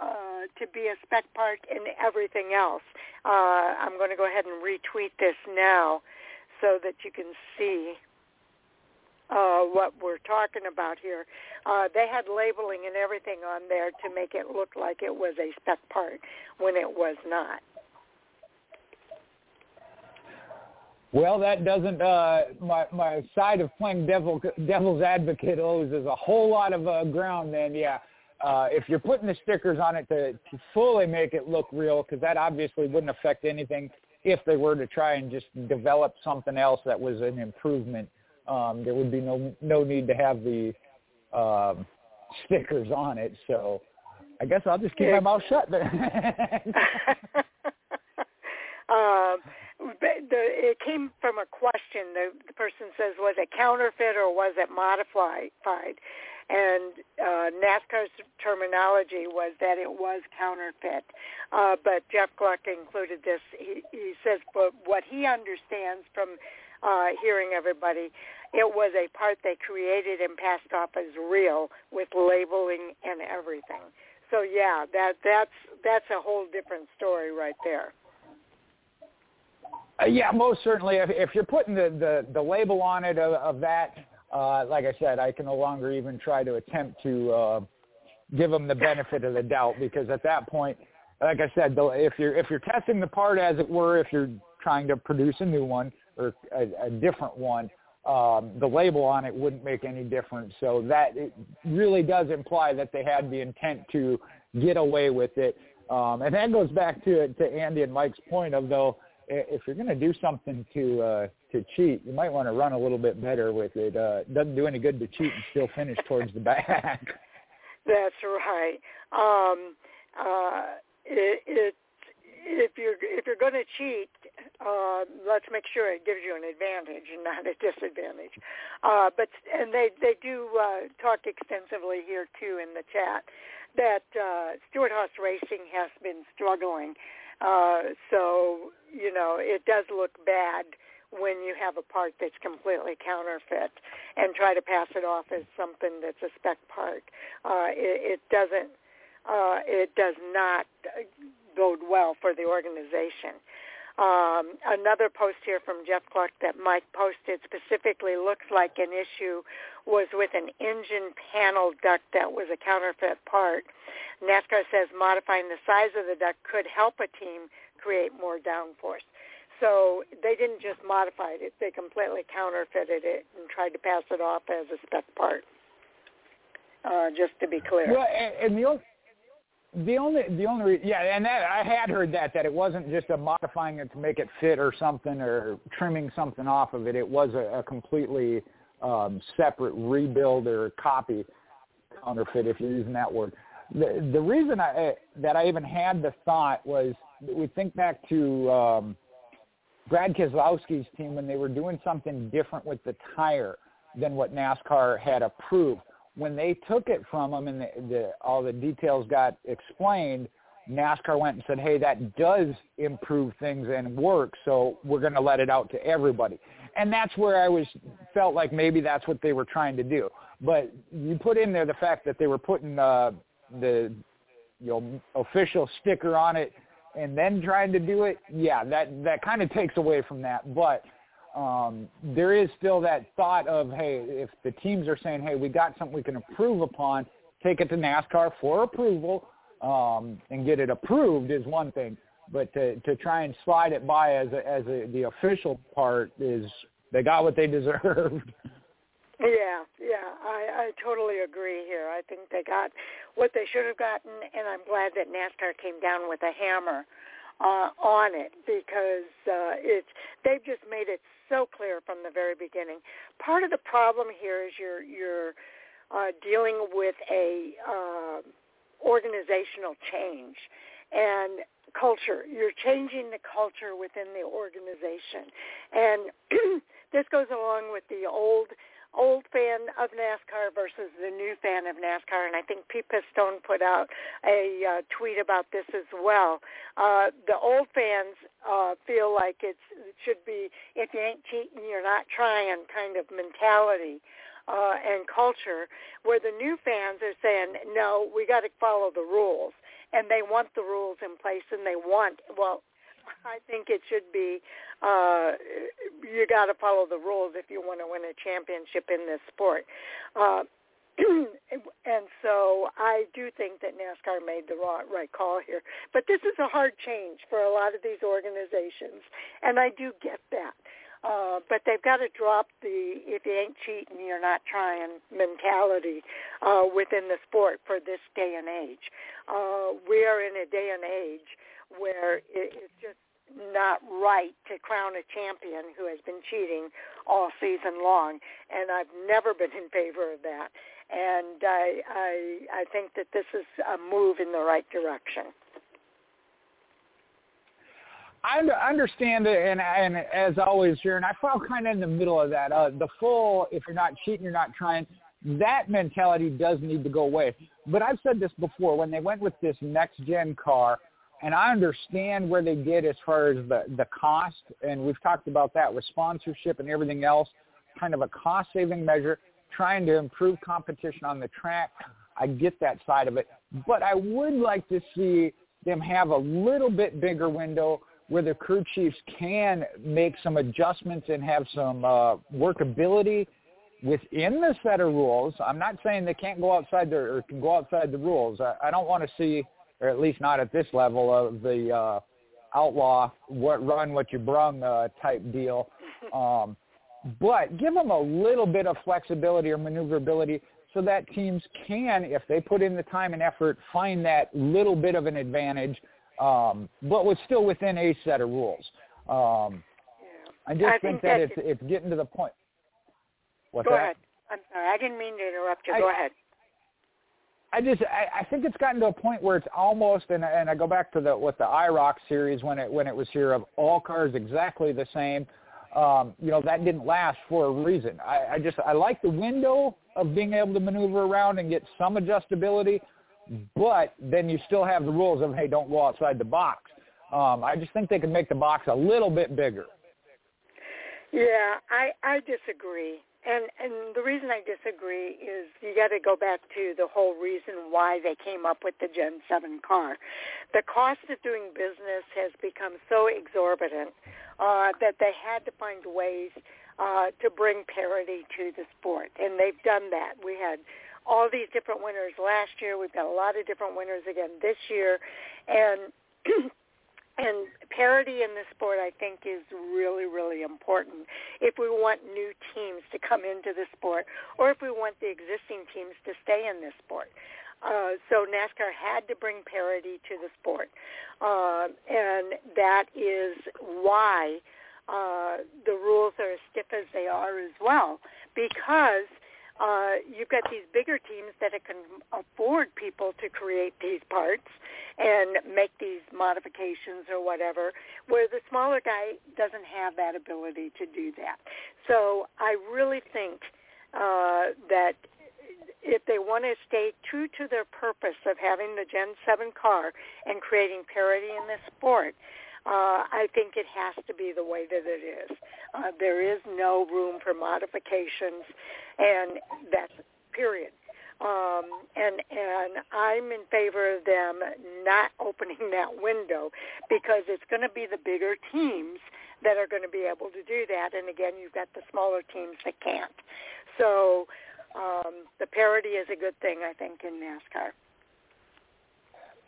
[SPEAKER 1] uh, to be a spec part and everything else. Uh, I'm going to go ahead and retweet this now so that you can see uh, what we're talking about here. Uh, they had labeling and everything on there to make it look like it was a spec part when it was not.
[SPEAKER 2] Well, that doesn't. Uh, my my side of playing devil devil's advocate owes is a whole lot of uh, ground. Then, yeah, uh, if you're putting the stickers on it to to fully make it look real, because that obviously wouldn't affect anything if they were to try and just develop something else that was an improvement um, there would be no no need to have the um, stickers on it. So I guess I'll just keep my mouth shut then.
[SPEAKER 1] um, the, it came from a question. The, the person says, was it counterfeit or was it modified? And uh, NASCAR's terminology was that it was counterfeit. Uh, but Jeff Gluck included this. He, he says, but what he understands from uh, hearing everybody. It was a part they created and passed off as real with labeling and everything. So yeah, that that's that's a whole different story right there.
[SPEAKER 2] Uh, yeah, most certainly. If, if you're putting the, the, the label on it of, of that, uh, like I said, I can no longer even try to attempt to uh, give them the benefit of the doubt because at that point, like I said, if you're if you're testing the part as it were, if you're trying to produce a new one or a, a different one, um, the label on it wouldn't make any difference. So that it really does imply that they had the intent to get away with it. Um, and that goes back to to Andy and Mike's point of though, if you're going to do something to uh, to cheat, you might want to run a little bit better with it. Uh, it doesn't do any good to cheat and still finish towards the back.
[SPEAKER 1] That's right. Um, uh, it, it if you're if you're going to cheat, uh, let's make sure it gives you an advantage and not a disadvantage. Uh, but and they they do uh, talk extensively here too in the chat that uh, Stewart-Haas Racing has been struggling. Uh, so you know it does look bad when you have a part that's completely counterfeit and try to pass it off as something that's a spec part. Uh, it, it doesn't. Uh, it does not bode well for the organization. Um, another post here from Jeff Clark that Mike posted specifically looks like an issue was with an engine panel duct that was a counterfeit part. NASCAR says modifying the size of the duct could help a team create more downforce. So they didn't just modify it; they completely counterfeited it and tried to pass it off as a spec part. Uh, just to be clear.
[SPEAKER 2] Well, and, and the the only, the only, yeah, and that I had heard that that it wasn't just a modifying it to make it fit or something or trimming something off of it. It was a, a completely um, separate rebuild or copy counterfeit, if you're using that word. The the reason I that I even had the thought was we think back to um, Brad Keselowski's team when they were doing something different with the tire than what NASCAR had approved when they took it from them and the, the, all the details got explained, NASCAR went and said, hey, that does improve things and work, so we're going to let it out to everybody. And that's where I was felt like maybe that's what they were trying to do. But you put in there the fact that they were putting uh, the you know official sticker on it and then trying to do it, yeah, that that kind of takes away from that. But um, there is still that thought of, hey, if the teams are saying, hey, we got something we can improve upon, take it to NASCAR for approval um, and get it approved is one thing. But to, to try and slide it by as a, as a, the official part is they got what they deserved.
[SPEAKER 1] Yeah, yeah, I, I totally agree here. I think they got what they should have gotten, and I'm glad that NASCAR came down with a hammer uh, on it because uh, it's they've just made it so clear from the very beginning. Part of the problem here is you're you're uh, dealing with a uh, organizational change and culture. You're changing the culture within the organization, and this goes along with the old old fan of NASCAR versus the new fan of NASCAR, and I think Pete Pistone put out a uh, tweet about this as well. Uh, the old fans uh, feel like it's, it should be if you ain't cheating, you're not trying kind of mentality uh, and culture, where the new fans are saying, no, we got to follow the rules, and they want the rules in place, and they want well I think it should be uh, you got to follow the rules if you want to win a championship in this sport. Uh, and so I do think that NASCAR made the right call here. But this is a hard change for a lot of these organizations, and I do get that. Uh, but they've got to drop the if you ain't cheating, you're not trying mentality uh, within the sport for this day and age. Uh, we are in a day and age where it, it's just not right to crown a champion who has been cheating all season long, and I've never been in favor of that. And I I, I think that this is a move in the right direction.
[SPEAKER 2] I understand it, and, and as always, Sharon, I fall kind of in the middle of that. Uh, the full, if you're not cheating, you're not trying. That mentality does need to go away. But I've said this before. When they went with this next gen car, and I understand where they get as far as the the cost, and we've talked about that with sponsorship and everything else, kind of a cost saving measure, trying to improve competition on the track. I get that side of it, but I would like to see them have a little bit bigger window where the crew chiefs can make some adjustments and have some uh, workability within the set of rules. I'm not saying they can't go outside the or can go outside the rules. I, I don't want to see or at least not at this level of the uh, outlaw what run what you brung uh, type deal. Um, but give them a little bit of flexibility or maneuverability so that teams can, if they put in the time and effort, find that little bit of an advantage, um, but was still within a set of rules. Um, I just
[SPEAKER 1] I
[SPEAKER 2] think,
[SPEAKER 1] think
[SPEAKER 2] that it's it's getting to the point. What's
[SPEAKER 1] Go
[SPEAKER 2] that?
[SPEAKER 1] ahead. I'm sorry. I didn't mean to interrupt you.
[SPEAKER 2] I-
[SPEAKER 1] Go ahead.
[SPEAKER 2] I just I, I think it's gotten to a point where it's almost and and I go back to the what the IROC series when it when it was here of all cars exactly the same. Um, you know that didn't last for a reason. I, I just I like the window of being able to maneuver around and get some adjustability, but then you still have the rules of hey don't go outside the box. Um, I just think they could make the box a little bit bigger.
[SPEAKER 1] Yeah, I I disagree. And and the reason I disagree is you got to go back to the whole reason why they came up with the Gen 7 car. The cost of doing business has become so exorbitant uh, that they had to find ways uh, to bring parity to the sport, and they've done that. We had all these different winners last year. We've got a lot of different winners again this year, and and parity in the sport I think is really, really important if we want new teams to come into the sport or if we want the existing teams to stay in this sport. Uh, so NASCAR had to bring parity to the sport. Uh, and that is why uh, the rules are as stiff as they are as well because – uh, you've got these bigger teams that can afford people to create these parts and make these modifications or whatever, where the smaller guy doesn't have that ability to do that. So I really think uh, that if they want to stay true to their purpose of having the Gen 7 car and creating parity in the sport, uh, I think it has to be the way that it is. Uh, there is no room for modifications, and that's period. Um, and and I'm in favor of them not opening that window because it's going to be the bigger teams that are going to be able to do that. And again, you've got the smaller teams that can't. So um, the parity is a good thing, I think, in NASCAR.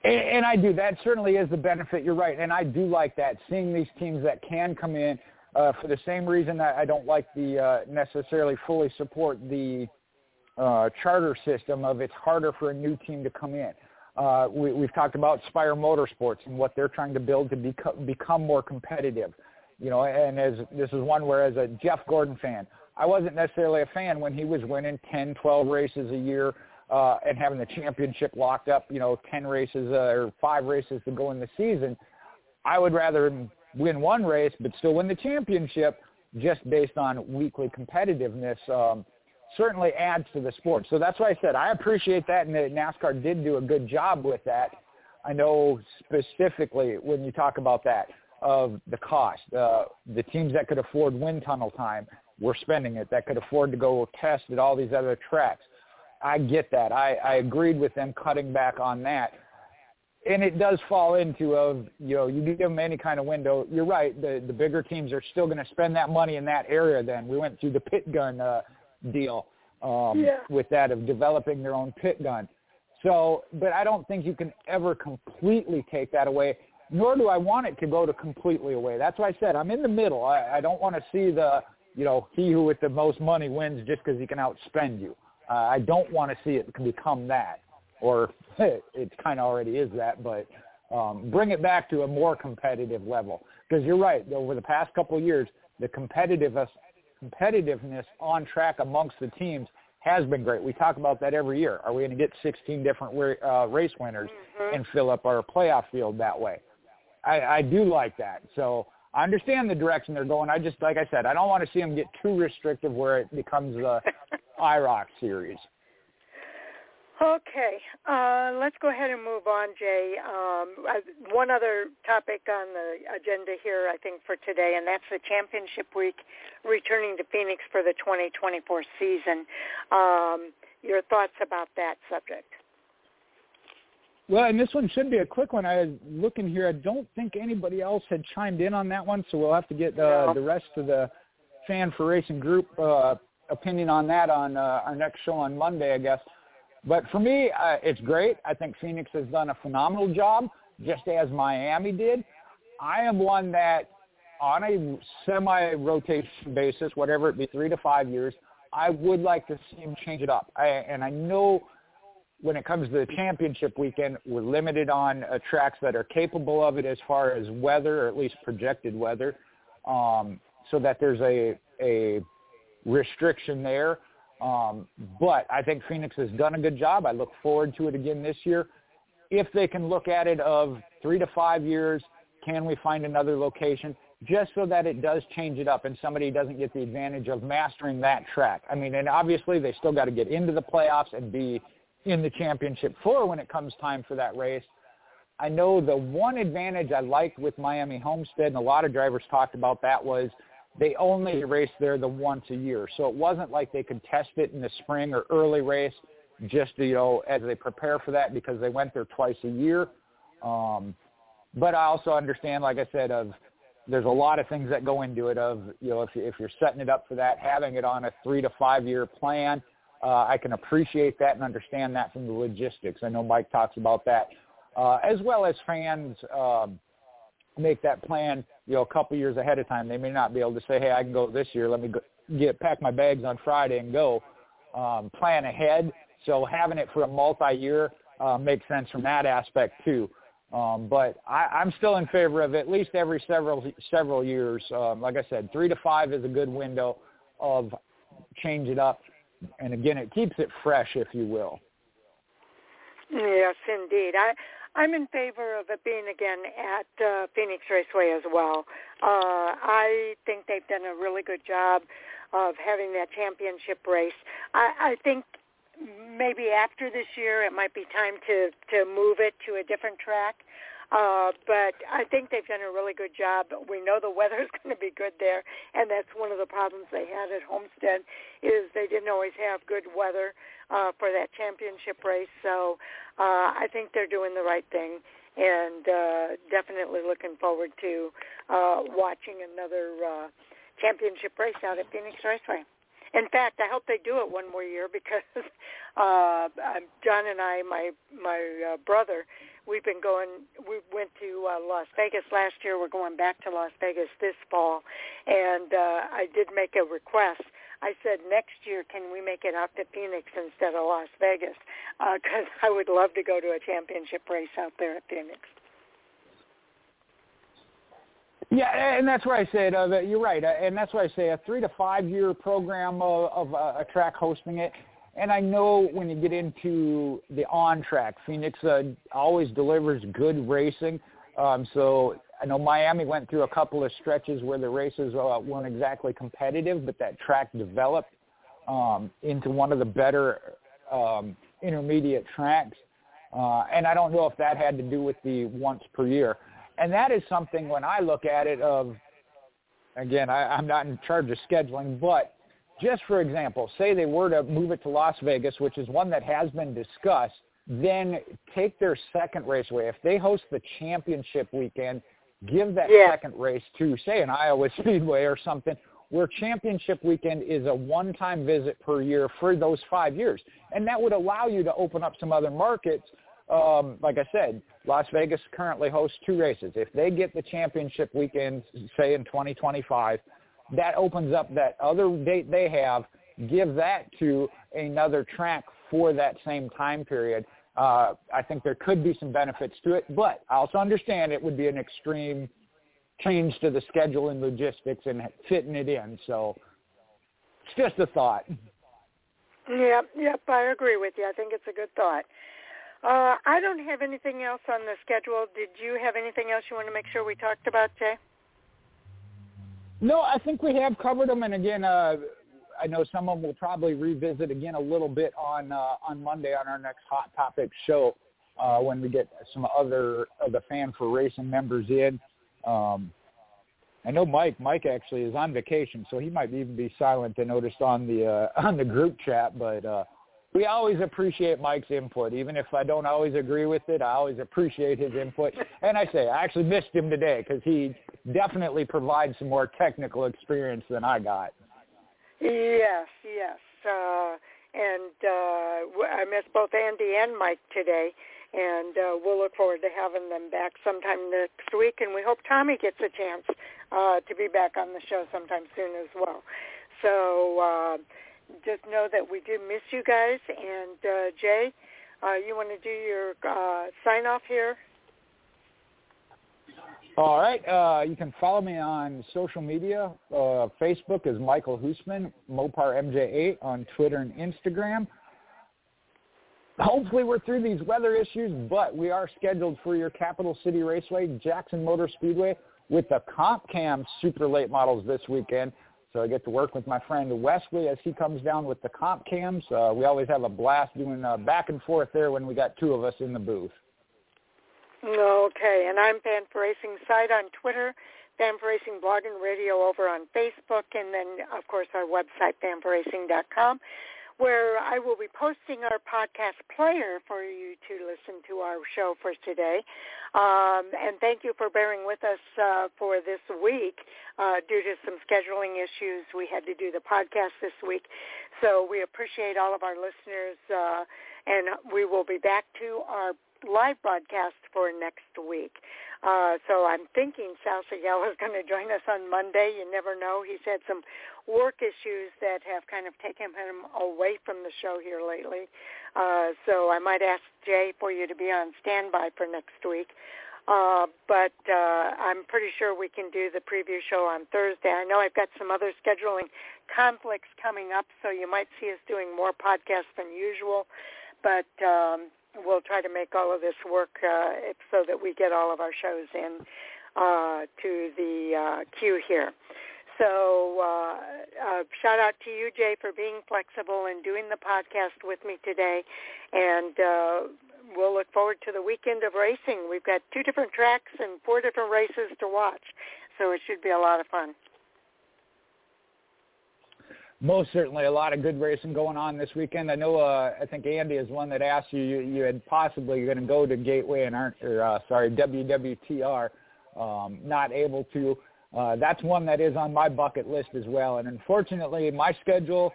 [SPEAKER 2] And, and I do. That certainly is the benefit. You're right, and I do like that. Seeing these teams that can come in uh, for the same reason that I don't like the uh, necessarily fully support the uh, charter system of it's harder for a new team to come in. Uh, we, we've talked about Spire Motorsports and what they're trying to build to become, become more competitive. You know, and as this is one where as a Jeff Gordon fan, I wasn't necessarily a fan when he was winning 10, 12 races a year uh, and having the championship locked up, you know, 10 races uh, or five races to go in the season, I would rather win one race but still win the championship just based on weekly competitiveness um, certainly adds to the sport. So that's why I said I appreciate that, and that NASCAR did do a good job with that. I know specifically when you talk about that of the cost, uh, the teams that could afford wind tunnel time were spending it, that could afford to go test at all these other tracks. I get that. I, I agreed with them cutting back on that. And it does fall into of, you know, you give them any kind of window. You're right. The, the bigger teams are still going to spend that money in that area then. We went through the pit gun uh, deal um,
[SPEAKER 1] yeah.
[SPEAKER 2] with that of developing their own pit gun. So, but I don't think you can ever completely take that away, nor do I want it to go to completely away. That's why I said I'm in the middle. I, I don't want to see the, you know, he who with the most money wins just because he can outspend you. Uh, I don't want to see it become that, or it kind of already is that, but um, bring it back to a more competitive level. Because you're right, over the past couple of years, the competitiveness, competitiveness on track amongst the teams has been great. We talk about that every year. Are we going to get 16 different uh, race winners
[SPEAKER 1] mm-hmm.
[SPEAKER 2] and fill up our playoff field that way? I, I do like that. So I understand the direction they're going. I just, like I said, I don't want to see them get too restrictive where it becomes a IROC series.
[SPEAKER 1] Okay, uh, let's go ahead and move on, Jay. Um, one other topic on the agenda here, I think, for today, and that's the championship week returning to Phoenix for the 2024 season. Um, your thoughts about that subject?
[SPEAKER 2] Well, and this one should be a quick one. I was looking here. I don't think anybody else had chimed in on that one, so we'll have to get uh,
[SPEAKER 1] no.
[SPEAKER 2] the rest of the Fan4Racing group uh, opinion on that on uh, our next show on Monday, I guess. But for me, uh, it's great. I think Phoenix has done a phenomenal job, just as Miami did. I am one that on a semi-rotation basis, whatever it be, three to five years, I would like to see him change it up. I, and I know when it comes to the championship weekend, we're limited on uh, tracks that are capable of it as far as weather, or at least projected weather, um, so that there's a a restriction there. Um, but I think Phoenix has done a good job. I look forward to it again this year. If they can look at it of three to five years, can we find another location? Just so that it does change it up and somebody doesn't get the advantage of mastering that track. I mean, and obviously they still got to get into the playoffs and be in the championship four when it comes time for that race. I know the one advantage I liked with Miami Homestead, and a lot of drivers talked about that, was – they only race there the once a year. So it wasn't like they could test it in the spring or early race just, you know, as they prepare for that because they went there twice a year. Um, but I also understand, like I said, of there's a lot of things that go into it of, you know, if, if you're setting it up for that, having it on a three to five year plan, uh, I can appreciate that and understand that from the logistics. I know Mike talks about that, uh, as well as fans um, make that plan you know, a couple years ahead of time. They may not be able to say, hey, I can go this year. Let me go, get pack my bags on Friday and go. Um, plan ahead. So having it for a multi-year uh, makes sense from that aspect too. Um, but I, I'm still in favor of at least every several several years. Um, like I said, three to five is a good window of change it up, and again, it keeps it fresh, if you will.
[SPEAKER 1] Yes, indeed. I I'm in favor of it being again at uh, Phoenix Raceway as well. Uh, I think they've done a really good job of having that championship race. I, I think maybe after this year it might be time to to move it to a different track. Uh, but I think they've done a really good job. We know the weather is going to be good there, and that's one of the problems they had at Homestead is they didn't always have good weather uh, for that championship race. So uh, I think they're doing the right thing and uh, definitely looking forward to uh, watching another uh, championship race out at Phoenix Raceway. In fact, I hope they do it one more year because uh, John and I, my my uh, brother, we've been going. We went to uh, Las Vegas last year. We're going back to Las Vegas this fall, and uh, I did make a request I said next year, can we make it out to Phoenix instead of Las Vegas? Because uh, I would love to go to a championship race out there at Phoenix.
[SPEAKER 2] Yeah, and that's why I said uh, that you're right, uh, and that's why I say a three to five year program of, of uh, a track hosting it. And I know when you get into the on track, Phoenix uh, always delivers good racing. Um, so I know Miami went through a couple of stretches where the races uh, weren't exactly competitive, but that track developed um, into one of the better um, intermediate tracks. Uh, and I don't know if that had to do with the once per year. And that is something when I look at it of, again, I, I'm not in charge of scheduling, but just for example, say they were to move it to Las Vegas, which is one that has been discussed, then take their second raceway. If they host the championship weekend, give that
[SPEAKER 1] yeah.
[SPEAKER 2] second race to, say, an Iowa Speedway or something, where championship weekend is a one-time visit per year for those five years. And that would allow you to open up some other markets. Um, like I said, Las Vegas currently hosts two races. If they get the championship weekend, say in 2025, that opens up that other date they have, give that to another track for that same time period uh, I think there could be some benefits to it, but I also understand it would be an extreme change to the schedule and logistics and fitting it in. So it's just a thought.
[SPEAKER 1] Yep, yep, I agree with you. I think it's a good thought. Uh, I don't have anything else on the schedule. Did you have anything else you want to make sure we talked about, Jay?
[SPEAKER 2] No, I think we have covered them. And again, uh, I know some of them will probably revisit again a little bit on uh, on Monday on our next Hot Topic show uh, when we get some other of the Fan4Racing members in. Um, I know Mike. Mike actually is on vacation, so he might even be silent. I noticed on the uh, on the group chat, but uh, we always appreciate Mike's input, even if I don't always agree with it. I always appreciate his input. And I say I actually missed him today because he definitely provides some more technical experience than I got.
[SPEAKER 1] Yes, yes. Uh, and uh, I miss both Andy and Mike today. and uh, we'll look forward to having them back sometime next week. And we hope Tommy gets a chance uh, to be back on the show sometime soon as well. So uh, just know that we do miss you guys. And uh, Jay, uh, you want to do your uh, sign off here?
[SPEAKER 2] All right. Uh, you can follow me on social media. Uh, Facebook is Michael Husmann, Mopar MJ8 on Twitter and Instagram. Hopefully we're through these weather issues, but we are scheduled for your Capital City Raceway, Jackson Motor Speedway, with the Comp Cam super late models this weekend. So I get to work with my friend Wesley as he comes down with the Comp Cams. Uh, we always have a blast doing uh, back and forth there when we got two of us in the booth.
[SPEAKER 1] Okay, and I'm Fan4Racing site on Twitter, Fan4Racing blog and radio over on Facebook, and then of course our website fanforracing.com, where I will be posting our podcast player for you to listen to our show for today. Um, and thank you for bearing with us uh, for this week. Uh, due to some scheduling issues, we had to do the podcast this week. So we appreciate all of our listeners, uh, and we will be back to our live broadcast for next week. Uh, so I'm thinking Sal Segal is going to join us on Monday. You never know. He's had some work issues that have kind of taken him away from the show here lately. Uh, so I might ask Jay for you to be on standby for next week. Uh, but uh, I'm pretty sure we can do the preview show on Thursday. I know I've got some other scheduling conflicts coming up, so you might see us doing more podcasts than usual. But um, we'll try to make all of this work uh, so that we get all of our shows in uh, to the uh, queue here. So uh, uh, shout out to you, Jay, for being flexible and doing the podcast with me today. And uh, we'll look forward to the weekend of racing. We've got two different tracks and four different races to watch. So it should be a lot of fun
[SPEAKER 2] most certainly a lot of good racing going on this weekend. I know. Uh, I think Andy is one that asked you. You, you had possibly going to go to Gateway and aren't, or uh, sorry, WWTR, um, not able to. Uh, that's one that is on my bucket list as well. And unfortunately, my schedule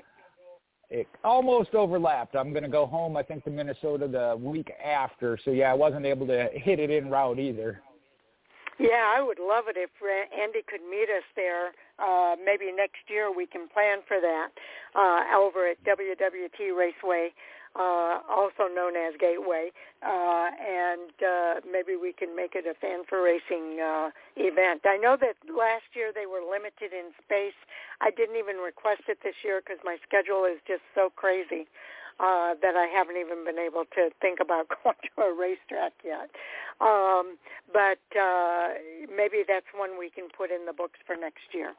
[SPEAKER 2] it almost overlapped. I'm going to go home. I think to Minnesota the week after. So yeah, I wasn't able to hit it in route either.
[SPEAKER 1] Yeah, I would love it if Andy could meet us there. Uh, maybe next year we can plan for that uh, over at WWT Raceway, uh, also known as Gateway, uh, and uh, maybe we can make it a Fan4Racing uh, event. I know that last year they were limited in space. I didn't even request it this year because my schedule is just so crazy uh, that I haven't even been able to think about going to a racetrack yet. Um, but uh, maybe that's one we can put in the books for next year.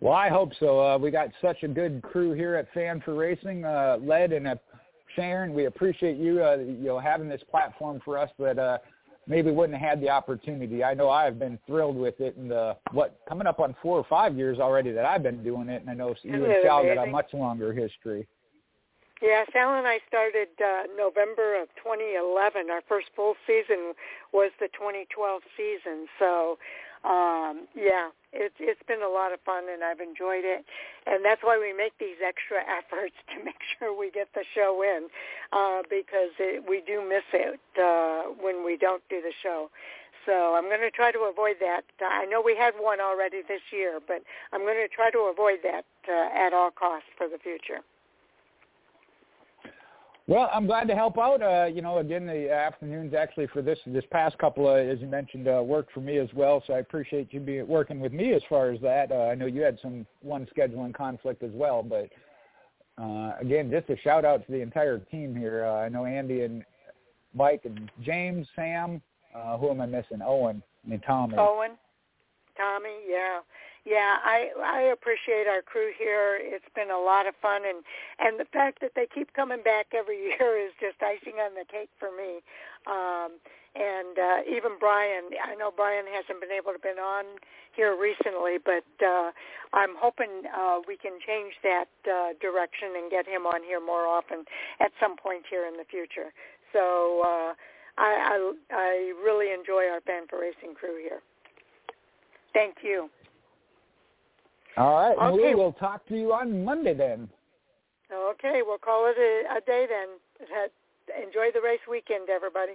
[SPEAKER 2] Well, I hope so. Uh, we got such a good crew here at Fan4Racing, uh, led and uh, Sharon. We appreciate you, uh, you know, having this platform for us But uh, maybe wouldn't have had the opportunity. I know I've been thrilled with it, and the what coming up on four or five years already that I've been doing it, and I know you and Sal got a much longer history.
[SPEAKER 1] Yeah, Sal and I started uh, November of 2011. Our first full season was the 2012 season, so um, yeah, it's it's been a lot of fun and I've enjoyed it, and that's why we make these extra efforts to make sure we get the show in, uh, because it, we do miss it uh, when we don't do the show. So I'm going to try to avoid that. I know we had one already this year, but I'm going to try to avoid that uh, at all costs for the future.
[SPEAKER 2] Well, I'm glad to help out. Uh, you know, again, the afternoons actually for this this past couple of, as you mentioned, uh, worked for me as well. So I appreciate you being working with me as far as that. Uh, I know you had some one scheduling conflict as well, but uh, again, just a shout out to the entire team here. Uh, I know Andy and Mike and James, Sam. Uh, who am I missing? Owen and Tommy.
[SPEAKER 1] Owen, Tommy, yeah yeah, I I appreciate our crew here. It's been a lot of fun, and and the fact that they keep coming back every year is just icing on the cake for me. Um, and uh, even Brian, I know Brian hasn't been able to been on here recently, but uh, I'm hoping uh, we can change that uh, direction and get him on here more often at some point here in the future. So uh, I, I I really enjoy our Fan4Racing crew here. Thank you.
[SPEAKER 2] All right. Okay. We will talk to you on Monday then.
[SPEAKER 1] Okay, we'll call it a, a day then.
[SPEAKER 3] enjoy the race weekend, everybody.